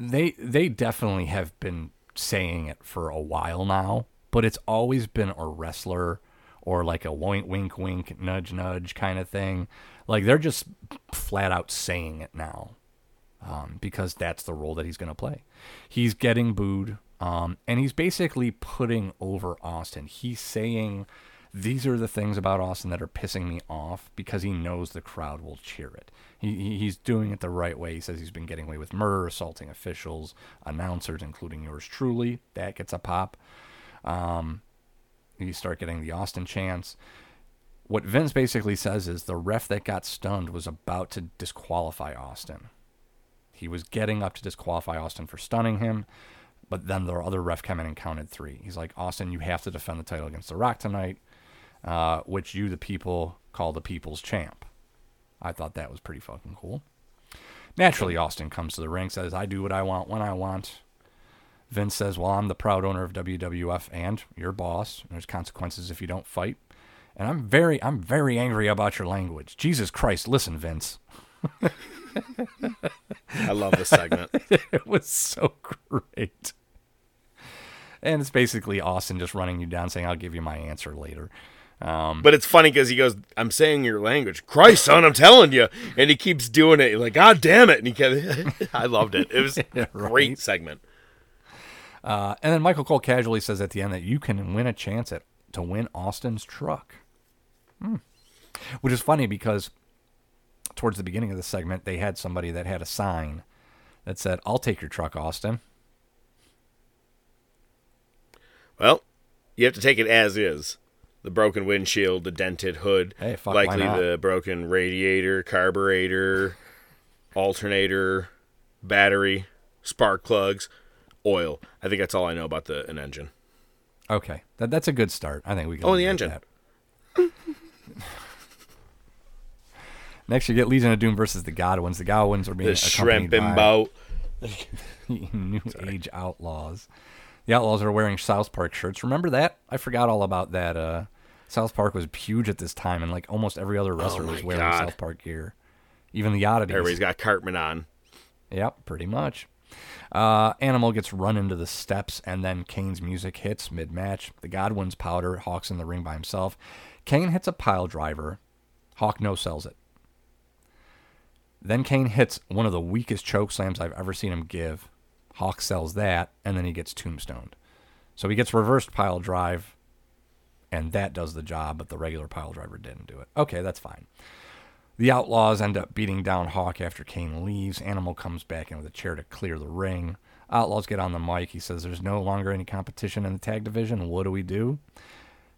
They they definitely have been saying it for a while now, but it's always been a wrestler or like a wink, wink, wink, nudge, nudge kind of thing. Like they're just flat out saying it now um, because that's the role that he's going to play. He's getting booed, um, and he's basically putting over Austin. He's saying, These are the things about Austin that are pissing me off because he knows the crowd will cheer it. He, he- he's doing it the right way. He says he's been getting away with murder, assaulting officials, announcers, including yours truly. That gets a pop. Um, you start getting the Austin chants. What Vince basically says is the ref that got stunned was about to disqualify Austin. He was getting up to disqualify Austin for stunning him, but then the other ref came in and counted three. He's like, Austin, you have to defend the title against The Rock tonight, uh, which you, the people, call the people's champ. I thought that was pretty fucking cool. Naturally, Austin comes to the ring, says, I do what I want when I want. Vince says, Well, I'm the proud owner of WWF and your boss. There's consequences if you don't fight. And I'm very, I'm very angry about your language. Jesus Christ, listen, Vince. [laughs] I love this segment. [laughs] it was so great. And it's basically Austin just running you down, saying, "I'll give you my answer later." Um, But it's funny because he goes, "I'm saying your language, Christ, son, I'm telling you," and he keeps doing it. He's like, "God damn it!" And he kept, [laughs] I loved it. It was a Yeah, great segment. Uh, and then Michael Cole casually says at the end that you can win a chance at to win Austin's truck, Hmm. which is funny because towards the beginning of the segment they had somebody that had a sign that said, "I'll take your truck, Austin." Well, you have to take it as is. The broken windshield, the dented hood, Hey, fuck, likely the broken radiator, carburetor, alternator, battery, spark plugs, oil. I think that's all I know about the an engine. Okay, that that's a good start. I think we can. Oh, the engine. [clears throat] [laughs] Next, you get Legion of Doom versus the Godwins. The Godwins are being The shrimp and boat. [laughs] New [laughs] Age Outlaws. The Outlaws are wearing South Park shirts. Remember that? I forgot all about that. Uh, South Park was huge at this time, and like almost every other wrestler Oh was wearing God. South Park gear. Even the oddities. Everybody's got Cartman on. Yep, pretty much. Uh, Animal gets run into the steps, and then Kane's music hits mid match. The Godwins powder. Hawk's in the ring by himself. Kane hits a pile driver. Hawk no sells it. Then Kane hits one of the weakest choke slams I've ever seen him give. Hawk sells that, and then he gets tombstoned. So he gets reversed pile drive, and that does the job, but the regular pile driver didn't do it. Okay, that's fine. The Outlaws end up beating down Hawk after Kane leaves. Animal comes back in with a chair to clear the ring. Outlaws get on the mic. He says there's no longer any competition in the tag division. What do we do?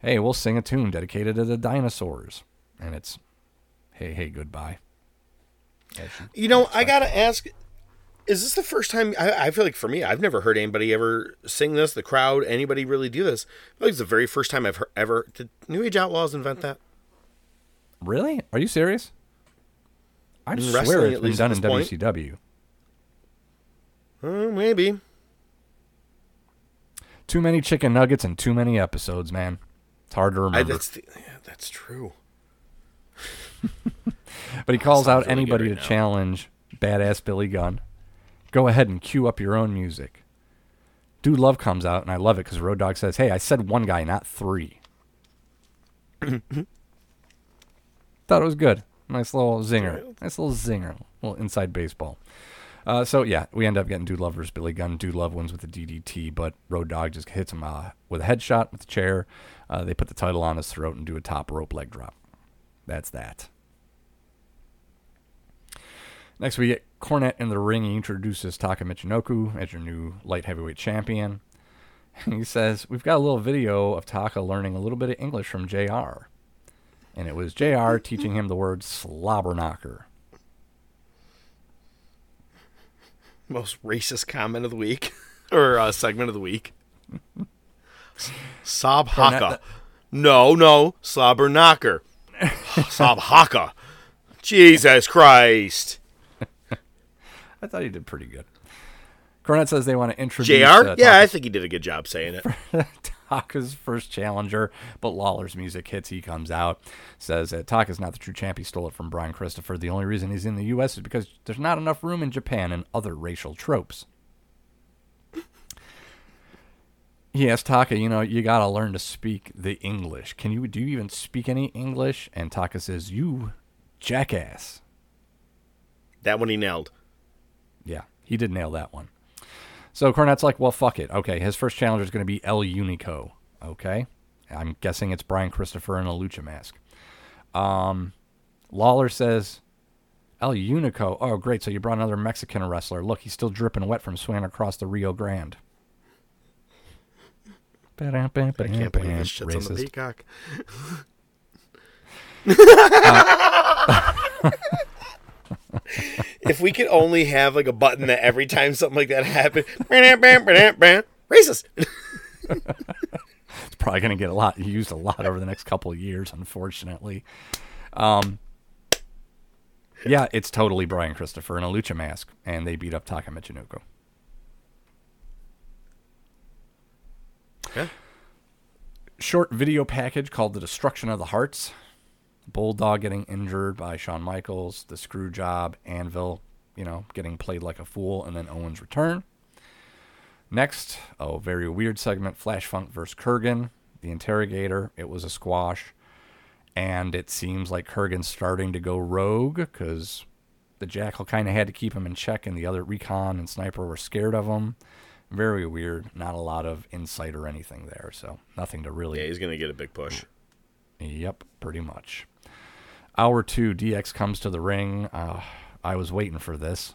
Hey, we'll sing a tune dedicated to the dinosaurs. And it's Hey, hey, goodbye. You- You know, I gotta ask: Is this the first time? I, I feel like for me, I've never heard anybody ever sing this. The crowd, anybody really do this? I feel like it's the very first time I've heard, ever. Did New Age Outlaws invent that? Really? Are you serious? I In swear it's been done in point? WCW. Uh, maybe. Too many chicken nuggets and too many episodes, man. It's hard to I, remember. that's the, yeah, that's true. [laughs] But he calls out really anybody right to now. challenge badass Billy Gunn. Go ahead and cue up your own music. Dude Love comes out, and I love it because Road Dog says, Hey, I said one guy, not three. [coughs] Thought it was good. Nice little zinger. Nice little zinger. little inside baseball. Uh, so, yeah, we end up getting Dude Love versus Billy Gunn. Dude Love wins with a DDT, but Road Dog just hits him uh, with a headshot with the chair. Uh, they put the title on his throat and do a top rope leg drop. That's that. Next, we get Cornette in the ring. He introduces Taka Michinoku as your new light heavyweight champion. He says, We've got a little video of Taka learning a little bit of English from JR. And it was JR [laughs] teaching him the word slobber knocker. Most racist comment of the week [laughs] or uh, segment of the week. [laughs] Sob haka. No, no, slobber knocker. Sob [laughs] haka. Jesus Christ. [laughs] I thought he did pretty good. Cornette says they want to introduce JR? uh, yeah, I think he did a good job saying it. [laughs] Taka's first challenger, but Lawler's music hits. He comes out, says that Taka's not the true champ. He stole it from Brian Christopher. The only reason he's in the U.S. is because there's not enough room in Japan and other racial tropes. He asked Taka, you know, you got to learn to speak the English. Can you, do you even speak any English? And Taka says, you jackass. That one he nailed. Yeah, he did nail that one. So Cornette's like, well, fuck it. Okay, his first challenger is going to be El Unico. Okay, I'm guessing it's Brian Christopher in a lucha mask. Um, Lawler says, El Unico. Oh, great. So you brought another Mexican wrestler. Look, he's still dripping wet from swimming across the Rio Grande. I I can't believe this shit's on the Racist. peacock. [laughs] if we could only have like a button that every time something like that happened, racist. it's probably going to get a lot used a lot over the next couple of years, unfortunately. Um, yeah, it's totally Brian Christopher in a lucha mask, and they beat up Taka Michinoku. Yeah. Short video package called "The Destruction of the Hearts." Bulldog getting injured by Shawn Michaels, the screw job, Anvil, you know, getting played like a fool, and then Owens' return. Next, oh, very weird segment Flash Funk versus Kurgan, the interrogator. It was a squash. And it seems like Kurgan's starting to go rogue because the Jackal kind of had to keep him in check, and the other Recon and Sniper were scared of him. Very weird. Not a lot of insight or anything there, so nothing to really. Yeah, he's gonna get a big push. Yep, pretty much. Hour two, DX comes to the ring. Uh, I was waiting for this.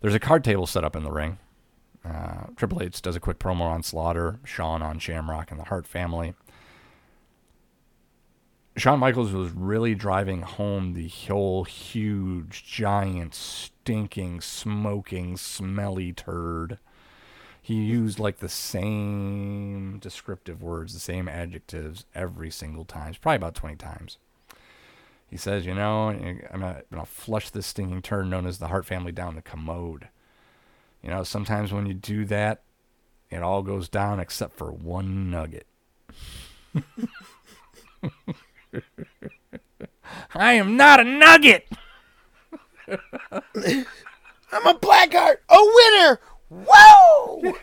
There's a card table set up in the ring. Uh, Triple H does a quick promo on Slaughter, Shawn on Shamrock, and the Hart family. Shawn Michaels was really driving home the whole huge, giant, stinking, smoking, smelly turd. He used like the same descriptive words, the same adjectives every single time. It's probably about 20 times. He says, you know, I'm going to flush this stinking turd known as the Hart family down the commode. You know, sometimes when you do that, it all goes down except for one nugget. [laughs] I am not a nugget. [laughs] [laughs] I'm a blackguard, a winner. Whoa!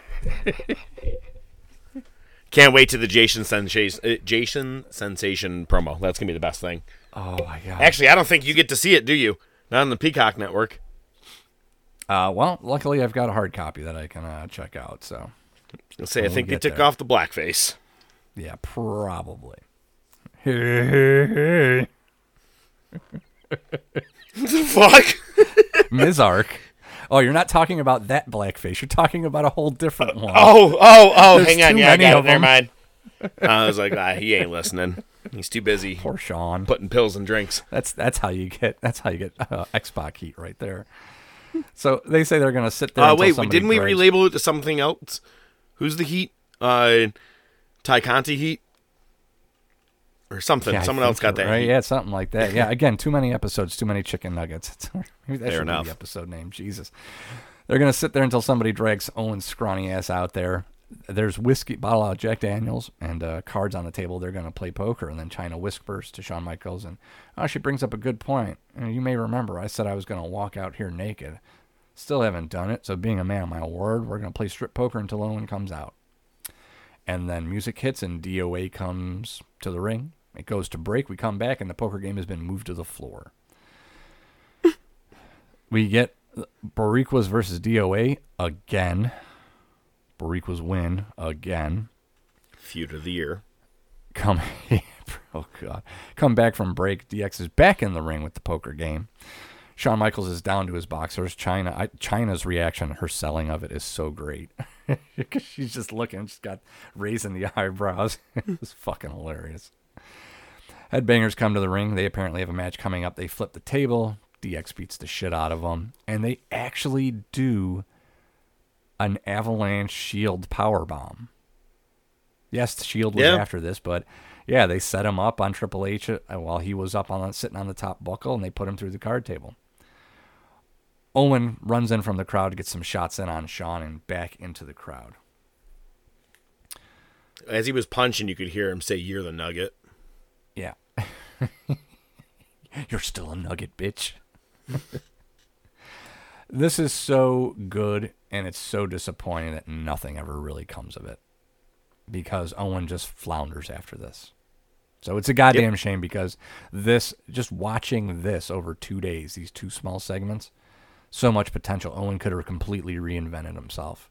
[laughs] Can't wait to the Jason Sensation, uh, Jason Sensation promo. That's gonna be the best thing. Oh my god! Actually, I don't think you get to see it, do you? Not on the Peacock Network. Uh, well, luckily I've got a hard copy that I can uh, check out. So, Let's say I think they took there. off the blackface. Yeah, probably. The [laughs] [laughs] fuck? Mizark. Oh, you're not talking about that blackface. You're talking about a whole different one. Oh, oh, oh! There's hang on, yeah, I got it. Never mind. I was like, ah, he ain't listening. He's too busy. Poor Sean. Putting pills and drinks. That's that's how you get that's how you get uh, X Pac heat right there. So they say they're gonna sit there. Uh, wait, didn't we grabs- relabel it to something else? Who's the Heat? Uh, Ty Conti Heat, or something. Yeah, Someone else got that. right? heat. Yeah, something like that. Yeah, [laughs] again, too many episodes, too many chicken nuggets. [laughs] Maybe that Fair should enough. be the episode name. Jesus, they're gonna sit there until somebody drags Owen's scrawny ass out there. There's whiskey, bottle of Jack Daniels, and uh, cards on the table. They're gonna play poker, and then Chyna whispers to Shawn Michaels, and oh, she brings up a good point. And you may remember I said I was gonna walk out here naked. Still haven't done it. So being a man of my word, we're gonna play strip poker until Owen comes out. And then music hits and DOA comes to the ring. It goes to break. We come back and the poker game has been moved to the floor. [laughs] we get Boricuas versus DOA again. Boricuas win again. Feud of the year. Come, [laughs] oh god, come back from break. DX is back in the ring with the poker game. Shawn Michaels is down to his boxers. Chyna, I, Chyna's reaction, her selling of it is so great. [laughs] Because she's just looking, she's got raising the eyebrows. it's fucking hilarious. Headbangers come to the ring. They apparently have a match coming up. They flip the table. DX beats the shit out of them. And they actually do an avalanche shield power bomb. Yes, the shield was Yeah. after this, but yeah, they set him up on Triple H uh, while he was up on sitting on the top buckle, and they put him through the card table. Owen runs in from the crowd to get some shots in on Shawn and back into the crowd. As he was punching, you could hear him say, "You're the Nugget." Yeah. [laughs] You're still a nugget, bitch. [laughs] this is so good, and it's so disappointing that nothing ever really comes of it. Because Owen just flounders after this. So it's a goddamn shame because this, just watching this over two days, these two small segments, so much potential. Owen could have completely reinvented himself.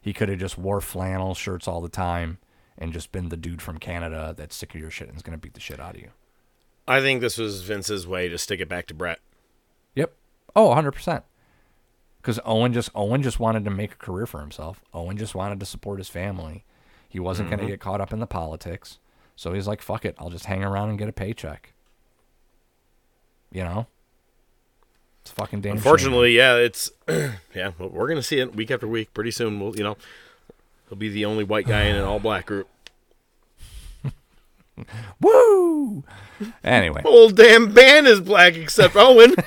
He could have just wore flannel shirts all the time and just been the dude from Canada that's sick of your shit and is going to beat the shit out of you. I think this was Vince's way to stick it back to Bret. Yep. Oh, 100%. Cuz Owen just Owen just wanted to make a career for himself. Owen just wanted to support his family. He wasn't going Mhm. to get caught up in the politics. So he's like, "Fuck it. I'll just hang around and get a paycheck." You know? It's fucking damn shame. Unfortunately, yeah, it's [clears throat] yeah. well, We're gonna see it week after week. Pretty soon, we'll you know, he'll be the only white guy in an all black group. [laughs] Woo! Anyway. [laughs] whole damn band is black except Owen. [laughs]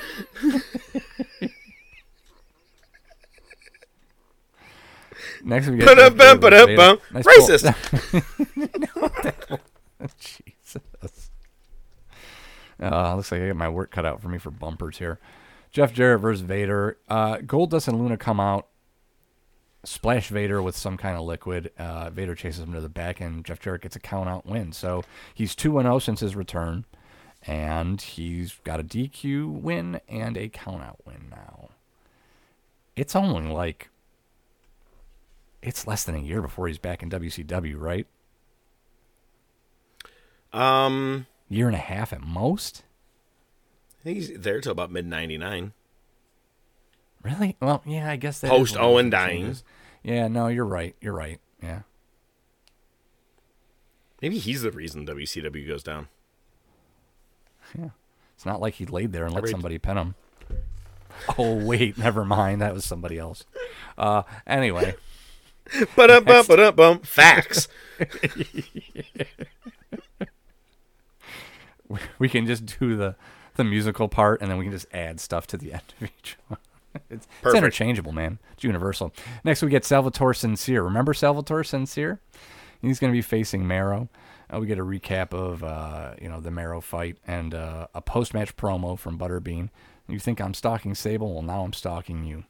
Next we ba-dum-bum. Nice Racist. Jesus. Uh, looks like I got my work cut out for me for bumpers here. Jeff Jarrett versus Vader. Uh, Goldust and Luna come out, splash Vader with some kind of liquid. Uh, Vader chases him to the back, and Jeff Jarrett gets a count out win. So he's 2 0 since his return, and he's got a DQ win and a count out win now. It's only like. It's less than a year before he's back in WCW, right? Um, year and a half at most. I think he's there till about mid '99. Really? Well, yeah, I guess that post Owen dying. Yeah, no, you're right. You're right. Yeah. Maybe he's the reason WCW goes down. Yeah. It's not like he laid there and let somebody pin him. Oh wait, [laughs] never mind. That was somebody else. Uh, anyway. but up bum ba-dum-bum. Facts. [laughs] [laughs] we, we can just do the the musical part, and then we can just add stuff to the end of each one. It's, it's interchangeable, man. It's universal. Next, we get Salvatore Sincere. Remember Salvatore Sincere? He's going to be facing Mero. Uh, we get a recap of uh, you know the Mero fight and uh, a post match promo from Butterbean. You think I'm stalking Sable? Well, now I'm stalking you.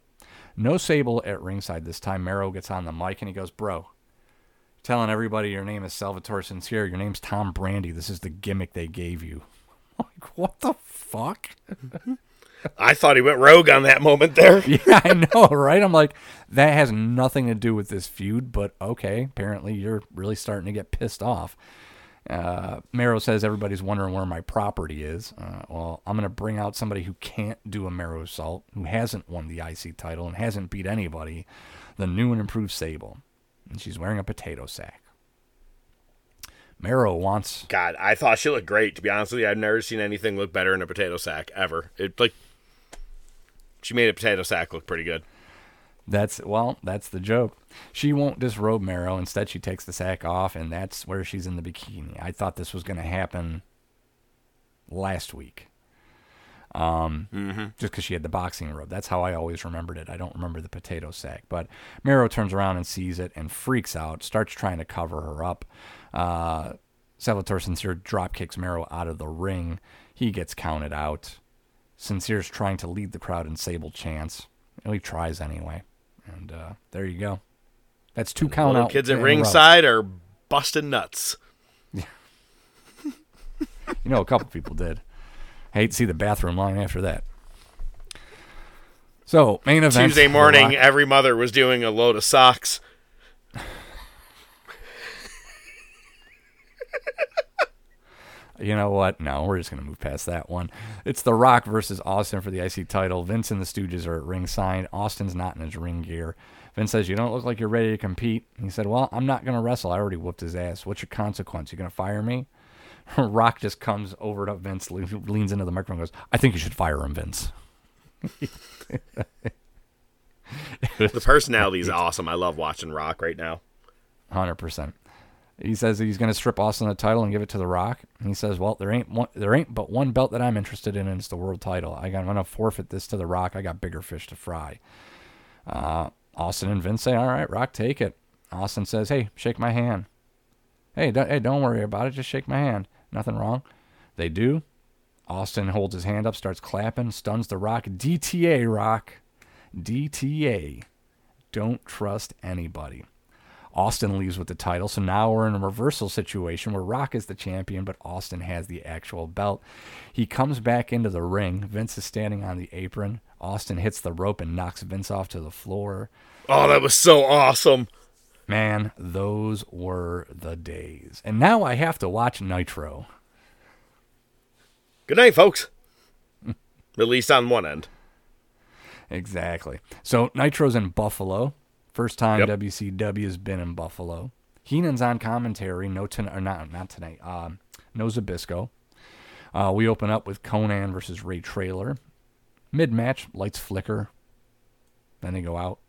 No Sable at ringside this time. Mero gets on the mic and he goes, "Bro, telling everybody your name is Salvatore Sincere. Your name's Tom Brandi. This is the gimmick they gave you." [laughs] Like, what the fuck? [laughs] I thought he went rogue on that moment there. [laughs] yeah, I know, right? I'm like, that has nothing to do with this feud, but okay. Apparently, you're really starting to get pissed off. Uh, Mero says everybody's wondering where my property is. Uh, well, I'm going to bring out somebody who can't do a Marrow assault, who hasn't won the IC title and hasn't beat anybody, the new and improved Sable. And she's wearing a potato sack. Mero wants God, I thought she looked great. To be honest with you, I've never seen anything look better in a potato sack ever. It like she made a potato sack look pretty good. That's well, that's the joke. She won't disrobe Mero. Instead, she takes the sack off, and that's where she's in the bikini. I thought this was going to happen last week. Um, Mhm. just because she had the boxing robe. That's how I always remembered it. I don't remember the potato sack. But Mero turns around and sees it and freaks out, starts trying to cover her up. Uh, Salvatore Sincere drop kicks Mero out of the ring. He gets counted out. Sincere's trying to lead the crowd in Sable chants. Well, he tries anyway. And uh, there you go. That's two count out. kids at ringside are busting nuts. [laughs] You know, a couple people did. I hate to see the bathroom line after that. So, main event. Tuesday morning, every mother was doing a load of socks. You know what? No, we're just going to move past that one. It's The Rock versus Austin for the IC title. Vince and the Stooges are at ringside. Austin's not in his ring gear. Vince says, You don't look like you're ready to compete. He said, Well, I'm not going to wrestle. I already whooped his ass. What's your consequence? You're going to fire me? [laughs] Rock just comes over to Vince, leans into the microphone, and goes, I think you should fire him, Vince. [laughs] The personality is awesome. I love watching Rock right now. Hundred percent. He says he's going to strip Austin the title and give it to The Rock. And he says, "Well, there ain't one, there ain't but one belt that I'm interested in, and it's the world title. I got, I'm going to forfeit this to The Rock. I got bigger fish to fry." Uh, Austin and Vince say, "All right, Rock, take it." Austin says, "Hey, shake my hand." Hey, don't, hey, don't worry about it. Just shake my hand. Nothing wrong. They do. Austin holds his hand up, starts clapping, stuns The Rock. DTA, Rock. DTA. Don't trust anybody. Austin leaves with the title, so now we're in a reversal situation where Rock is the champion, but Austin has the actual belt. He comes back into the ring. Vince is standing on the apron. Austin hits the rope and knocks Vince off to the floor. Oh, that was so awesome. Man, those were the days. And now I have to watch Nitro. Good night, folks. [laughs] At least on one end. Exactly. So Nitro's in Buffalo. First time Yep. WCW has been in Buffalo. Heenan's on commentary. No, ton- or not not tonight. Um, no Zbyszko. Uh, we open up with Konnan versus Ray Traylor. Mid match, lights flicker. Then they go out.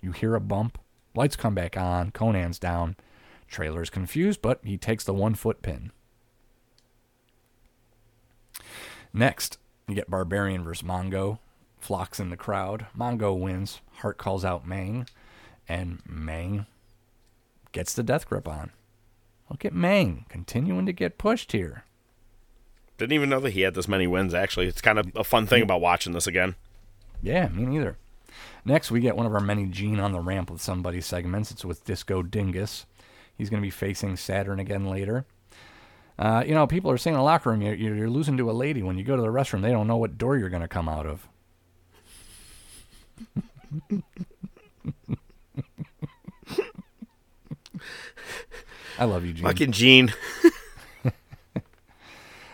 You hear a bump. Lights come back on. Konnan's down. Traylor's confused, but he takes the one foot pin. Next, you get Barbarian versus Mongo. Flocks in the crowd. Mongo wins. Hart calls out Meng. And Meng gets the death grip on. Look at Meng continuing to get pushed here. Didn't even know that he had this many wins, actually. It's kind of a fun thing about watching this again. Yeah, me neither. Next, we get one of our many Gene on the ramp with somebody segments. It's with Disco Dingus. He's going to be facing Saturn again later. Uh, you know, people are saying in the locker room, you're, you're losing to a lady. When you go to the restroom, they don't know what door you're going to come out of. [laughs] I love you, Gene. Fucking Gene. [laughs]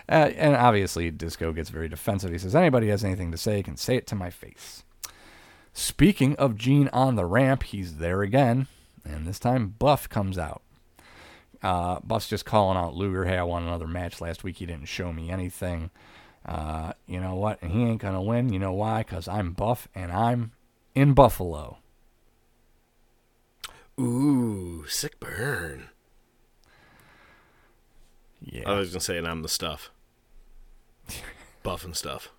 Uh, and obviously, Disco gets very defensive. He says, Anybody has anything to say can say it to my face. Speaking of Gene on the ramp, he's there again. And this time, Buff comes out. Uh, Buff's just calling out Luger. Hey, I won another match last week. He didn't show me anything. Uh, you know what? And he ain't going to win. You know why? Because I'm Buff and I'm in Buffalo. Ooh, sick burn. Yeah. I was going to say, and I'm the stuff. [laughs] Buff and stuff.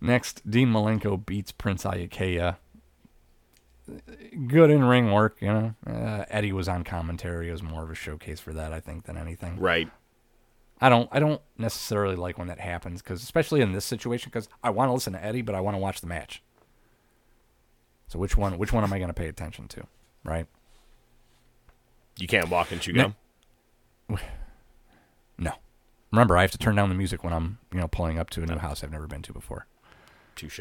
Next, Dean Malenko beats Prince Iaukea. Good in ring work, you know. Uh, Eddie was on commentary. It was more of a showcase for that, I think, than anything. Right. I don't. I don't necessarily like when that happens because, especially in this situation, because I want to listen to Eddie, but I want to watch the match. So which one? Which one am I going to pay attention to? Right. You can't walk and chew gum. [sighs] No. Remember, I have to turn down the music when I'm, you know, pulling up to a new house I've never been to before. Touche.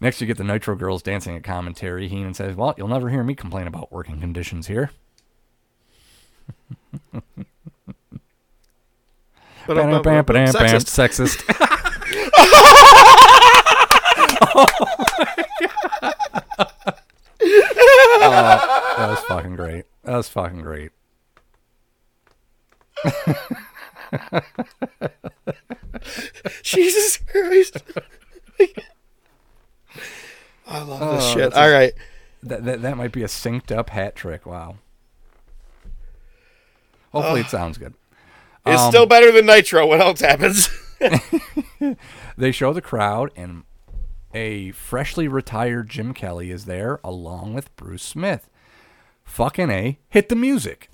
Next, you get the Nitro Girls dancing at commentary. Heenan says, "Well, you'll never hear me complain about working conditions here." Bam, bam, Sexist. Sexist. [laughs] oh Oh, that was fucking great. That was fucking great. [laughs] Jesus Christ. I love this Oh, shit. All a- right. That, that that might be a synced up hat trick. Wow. Hopefully, it sounds good. It's Um, still better than Nitro. What else happens? [laughs] they show the crowd, and a freshly retired Jim Kelly is there along with Bruce Smith. Fucking A, hit the music.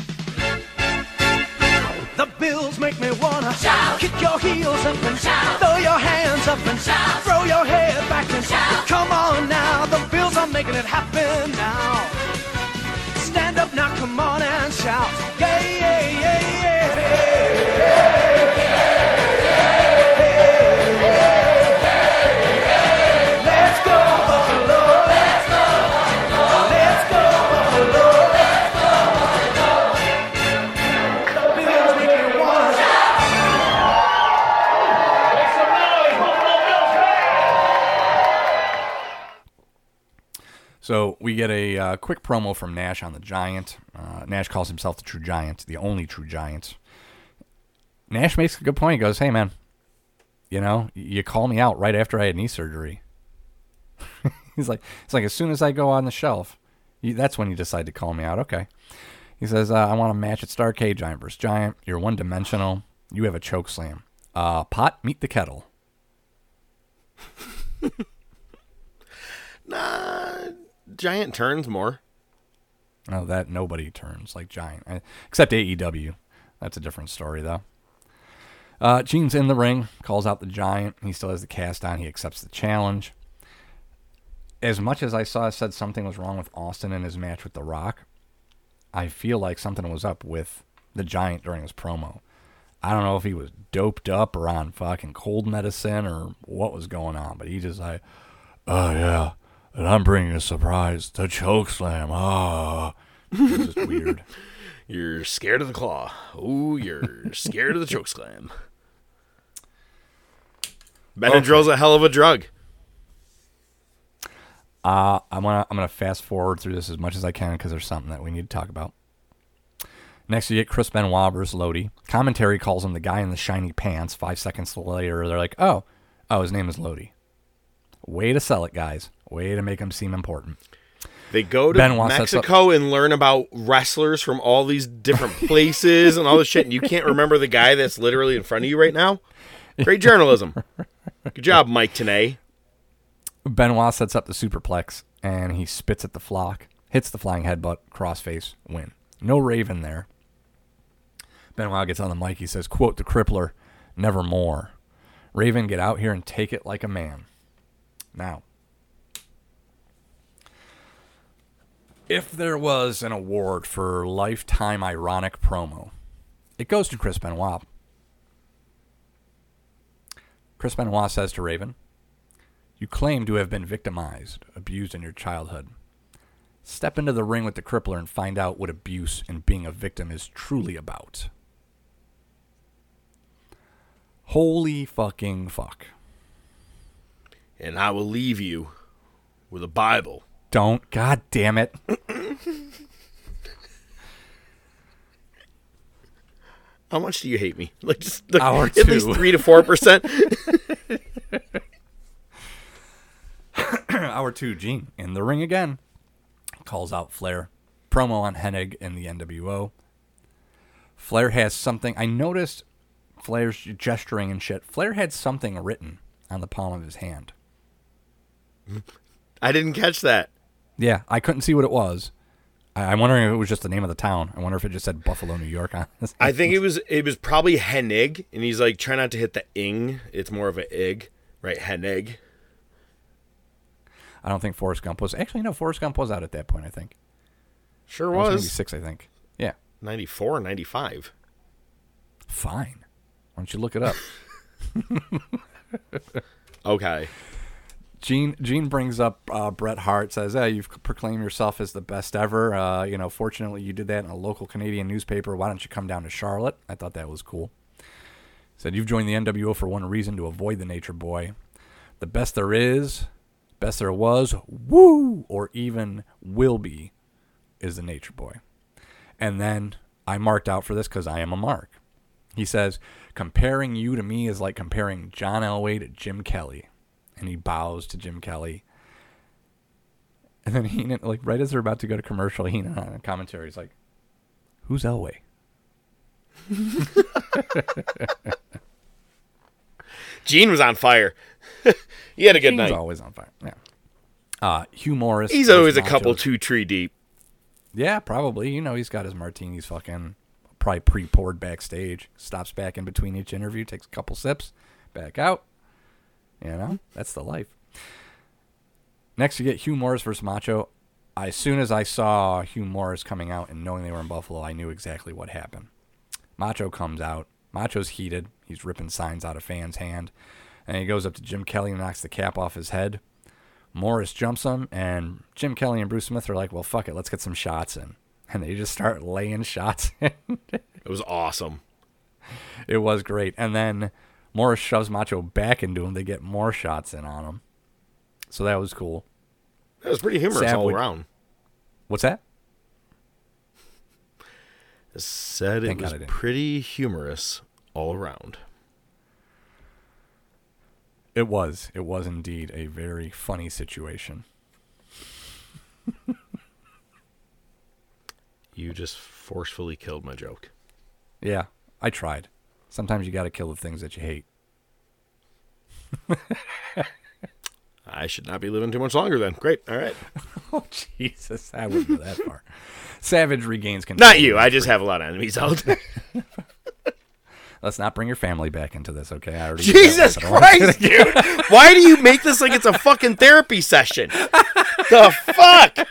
The bills make me wanna shout. Kick your heels up and shout. Throw your hands up and shout. Throw your head back and shout. Come on now, the bills are making it happen now. Stand up now, come on and shout. Yeah, yeah, yeah, yeah. So we get a uh, quick promo from Nash on the Giant. Uh, Nash calls himself the True Giant, the only True Giant. Nash makes a good point. He goes, "Hey man, you know, you call me out right after I had knee surgery." [laughs] He's like, "It's like as soon as I go on the shelf, you, that's when you decide to call me out." Okay. He says, uh, "I want a match at Starcade, Giant versus Giant. You're one dimensional. You have a choke slam. Uh, pot, meet the kettle." [laughs] Nah, Giant turns more. No, that nobody turns like Giant, except AEW. That's a different story, though. Uh, Gene's in the ring, calls out the Giant. He still has the cast on. He accepts the challenge. As much as I saw said something was wrong with Austin in his match with The Rock, I feel like something was up with the Giant during his promo. I don't know if he was doped up or on fucking cold medicine or what was going on, but he just like, oh yeah, and I'm bringing a surprise, the choke slam. Ah, it's just weird. [laughs] You're scared of the claw. Ooh, you're [laughs] scared of the choke slam. Benadryl's a hell of a drug. Uh, I'm gonna I'm gonna fast forward through this as much as I can because there's something that we need to talk about. Next, you get Chris Benoit versus Lodi. Commentary calls him the guy in the shiny pants. Five seconds later, they're like, "Oh, oh, his name is Lodi." Way to sell it, guys. Way to make them seem important. They go to Benoit sets up- Mexico and learn about wrestlers from all these different [laughs] places and all this shit, and you can't remember the guy that's literally in front of you right now. Great journalism. Good job, Mike Tenay. Benoit sets up the superplex and he spits at the flock, hits the flying headbutt, crossface, win. No Raven there. Benoit gets on the mic. He says, "Quote the crippler, nevermore. Raven, get out here and take it like a man." Now, if there was an award for lifetime ironic promo, it goes to Chris Benoit. Chris Benoit says to Raven, You claim to have been victimized, abused in your childhood. Step into the ring with the crippler and find out what abuse and being a victim is truly about. Holy fucking fuck. And I will leave you with a Bible. Don't. God damn it. How much do you hate me? Like just like, Hour at least three to four percent. [laughs] Hour two, Gene in the ring again. Calls out Flair. Promo on Hennig in the NWO. Flair has something. I noticed Flair's gesturing and shit. Flair had something written on the palm of his hand. I didn't catch that. Yeah, I couldn't see what it was. I, I'm wondering if it was just the name of the town. I wonder if it just said Buffalo, New York on. I think it was it was probably Hennig, and he's like try not to hit the ing. It's more of an ig, right? Hennig. I don't think Forrest Gump was. Actually, no, Forrest Gump was out at that point, I think. Sure was. was. maybe six, I think. Yeah. 94 95. Fine. Why don't you look it up? [laughs] Okay. Gene Gene brings up uh, Bret Hart says, "Hey, you've proclaimed yourself as the best ever. Uh, you know, fortunately, you did that in a local Canadian newspaper. Why don't you come down to Charlotte?" I thought that was cool. Said you've joined the NWO for one reason to avoid the Nature Boy, the best there is, best there was, woo, or even will be, is the Nature Boy. And then I marked out for this because I am a mark. He says, comparing you to me is like comparing John Elway to Jim Kelly. And he bows to Jim Kelly. And then Heenan, [laughs] like right as they're about to go to commercial, Heenan on commentary is like, Who's Elway? [laughs] Gene was on fire. [laughs] he had a good Gene's night. always on fire. Yeah. Uh, Hugh Morris. He's always a couple two tree deep. Yeah, probably. You know, he's got his martinis fucking probably pre poured backstage. Stops back in between each interview, takes a couple sips, back out. You know, that's the life. Next, you get Hugh Morrus versus Macho. As soon as I saw Hugh Morrus coming out and knowing they were in Buffalo, I knew exactly what happened. Macho comes out. Macho's heated. He's ripping signs out of fans' hand. And he goes up to Jim Kelly and knocks the cap off his head. Morrus jumps him, and Jim Kelly and Bruce Smith are like, well, fuck it. Let's get some shots in. [laughs] And they just start laying shots in. [laughs] It was awesome. it was great. And then Morrus shoves Macho back into him. They get more shots in on him. So that was cool. That was pretty humorous Sav all would- around. What's that? I said it Thank was God pretty humorous all around. It was. It was indeed a very funny situation. You just forcefully killed my joke. Yeah, I tried. Sometimes you got to kill the things that you hate. [laughs] I should not be living too much longer then. Great. All right. [laughs] oh Jesus, I wouldn't go that far. Savage regains control. Not you. I just have a lot of enemies out there. [laughs] Let's not bring your family back into this, okay? I already Jesus once. I don't want- Christ, dude. Why do you make this like it's a fucking therapy session? The fuck?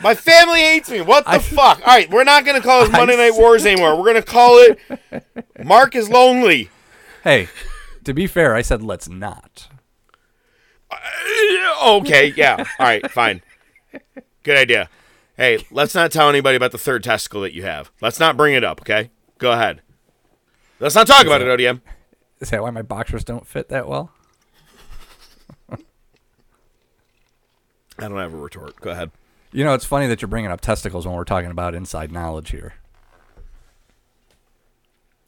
My family hates me. What the fuck? All right, we're not going to call this I Monday Night Wars anymore. We're going to call it Mark is Lonely. Hey, to be fair, I said let's not. Uh, okay, yeah. All right, fine. Good idea. Hey, let's not tell anybody about the third testicle that you have. Let's not bring it up, okay? Go ahead. Let's not talk about it, ODM. Is that why my boxers don't fit that well? I don't have a retort. Go ahead. You know, it's funny that you're bringing up testicles when we're talking about inside knowledge here.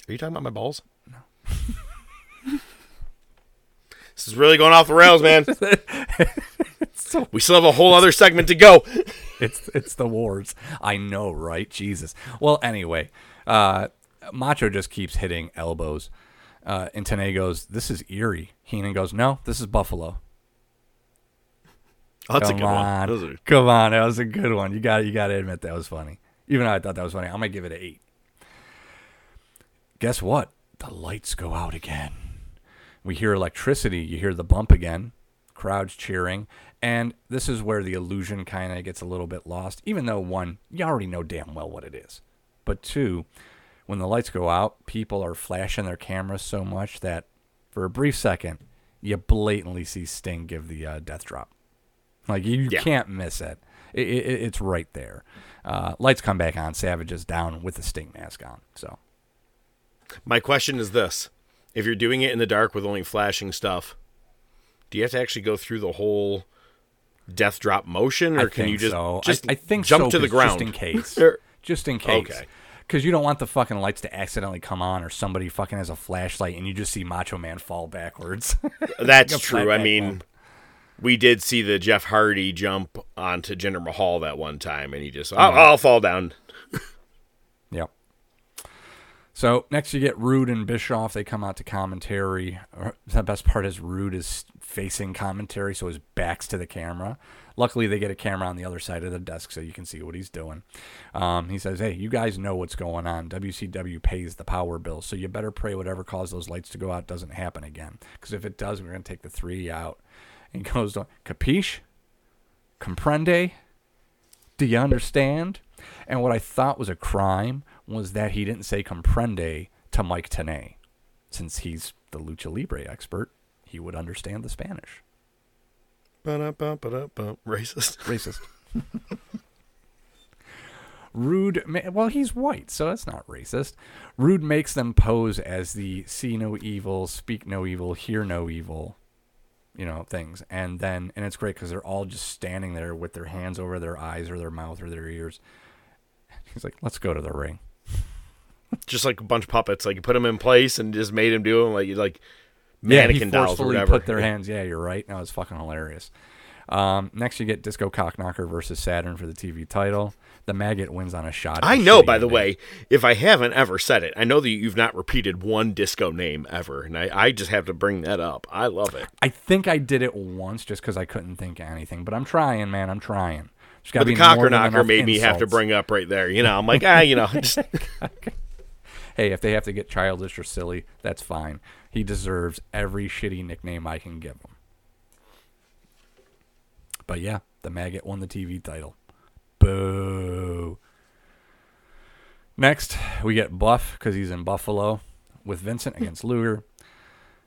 Are you talking about my balls? No. [laughs] this is really going off the rails, man. [laughs] we still have a whole other segment to go. [laughs] it's it's the wars. I know, right? Jesus. Well, anyway, uh, Macho just keeps hitting elbows. Uh, and Tenay goes, "This is eerie." Heenan goes, "No, this is Buffalo." Oh, that's a Come good one. on. Those are- Come on, that was a good one. You got you got to admit that was funny. Even though I thought that was funny, I'm gonna give it an eight. Guess what? The lights go out again. We hear electricity. You hear the bump again. Crowds cheering, and this is where the illusion kind of gets a little bit lost. Even though one, you already know damn well what it is, but two, when the lights go out, people are flashing their cameras so much that for a brief second, you blatantly see Sting give the uh, death drop. Like you Yeah. can't miss it. It, it. It's right there. Uh, lights come back on. Savage is down with the Sting mask on. So My question is this: If you're doing it in the dark with only flashing stuff, do you have to actually go through the whole death drop motion, or I can you just so. just I, I think jump so, to the ground just in [laughs] case. Just in case. Okay. Because you don't want the fucking lights to accidentally come on, or somebody fucking has a flashlight and you just see Macho Man fall backwards. [laughs] That's Like true. I mean, bump. We did see the Jeff Hardy jump onto Jinder Mahal that one time, and he just, I'll, I'll fall down. [laughs] Yep. So next you get Rude and Bischoff. They come out to commentary. Uh, The best part is Rude is facing commentary, so his back's to the camera. Luckily, they get a camera on the other side of the desk so you can see what he's doing. Um, he says, "Hey, you guys know what's going on. WCW pays the power bill, so you better pray whatever caused those lights to go out doesn't happen again. Because if it does, we're gonna take the three out." And he goes, on, "Capiche? Comprende?" Do you understand? And what I thought was a crime was that he didn't say comprende to Mike Tenay. Since he's the lucha libre expert, he would understand the Spanish. Ba-da-ba-ba-da-ba. Racist. [laughs] Racist. Rude, ma- well, he's white, so that's not racist. Rude makes them pose as the see no evil, speak no evil, hear no evil, you know, things. And then, and it's great because they're all just standing there with their hands over their eyes or their mouth or their ears. [laughs] He's like, let's go to the ring. [laughs] just like a bunch of puppets. Like you put them in place and just made them do them like you like Yeah, mannequin he dolls or whatever. put their hands. Yeah, you're right. No, it's fucking hilarious. Um, next, you get Disco Cockknocker versus Saturn for the TV title. The maggot wins on a shot. I know, by the ending. way, if I haven't ever said it, I know that you've not repeated one disco name ever, and I, I just have to bring that up. I love it. I think I did it once just because I couldn't think of anything. But I'm trying, man. I'm trying. But the cocker knocker made me have to bring up right there. You know, I'm like, ah, you know, just [laughs] [laughs] Hey, if they have to get childish or silly, that's fine. He deserves every shitty nickname I can give him. But yeah, the maggot won the TV title. Boo. Next, we get Buff because he's in Buffalo with Vincent [laughs] against Luger.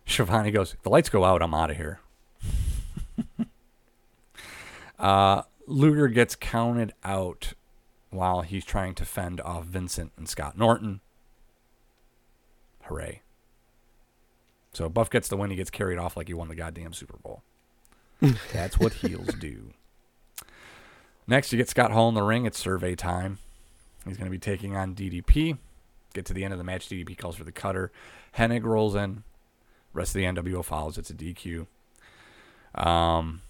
Shivani goes, The lights go out, I'm out of here. [laughs] uh, Luger gets counted out while he's trying to fend off Vincent and Scott Norton. Hooray. So Buff gets the win. He gets carried off like he won the goddamn Super Bowl. [laughs] That's what heels do. Next, you get Scott Hall in the ring. It's survey time. He's going to be taking on DDP. Get to the end of the match. DDP calls for the cutter. Hennig rolls in. Rest of the NWO follows. It's a DQ. Um,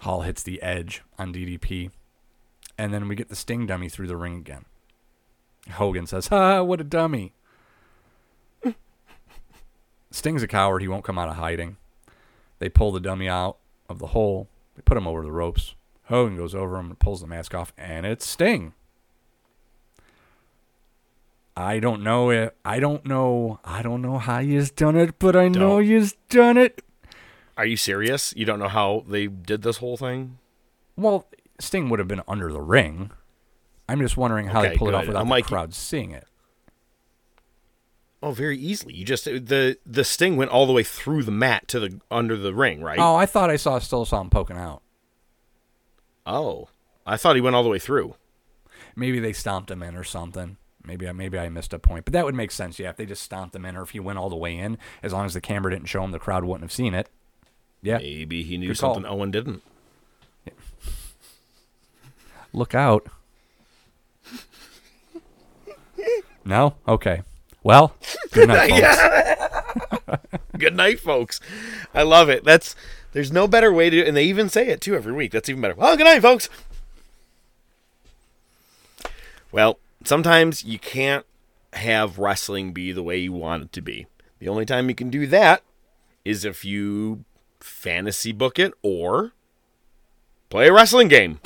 Hall hits the edge on DDP. And then we get the Sting dummy through the ring again. Hogan says, Ha, what a dummy. [laughs] Sting's a coward. He won't come out of hiding. They pull the dummy out of the hole. They put him over the ropes. Hogan goes over him and pulls the mask off, and it's Sting. I don't know it. I don't know. I don't know how he's done it, but I know Don't. he's done it. Are you serious? You don't know how they did this whole thing? Well, Sting would have been under the ring. I'm just wondering how Okay, they pull it off without I'm the like- crowd seeing it. Oh, very easily. You just the the sting went all the way through the mat to the under the ring, right? Oh, I thought I saw still saw him poking out. Oh, I thought he went all the way through. Maybe they stomped him in or something. Maybe I maybe I missed a point, but that would make sense. Yeah, if they just stomped him in, or if he went all the way in, as long as the camera didn't show him, the crowd wouldn't have seen it. Yeah, Maybe he knew Good call. something Owen didn't. [laughs] Look out. No? Okay. Well, good night, [laughs] folks. [laughs] Good night, folks. I love it. That's there's no better way to, and they even say it too every week. That's even better. Well, good night, folks. Well, sometimes you can't have wrestling be the way you want it to be. The only time you can do that is if you fantasy book it or play a wrestling game.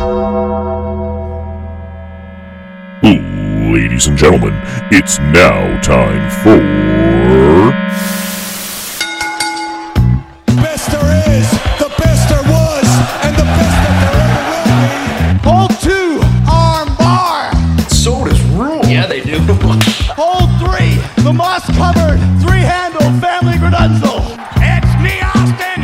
Ladies and gentlemen, it's now time for. The covered, three handle family gradunzel. It's me, Austin.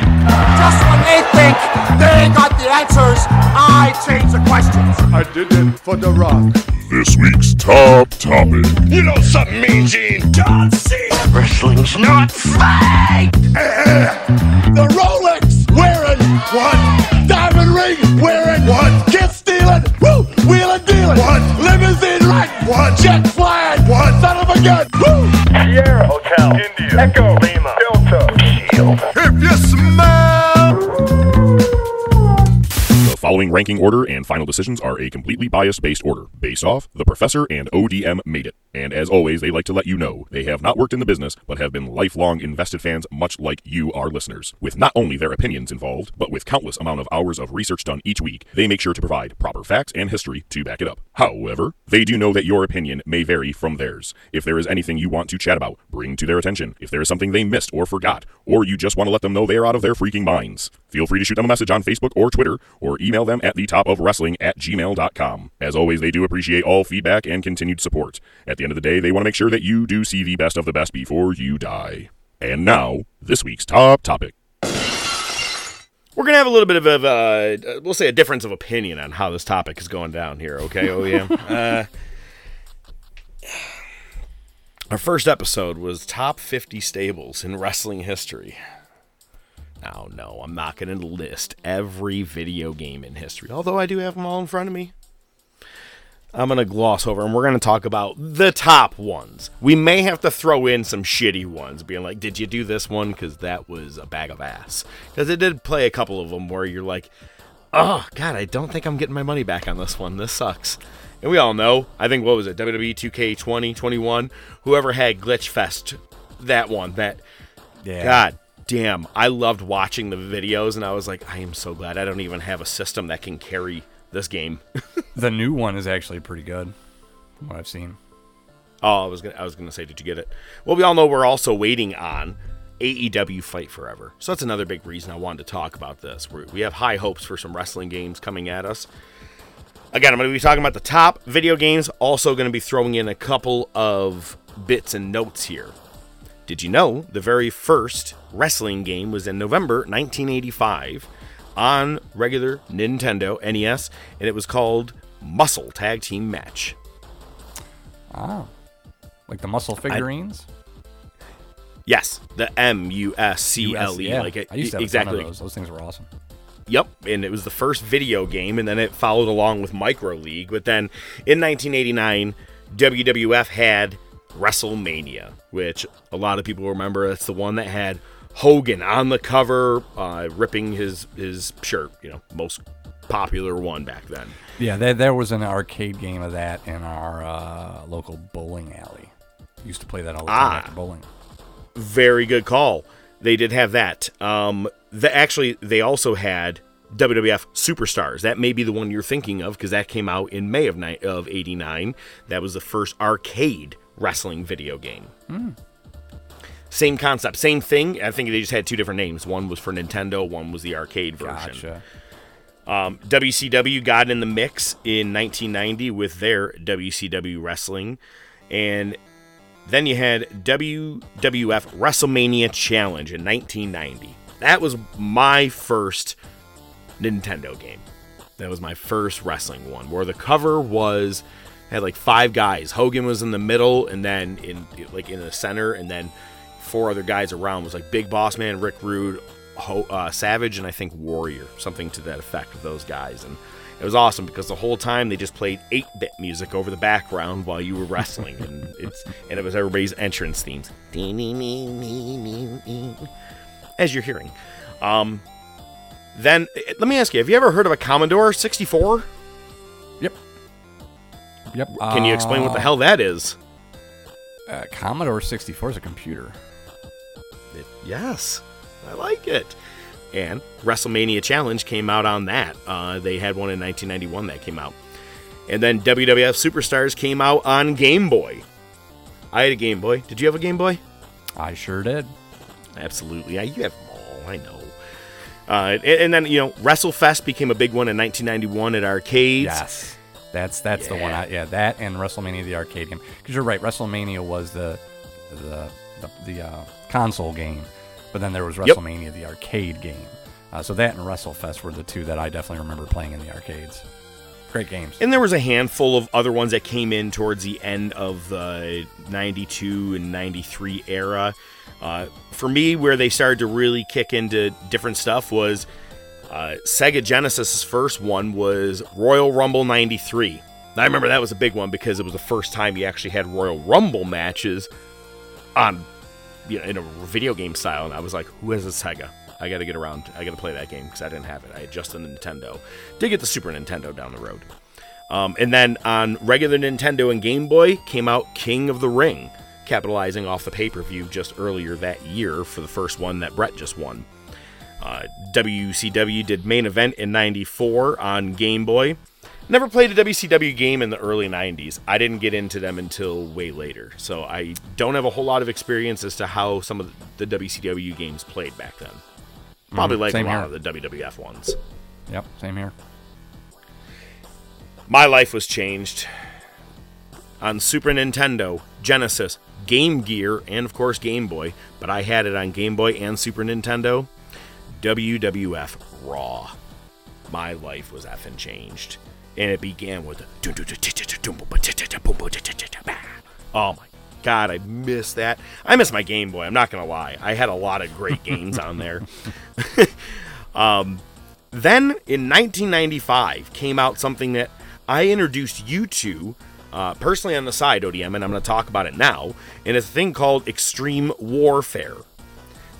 Just when they think they got the answers, I change the questions. I did it for The Rock. This week's top topic. You know something mean, Gene? John Cena. Wrestling's not fake. [laughs] the Rolex wearing what? Diamond ring wearing what? Kiss stealing, woo, wheeling dealing, what? Limousine riding, what? Jet flying, what? Son of woo. Sierra Hotel, India, Echo, Lima, Delta, Shield. If you smell. Following ranking order and final decisions are a completely bias based order, based off The Professor and ODM made it. And as always, they like to let you know they have not worked in the business, but have been lifelong invested fans, much like you, our listeners. With not only their opinions involved, but with countless amount of hours of research done each week, they make sure to provide proper facts and history to back it up. However, they do know that your opinion may vary from theirs. If there is anything you want to chat about, bring to their attention. If there is something they missed or forgot, or you just want to let them know they are out of their freaking minds, feel free to shoot them a message on Facebook or Twitter, or email them at the top of wrestling at gmail.com. As always, they do appreciate all feedback and continued support. At the end of the day, they want to make sure that you do see the best of the best before you die. And now, this week's top topic. We're gonna have a little bit of a, uh, we'll say, a difference of opinion on how this topic is going down here. Okay, oh [laughs] yeah. uh, our first episode was top 50 stables in wrestling history. Now, no, I'm not going to list every video game in history, although I do have them all in front of me. I'm going to gloss over and we're going to talk about the top ones. We may have to throw in some shitty ones, being like, did you do this one? Because that was a bag of ass. Because it did play a couple of them where you're like, oh, God, I don't think I'm getting my money back on this one. This sucks. And we all know, I think, what was it, WWE 2K20, 21? Whoever had Glitch Fest, that one, that, Yeah. God damn, I loved watching the videos and I was like, I am so glad I don't even have a system that can carry this game. [laughs] the new one is actually pretty good, from what I've seen. Oh, I was gonna I was gonna say, did you get it? Well, we all know we're also waiting on AEW Fight Forever, so that's another big reason I wanted to talk about this. We're, we have high hopes for some wrestling games coming at us. Again, I'm going to be talking about the top video games. Also, going to be throwing in a couple of bits and notes here. Did you know the very first wrestling game was in November 1985 on regular Nintendo NES, and it was called Muscle Tag Team Match. Oh, like the muscle figurines. Yes, the M U S C L E. Like it, I used to have exactly. a ton of those. Those things were awesome. Yep, and it was the first video game, and then it followed along with Micro League. But then in 1989, WWF had WrestleMania, which a lot of people remember. That's the one that had Hogan on the cover, uh, ripping his his shirt. You know, most popular one back then. Yeah, there, there was an arcade game of that in our uh, local bowling alley. Used to play that all the time Ah. after bowling. Very good call. They did have that. Um, the, actually, they also had WWF Superstars. That may be the one you're thinking of because that came out in May of ni- of '89. That was the first arcade wrestling video game. Hmm. Same concept, same thing. I think they just had two different names. One was for Nintendo. One was the arcade version. Gotcha. Um, WCW got in the mix in 1990 with their WCW wrestling, and then you had WWF WrestleMania Challenge in 1990. That was my first Nintendo game. That was my first wrestling one, where the cover was had like five guys. Hogan was in the middle, and then in like in the center, and then four other guys around. It was like Big Boss Man, Rick Rude, Ho, uh, Savage, and I think Warrior, something to that effect of those guys. And it was awesome because the whole time they just played 8-bit music over the background while you were wrestling, and [laughs] it's and it was everybody's entrance themes. As you're hearing. Um, then eh, let me ask you: Have you ever heard of a Commodore 64? Yep. Can you explain what the Uh, hell that is? Uh, Commodore 64 is a computer. It, yes, I like it. And WrestleMania Challenge came out on that. Uh, they had one in 1991 that came out. And then WWF Superstars came out on Game Boy. I had a Game Boy. Did you have a Game Boy? I sure did. Absolutely. I, you have them all. I know. Uh, and, and then, you know, WrestleFest became a big one in 1991 at arcades. Yes. That's that's the one. I, yeah, that and WrestleMania the arcade game. Because you're right, WrestleMania was the the the, the uh, console game, but then there was Yep. WrestleMania the arcade game. Uh, so that and WrestleFest were the two that I definitely remember playing in the arcades. Great games. And there was a handful of other ones that came in towards the end of the 92 and 93 era. Uh, for me, where they started to really kick into different stuff was uh, Sega Genesis's first one was Royal Rumble 93. I remember that was a big one because it was the first time you actually had Royal Rumble matches on you know, in a video game style. And I was like, who has a Sega? I got to get around. I got to play that game because I didn't have it. I had just a Nintendo. Did get the Super Nintendo down the road. Um, and then on regular Nintendo and Game Boy came out King of the Ring, capitalizing off the pay per view just earlier that year for the first one that Bret just won. Uh, WCW did main event in 94 on Game Boy. Never played a WCW game in the early 90s. I didn't get into them until way later. So I don't have a whole lot of experience as to how some of the WCW games played back then. Probably Mhm, like a lot here. of the WWF ones. Yep, same here. My life was changed on Super Nintendo, Genesis, Game Gear, and of course Game Boy, but I had it on Game Boy and Super Nintendo. WWF Raw. My life was effing changed. And it began with Oh my god, I miss that. I miss my Game Boy, I'm not gonna lie. I had a lot of great games on there. um, then in 1995 came out something that I introduced you to uh, personally on the side, ODM, and I'm going to talk about it now. And it's a thing called Extreme Warfare.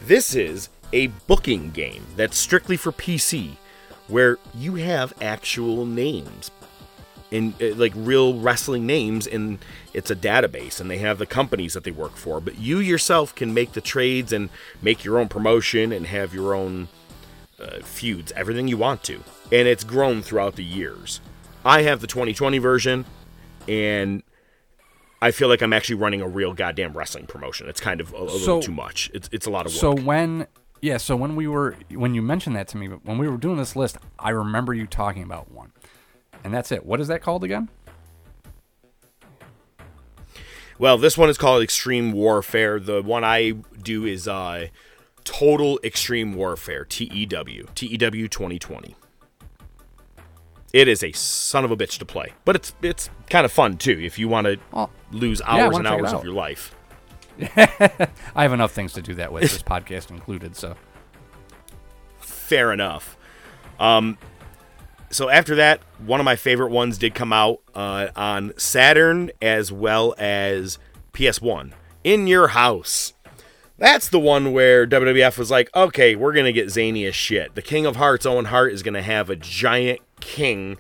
This is a booking game that's strictly for PC, where you have actual names and uh, like real wrestling names and it's a database and they have the companies that they work for but you yourself can make the trades and make your own promotion and have your own uh, feuds everything you want to. And it's grown throughout the years. I have the 2020 version and i feel like i'm actually running a real goddamn wrestling promotion. It's kind of a, a little too much. It's, it's a lot of work. So when yeah, so when we were when you mentioned that to me, when we were doing this list, I remember you talking about one, and that's it. What is that called again? Well, this one is called Extreme Warfare. The one I do is uh, Total Extreme Warfare, TEW, TEW 2020. It is a son of a bitch to play, but it's it's kind of fun too if you want to Well, lose hours wanna and hours of your life. [laughs] I have enough things to do that with, this podcast included. So Fair enough. Um, so after that, one of my favorite ones did come out uh, on Saturn as well as PS1. In Your House. That's the one where WWF was like, okay, we're going to get zany as shit. The King of Hearts, Owen Hart, is going to have a giant king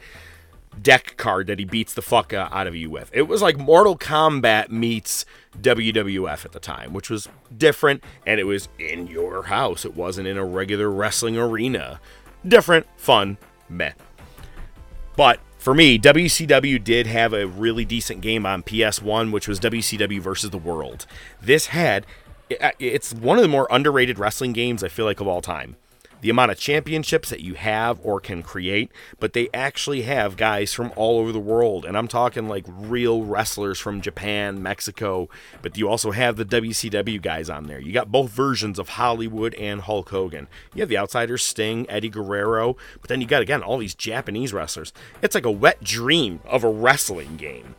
deck card that he beats the fuck out of you with. It was like Mortal Kombat meets WWF at the time, which was different, and it was in your house. It wasn't in a regular wrestling arena. Different, fun, meh. But for me, WCW did have a really decent game on PS1, which was WCW versus the World. This had it's one of the more underrated wrestling games I feel like of all time. The amount of championships that you have or can create, but they actually have guys from all over the world. And I'm talking like real wrestlers from Japan, Mexico, but you also have the WCW guys on there. You got both versions of Hollywood and Hulk Hogan. You have the Outsiders, Sting, Eddie Guerrero, but then you got again all these Japanese wrestlers. It's like a wet dream of a wrestling game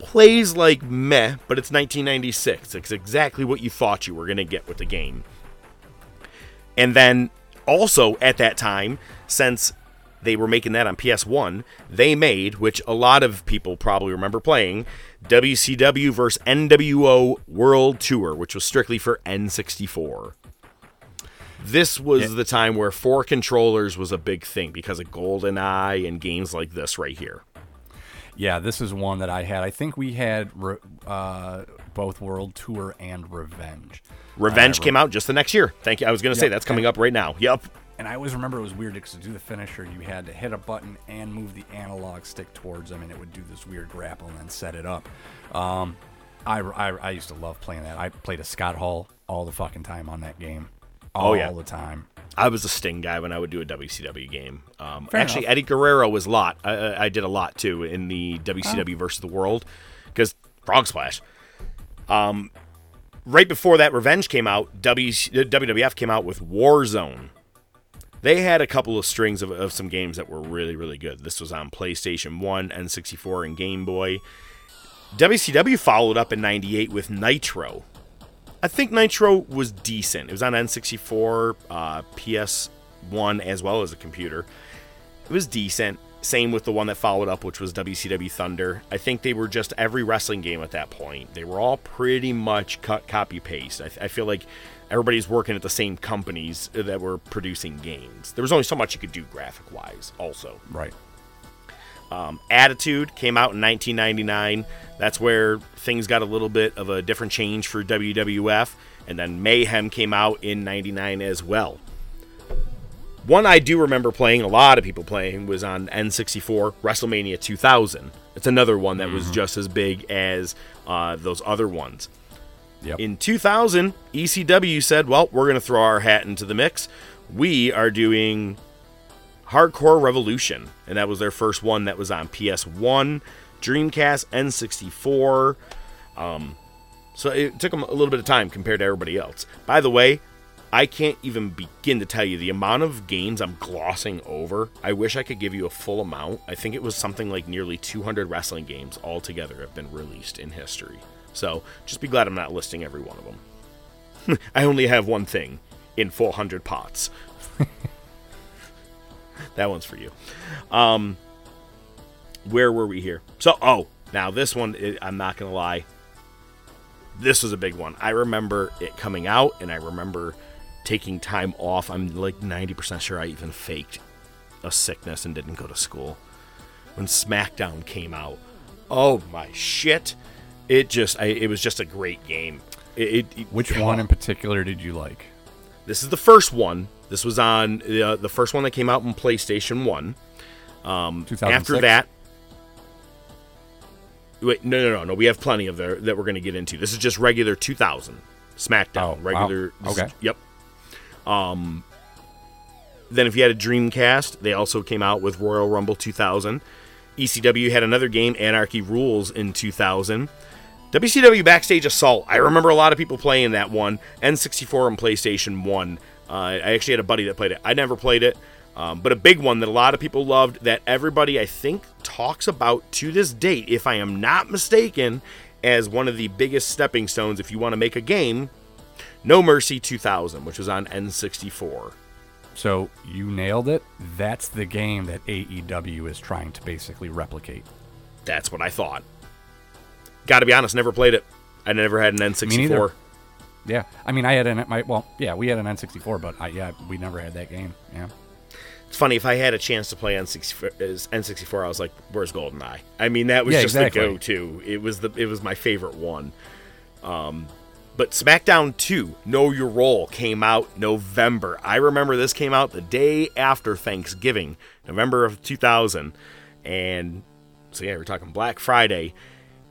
plays like meh, but it's 1996. It's exactly what you thought you were going to get with the game. And then also at that time, since they were making that on PS1, they made, which a lot of people probably remember playing, WCW vs. NWO World Tour, which was strictly for N64. This was yeah. the time where four controllers was a big thing because of GoldenEye and games like this right here. Yeah, this is one that I had. I think we had uh, both World Tour and Revenge. Revenge came out just the next year. Thank you. I was going to yep. say that's coming up right now. Yep. And I always remember it was weird because to do the finisher, you had to hit a button and move the analog stick towards them, and it would do this weird grapple and then set it up. Um, I, I, I used to love playing that. I played a Scott Hall all the fucking time on that game. All, oh yeah, all the time. I was a Sting guy when I would do a WCW game. Um, actually, enough. Eddie Guerrero was a lot. I, I, did a lot too in the WCW oh. versus the World because Frog Splash. Um, right before that, Revenge came out. WWF came out with Warzone. They had a couple of strings of, of some games that were really, really good. This was on PlayStation 1, N64, and Game Boy. WCW followed up in 98 with Nitro. I think Nitro was decent. It was on N64, uh, PS1, as well as a computer. It was decent. Same with the one that followed up, which was WCW Thunder. I think they were just every wrestling game at that point. They were all pretty much cut copy paste. I, I feel like everybody's working at the same companies that were producing games. There was only so much you could do graphic wise, also. Right. Um, Attitude came out in 1999. That's where things got a little bit of a different change for WWF. And then Mayhem came out in 99 as well. One I do remember playing, a lot of people playing, was on N64 WrestleMania 2000. It's another one that mm-hmm. was just as big as uh, those other ones. Yep. In 2000, ECW said, well, we're going to throw our hat into the mix. We are doing Hardcore Revolution, and that was their first one that was on PS1, Dreamcast, N64. Um, so it took them a little bit of time compared to everybody else. By the way, I can't even begin to tell you the amount of games I'm glossing over. I wish I could give you a full amount. I think it was something like nearly 200 wrestling games altogether have been released in history. So just be glad I'm not listing every one of them. [laughs] I only have one thing in 400 pots. [laughs] that one's for you. Um, where were we here? So, oh, now this one, I'm not gonna lie. This was a big one. I remember it coming out, and I remember taking time off. I'm like 90% sure I even faked a sickness and didn't go to school when SmackDown came out. Oh my shit! It just, I, it was just a great game. It, it, Which one in particular did you like? This is the first one this was on uh, the first one that came out on PlayStation One. Um, after that, wait, no, no, no, no. We have plenty of there that we're going to get into. This is just regular 2000 SmackDown. Oh, regular. Wow. Okay. Is, yep. Um. Then, if you had a Dreamcast, they also came out with Royal Rumble 2000. ECW had another game, Anarchy Rules, in 2000. WCW Backstage Assault. I remember a lot of people playing that one. N64 and PlayStation 1. Uh, I actually had a buddy that played it. I never played it, um, but a big one that a lot of people loved that everybody I think talks about to this date, if I am not mistaken, as one of the biggest stepping stones if you want to make a game. No Mercy 2000, which was on N64. So you nailed it. That's the game that AEW is trying to basically replicate. That's what I thought. Got to be honest, never played it. I never had an N64. Me neither. Yeah, I mean, I had an my well, yeah, we had an N64, but I, yeah, we never had that game. Yeah. It's funny if I had a chance to play N64, N64 I was like, "Where's GoldenEye?" I mean, that was Yeah, just exactly. the go-to. It was the it was my favorite one. Um, but SmackDown 2, Know Your Role, came out November. I remember this came out the day after Thanksgiving, November of 2000, and so yeah, we're talking Black Friday.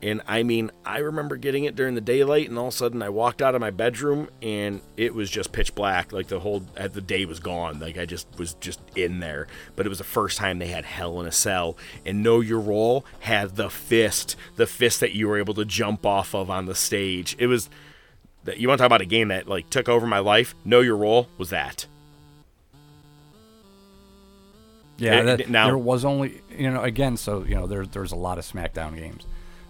And I mean, I remember getting it during the daylight, and all of a sudden I walked out of my bedroom and it was just pitch black. Like the whole uh, the day was gone. Like I just was just in there. But it was the first time they had Hell in a Cell, and Know Your Role had the fist, the fist that you were able to jump off of on the stage. It was that you want to talk about a game that like took over my life. Know Your Role was that. Yeah, It- that, now- there was only you know again, so you know there there's a lot of SmackDown games.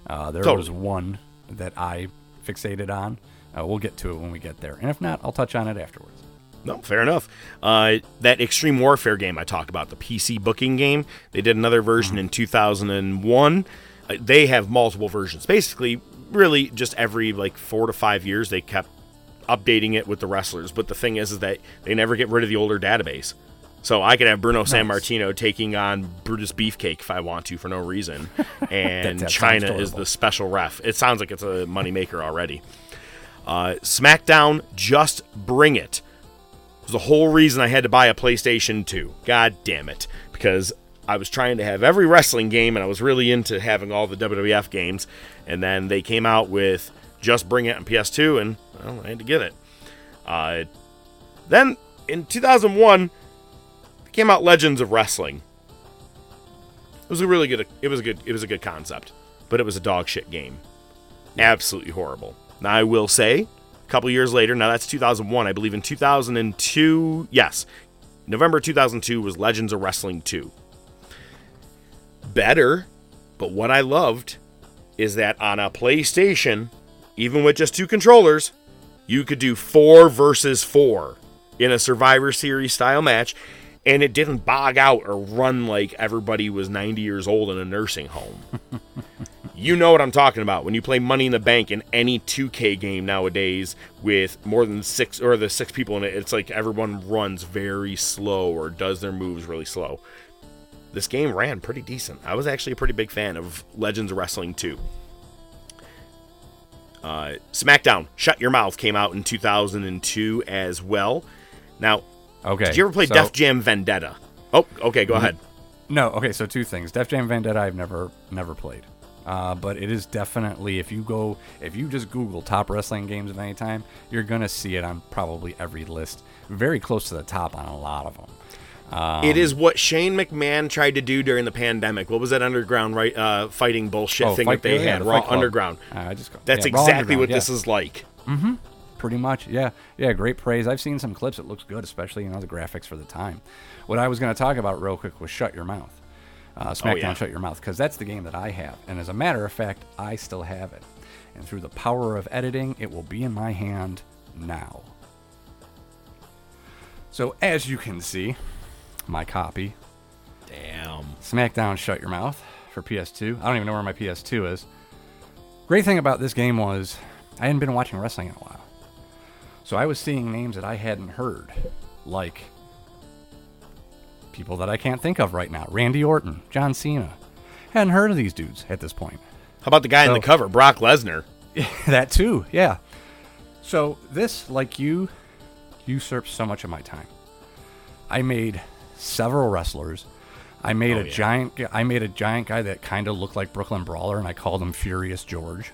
Uh, there Totally. was one that I fixated on. Uh, we'll get to it when we get there, and if not, I'll touch on it afterwards. No, fair enough. Uh, that Extreme Warfare game I talked about, the PC booking game, they did another version in 2001. Uh, they have multiple versions. Basically, really, just every like four to five years, they kept updating it with the wrestlers. But the thing is, is that they never get rid of the older database. So I could have Bruno Sammartino taking on Brutus Beefcake if I want to for no reason, [laughs] and Chyna is the special ref. It sounds like it's a moneymaker already. Uh, SmackDown, just bring it was the whole reason I had to buy a PlayStation 2. God damn it. Because I was trying to have every wrestling game and I was really into having all the WWF games. And then they came out with Just Bring It on PS2 and well, I had to get it. Uh, then in 2001 came out Legends of Wrestling. It was a really good it was a good it was a good concept, but it was a dog shit game. Absolutely horrible. Now I will say a couple years later, now that's 2001, I believe in 2002, yes. November 2002 was Legends of Wrestling 2. Better, but what I loved is that on a PlayStation, even with just two controllers, you could do 4 versus 4 in a Survivor Series style match and it didn't bog out or run like everybody was 90 years old in a nursing home. [laughs] you know what I'm talking about when you play Money in the Bank in any 2K game nowadays with more than six or the six people in it. It's like everyone runs very slow or does their moves really slow. This game ran pretty decent. I was actually a pretty big fan of Legends Wrestling 2. Uh, SmackDown, Shut Your Mouth came out in 2002 as well. Now, Okay, did you ever play so- Def Jam Vendetta? Oh, okay, go ahead. No, okay, so two things. Def Jam Vendetta I've never never played. Uh, but it is definitely if you go if you just Google top wrestling games of any time, you're gonna see it on probably every list. Very close to the top on a lot of them. Um, it is what Shane McMahon tried to do during the pandemic. What was that underground right uh, fighting bullshit Oh, thing Fight- that they yeah, had? the Raw Underground. Uh, I just That's yeah, exactly what Underground, this is like. Mm-hmm. Pretty much, yeah, yeah. Great praise. I've seen some clips. It looks good, especially you know the graphics for the time. What I was going to talk about real quick was Shut Your Mouth, uh, SmackDown Oh, yeah. Shut Your Mouth, because that's the game that I have, and as a matter of fact, I still have it. And through the power of editing, it will be in my hand now. So as you can see, my copy. Damn. SmackDown Shut Your Mouth for PS2. I don't even know where my PS2 is. Great thing about this game was I hadn't been watching wrestling in a while. So I was seeing names that I hadn't heard, like people that I can't think of right now. Randy Orton, John Cena. Hadn't heard of these dudes at this point. How about the guy in the cover, Brock Lesnar? [laughs] that too, yeah. So this, like you, usurps so much of my time. I made several wrestlers. I made Oh, a yeah. giant. I made a giant guy that kind of looked like Brooklyn Brawler, and I called him Furious George.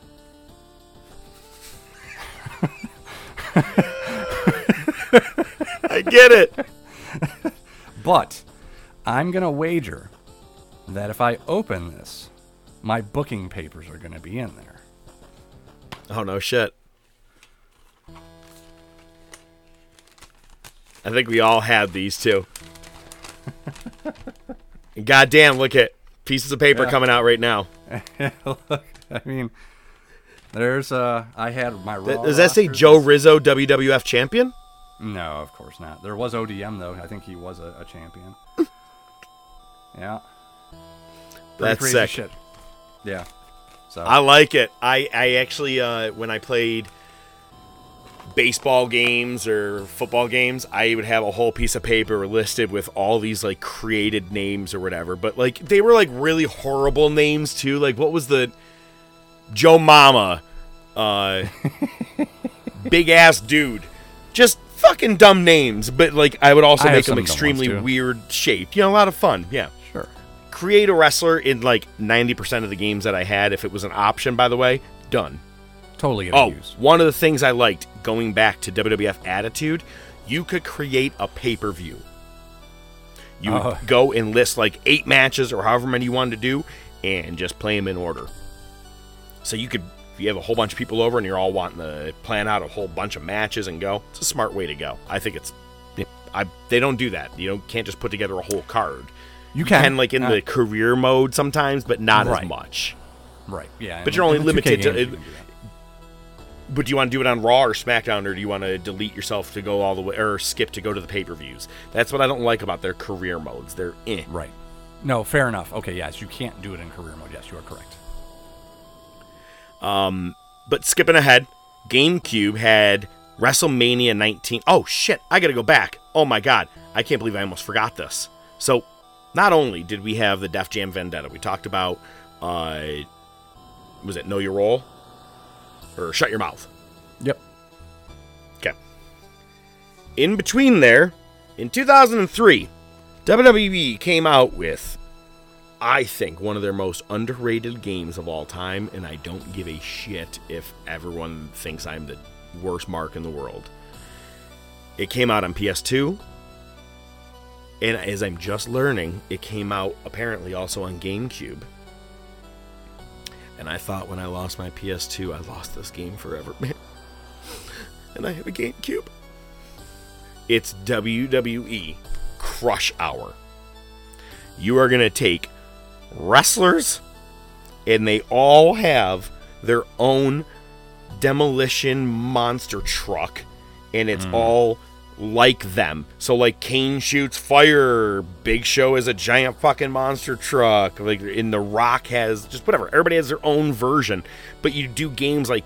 I get it. But I'm gonna wager that if I open this, my booking papers are gonna be in there. Oh no shit. I think we all had these too. [laughs] Goddamn, look at pieces of paper Yeah. coming out right now. [laughs] Look, I mean, there's uh, I had my Th- Does that say. Joe Rizzo WWF champion? No, of course not. There was ODM though. I think he was a, a champion. [laughs] yeah. Pretty That's crazy sick. shit. Yeah. So I like it. I I actually uh, when I played baseball games or football games, I would have a whole piece of paper listed with all these like created names or whatever. But like they were like really horrible names too. Like what was the Joe Mama, uh, [laughs] big ass dude, just fucking dumb names. But like I would also I make them extremely weird shaped. You know, a lot of fun. Yeah Sure. create a wrestler in like 90% of the games that I had. If it was an option, by the way, done. Totally Oh, used. one of the things I liked going back to WWF Attitude, you could create a pay per view. You would Oh. go and list like eight matches or however many you wanted to do and just play them in order. So you could, if you have a whole bunch of people over and you're all wanting to plan out a whole bunch of matches and go, it's a smart way to go. I think it's, I, they don't do that. You know, can't just put together a whole card. You can. like in Uh, the career mode sometimes, but not Right. as much. Right. Yeah. But you're only in the 2K limited to. games, But do you want to do it on Raw or SmackDown, or do you want to delete yourself to go all the way, or skip to go to the pay per views? That's what I don't like about their career modes. They're eh. Right. No, fair enough. Okay, yes, you can't do it in career mode. Yes, you are correct. Um, but skipping ahead, GameCube had WrestleMania 19. Oh shit! I gotta go back. Oh my god! I can't believe I almost forgot this. So, not only did we have the Def Jam Vendetta, we talked about, uh, was it Know Your Role or Shut Your Mouth? Yep. Okay. In between there, in 2003, WWE came out with, I think, one of their most underrated games of all time, and I don't give a shit if everyone thinks I'm the worst mark in the world. It came out on PS2, and as I'm just learning, it came out apparently also on GameCube. And I thought when I lost my PS2, I lost this game forever, [laughs] man. And I have a GameCube. It's WWE Crush Hour. You are going to take wrestlers, and they all have their own demolition monster truck, and it's hmm. all like them. So, like, Kane shoots fire, Big Show is a giant fucking monster truck, like, in The Rock has just whatever. Everybody has their own version, but you do games like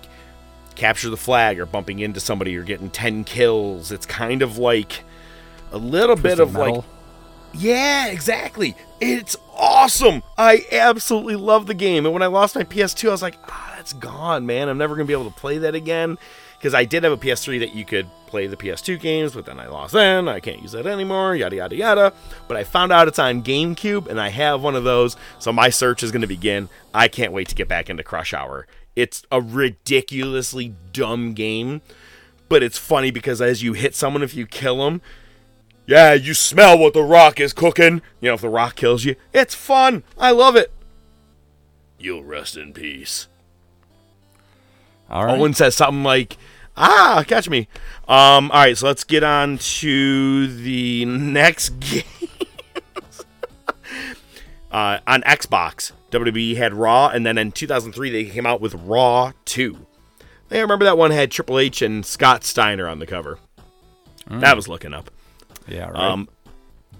capture the flag or bumping into somebody or getting 10 kills. It's kind of like a little bit Twisted of like yeah, exactly. It's awesome. I absolutely love the game. And when I lost my PS2, I was like, ah, that's gone, man. I'm never going to be able to play that again. Because I did have a PS3 that you could play the PS2 games, but then I lost then. I can't use that anymore, yada, yada, yada. But I found out it's on GameCube, and I have one of those. So my search is going to begin. I can't wait to get back into Crush Hour. It's a ridiculously dumb game, but it's funny because as you hit someone, if you kill them, yeah, you smell what the rock is cooking. You know, if the rock kills you, it's fun. I love it. You'll rest in peace. All right. Owen says something like, "Ah, catch me." Um, all right, so let's get on to the next [laughs] game. uh, on Xbox, WWE had Raw, and then in 2003 they came out with Raw 2. I remember that one had Triple H and Scott Steiner on the cover. That was looking up. Yeah, right. Um,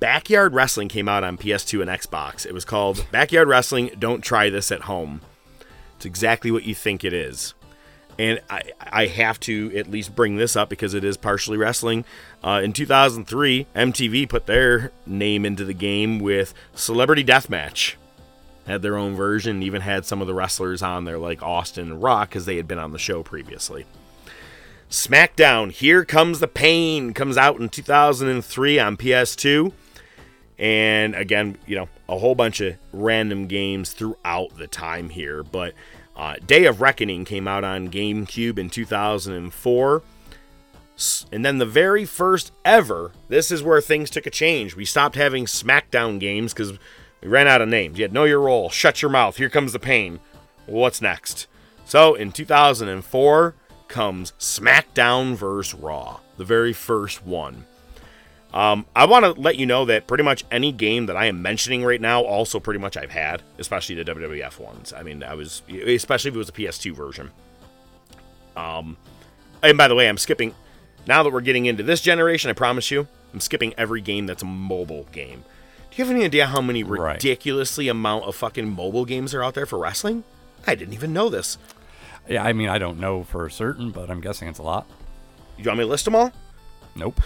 Backyard Wrestling came out on PS2 and Xbox. It was called Backyard Wrestling Don't Try This at Home. It's exactly what you think it is. And I, I have to at least bring this up because it is partially wrestling. Uh, in 2003, MTV put their name into the game with Celebrity Deathmatch. Had their own version, even had some of the wrestlers on there, like Austin and Rock, because they had been on the show previously. SmackDown, Here Comes the Pain, comes out in 2003 on PS2. And again, you know, a whole bunch of random games throughout the time here. But uh, Day of Reckoning came out on GameCube in 2004. And then the very first ever, this is where things took a change. We stopped having SmackDown games because we ran out of names. You had Know Your Role, Shut Your Mouth, Here Comes the Pain. What's next? So in 2004 comes SmackDown vs. Raw, the very first one. Um, I want to let you know that pretty much any game that I am mentioning right now, also pretty much I've had, especially the WWF ones. I mean, I was, especially if it was a PS2 version. Um, and by the way, I'm skipping Now that we're getting into this generation, I promise you, I'm skipping every game that's a mobile game. Do you have any idea how many Right. ridiculously amount of fucking mobile games are out there for wrestling? I didn't even know this. Yeah, I mean, I don't know for certain, but I'm guessing it's a lot. You want me to list them all? Nope.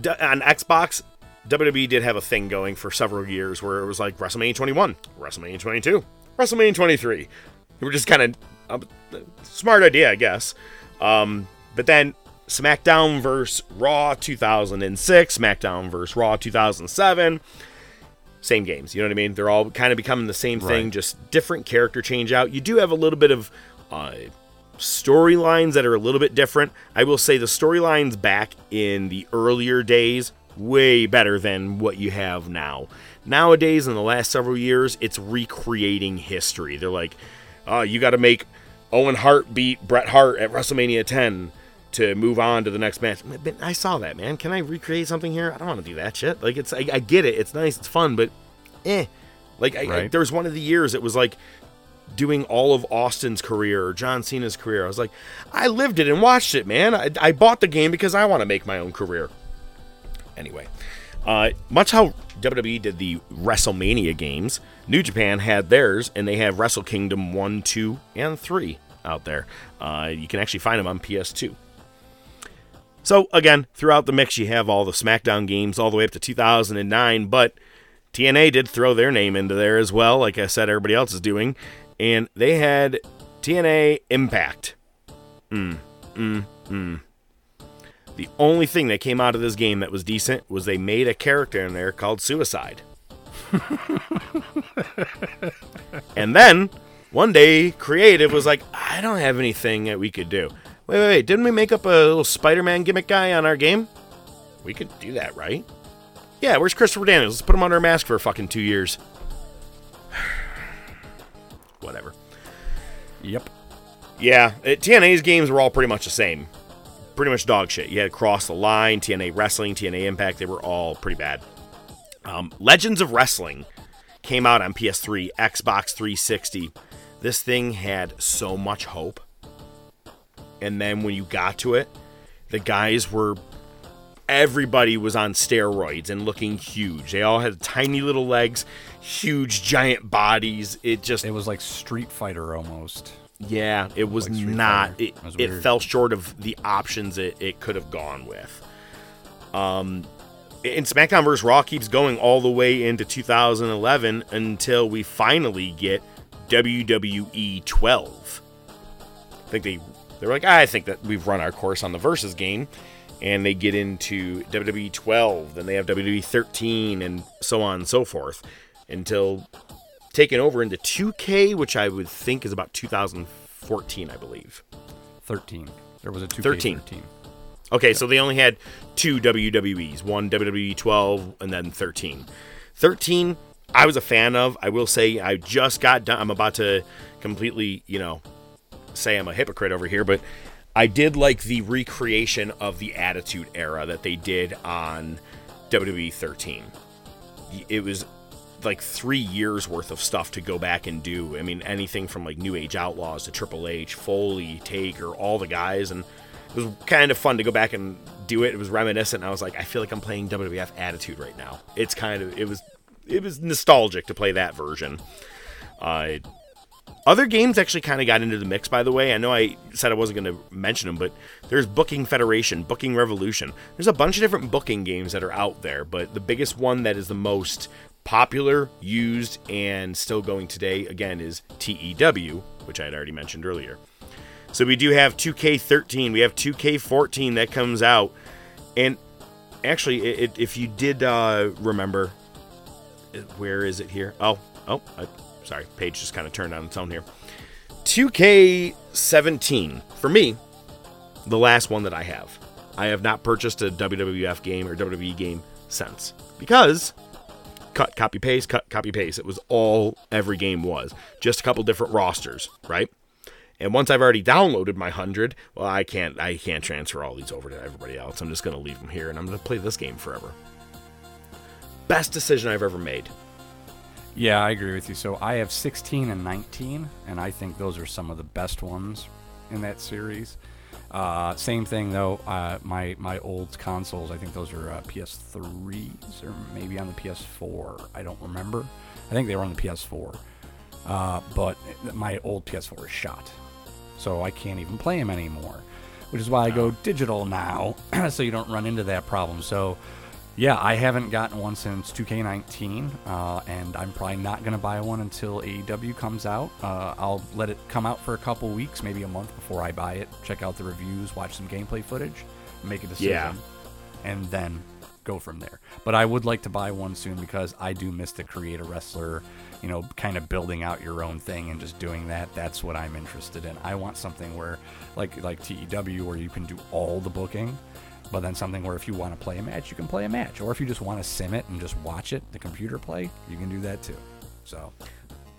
D- on Xbox, WWE did have a thing going for several years where it was like WrestleMania 21, WrestleMania 22, WrestleMania 23. They were just kind of uh, smart idea, I guess. Um, but then SmackDown vs. Raw 2006, SmackDown vs. Raw 2007, same games. You know what I mean? They're all kind of becoming the same thing, Right. just different character change out. You do have a little bit of uh, storylines that are a little bit different. I will say the storylines back in the earlier days way better than what you have now. Nowadays, in the last several years, it's recreating history. They're like, oh, you got to make Owen Hart beat Bret Hart at WrestleMania 10 to move on to the next match. I saw that, man. Can I recreate something here? I don't want to do that shit. Like, it's I, I get it. It's nice. It's fun, but eh. Like, I, I, there was one of the years it was like doing all of Austin's career or John Cena's career. I was like, I lived it and watched it, man. I, I bought the game because I want to make my own career. Anyway, uh, much how WWE did the WrestleMania games, New Japan had theirs, and they have Wrestle Kingdom 1, 2, and 3 out there. Uh, you can actually find them on PS2. So, again, throughout the mix, you have all the SmackDown games all the way up to 2009, but TNA did throw their name into there as well, like I said, everybody else is doing. And they had TNA Impact. Mm, mm, mm. The only thing that came out of this game that was decent was they made a character in there called Suicide. [laughs] and then one day, Creative was like, I don't have anything that we could do. Wait, wait, wait. Didn't we make up a little Spider Man gimmick guy on our game? We could do that, right? Yeah, where's Christopher Daniels? Let's put him under a mask for fucking two years. Whatever. Yep. Yeah, it, TNA's games were all pretty much the same. Pretty much dog shit. You had Cross the Line, TNA Wrestling, TNA Impact. They were all pretty bad. Um, Legends of Wrestling came out on PS3, Xbox 360. This thing had so much hope. And then when you got to it, the guys were. Everybody was on steroids and looking huge. They all had tiny little legs, huge giant bodies. It just. It was like Street Fighter almost. Yeah, it was Like not. It, It was it fell short of the options it, it could have gone with. Um, and SmackDown vs. Raw keeps going all the way into 2011 until we finally get WWE 12. I think they they were like, I think that we've run our course on the versus game, and they get into WWE 12, then they have WWE 13, and so on and so forth, until taken over into 2K, which I would think is about 2014, I believe. 13. There was a 2K 13. 13. Okay, so they only had two WWEs, one WWE 12 and then 13. 13, I was a fan of. I will say I just got done. I'm about to completely, you know, say I'm a hypocrite over here, but I did like the recreation of the Attitude Era that they did on WWE 13. It was like three years worth of stuff to go back and do. I mean, anything from like New Age Outlaws to Triple H, Foley, Taker, all the guys, and it was kind of fun to go back and do it. It was reminiscent. I was like, I feel like I'm playing WWF Attitude right now. It's kind of it was it was nostalgic to play that version. Uh, other games actually kind of got into the mix, by the way. I know I said I wasn't going to mention them, but there's Booking Federation, Booking Revolution. There's a bunch of different booking games that are out there, but the biggest one that is the most popular, used, and still going today, again, is TEW, which I had already mentioned earlier. So we do have 2K13, we have 2K14 that comes out, and actually, it, if you did uh, remember, where is it here? Oh, oh, I, sorry, page just kind of turned on its own here. 2K17 for me, the last one that I have. I have not purchased a WWF game or WWE game since because cut, copy, paste, cut, copy, paste. It was all every game was. Just a couple different rosters, right? And once I've already downloaded my hundred, well, I can't, I can't transfer all these over to everybody else. I'm just gonna leave them here, and I'm gonna play this game forever. Best decision I've ever made. Yeah, I agree with you. So I have 16 and 19, and I think those are some of the best ones in that series. Uh, same thing though. Uh, my my old consoles, I think those are uh, PS3s or maybe on the PS4. I don't remember. I think they were on the PS4. Uh, but my old PS4 is shot, so I can't even play them anymore. Which is why I go digital now, [clears throat] so you don't run into that problem. So yeah, I haven't gotten one since 2K19, uh, and I'm probably not going to buy one until AEW comes out. Uh, I'll let it come out for a couple weeks, maybe a month before I buy it, check out the reviews, watch some gameplay footage, make a decision, Yeah. and then go from there. But I would like to buy one soon because I do miss the create a wrestler, you know, kind of building out your own thing and just doing that. That's what I'm interested in. I want something where, like like TEW, where you can do all the booking but then something where if you want to play a match, you can play a match. Or if you just want to sim it and just watch it, the computer play, you can do that too. So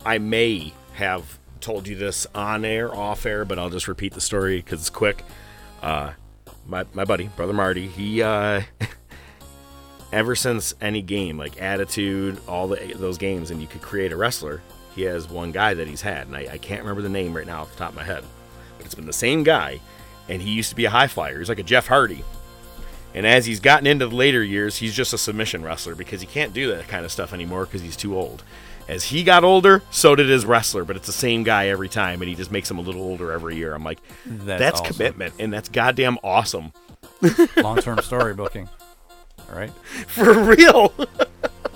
I may have told you this on air, off air, but I'll just repeat the story because it's quick. Uh, my my buddy, brother Marty, he uh, [laughs] ever since any game like Attitude, all the those games, and you could create a wrestler. He has one guy that he's had, and I, I can't remember the name right now off the top of my head, but it's been the same guy, and he used to be a high flyer. He's like a Jeff Hardy. And as he's gotten into the later years, he's just a submission wrestler because he can't do that kind of stuff anymore because he's too old. As he got older, so did his wrestler, but it's the same guy every time, and he just makes him a little older every year. I'm like, That's that's, awesome. commitment, and that's goddamn awesome. [laughs] long term story booking. All right. [laughs] For real.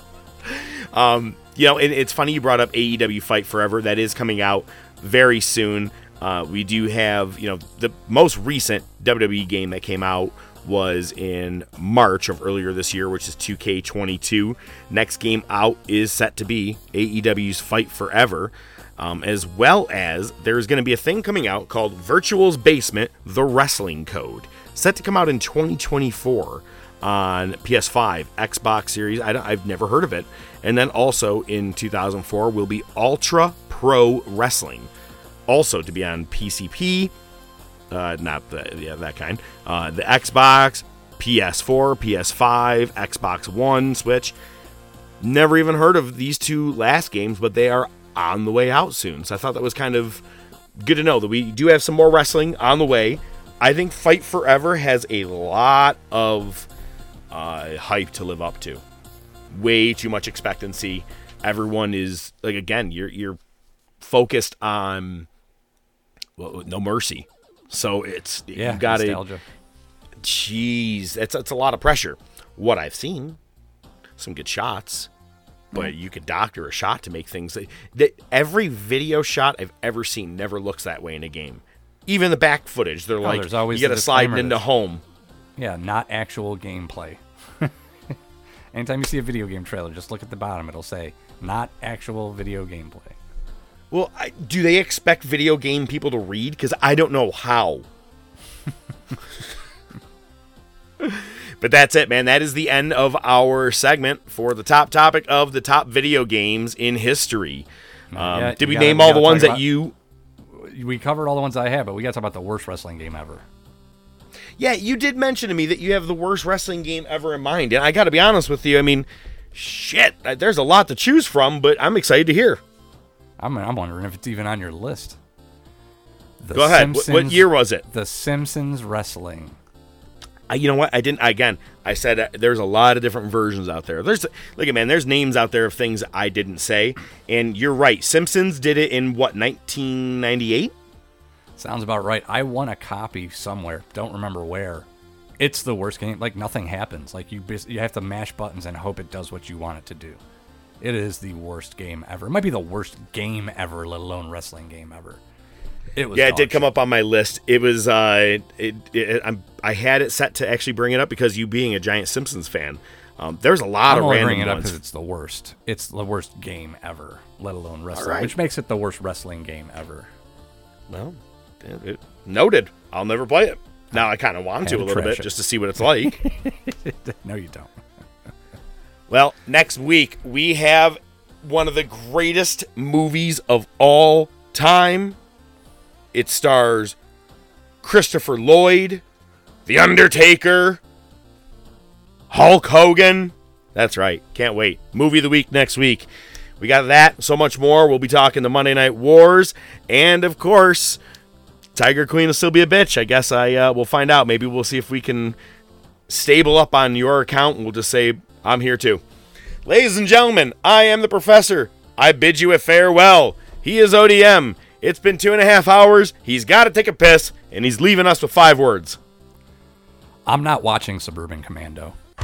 [laughs] um, you know, and it's funny you brought up AEW Fight Forever. That is coming out very soon. Uh, we do have, you know, the most recent WWE game that came out was in March of earlier this year, which is 2K22. Next game out is set to be AEW's Fight Forever, um, as well as there's going to be a thing coming out called Virtual's Basement: The Wrestling Code, set to come out in 2024 on PS5, Xbox Series. I have never heard of it. And then also in 2004 will be Ultra Pro Wrestling, also to be on PCP, uh, not the yeah that kind. Uh, the Xbox, PS4, PS5, Xbox One, Switch. Never even heard of these two last games, but they are on the way out soon. So I thought that was kind of good to know that we do have some more wrestling on the way. I think Fight Forever has a lot of uh, hype to live up to. Way too much expectancy. Everyone is like again, you're you're focused on well, no mercy. So it's Yeah, you got to nostalgia. Jeez, that's that's a lot of pressure. What I've seen, some good shots, but mm. you could doctor a shot to make things. That every video shot I've ever seen never looks that way in a game. Even the back footage, they're Oh, like, there's always you got to slide into home. Yeah, not actual gameplay. [laughs] Anytime you see a video game trailer, just look at the bottom. It'll say not actual video gameplay. Well, I, do they expect video game people to read? Because I don't know how. [laughs] but that's it, man. That is the end of our segment for the top topic of the top video games in history. Um, Yeah, did we gotta- name we all the ones talk that you? We covered all the ones I have, but we got to talk about the worst wrestling game ever. Yeah, you did mention to me that you have the worst wrestling game ever in mind, and I got to be honest with you. I mean, shit, there's a lot to choose from, but I'm excited to hear. I'm, I'm wondering if it's even on your list. The Go ahead. What- what year was it? The Simpsons Wrestling. I, you know what? I didn't. Again, I said uh, there's a lot of different versions out there. There's look at man. There's names out there of things I didn't say, and you're right. Simpsons did it in what 1998. Sounds about right. I won a copy somewhere. Don't remember where. It's the worst game. Like nothing happens. Like you, you have to mash buttons and hope it does what you want it to do. It is the worst game ever. It might be the worst game ever, let alone wrestling game ever. It was. yeah, it did come up on my list. It was. Uh, it. it I'm, I had it set to actually bring it up because you being a giant Simpsons fan. Um, there's a lot I'm of random bringing it up because it's the worst. It's the worst game ever, let alone wrestling, right. which makes it the worst wrestling game ever. Well, it- it- noted. I'll never play it. Now I kind of want to a little bit it. just to see what it's like. [laughs] no, you don't. Well, next week we have one of the greatest movies of all time. It stars Christopher Lloyd, The Undertaker, Hulk Hogan. That's right. Can't wait. Movie of the week next week. We got that, so much more. We'll be talking the Monday Night Wars, and of course, Tiger Queen will still be a bitch. I guess I uh, will find out. Maybe we'll see if we can stable up on your account we'll just say I'm here too. Ladies and gentlemen, I am the professor. I bid you a farewell. He is ODM. It's been two and a half hours. He's got to take a piss, and he's leaving us with five words. I'm not watching Suburban Commando. The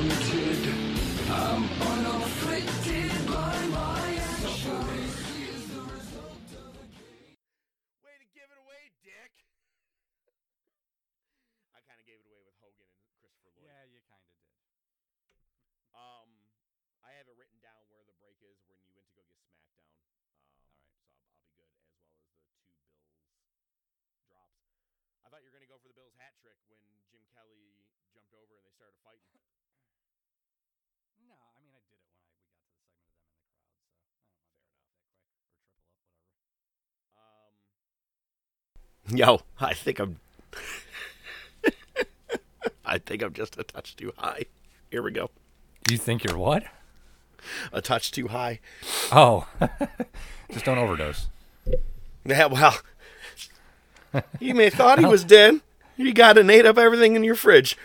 yo, I think I'm. [laughs] I think I'm just a touch too high. Here we go. You think you're what? A touch too high. Oh, [laughs] just don't overdose. Yeah, well, [laughs] you may have thought he was dead. You got and ate up everything in your fridge.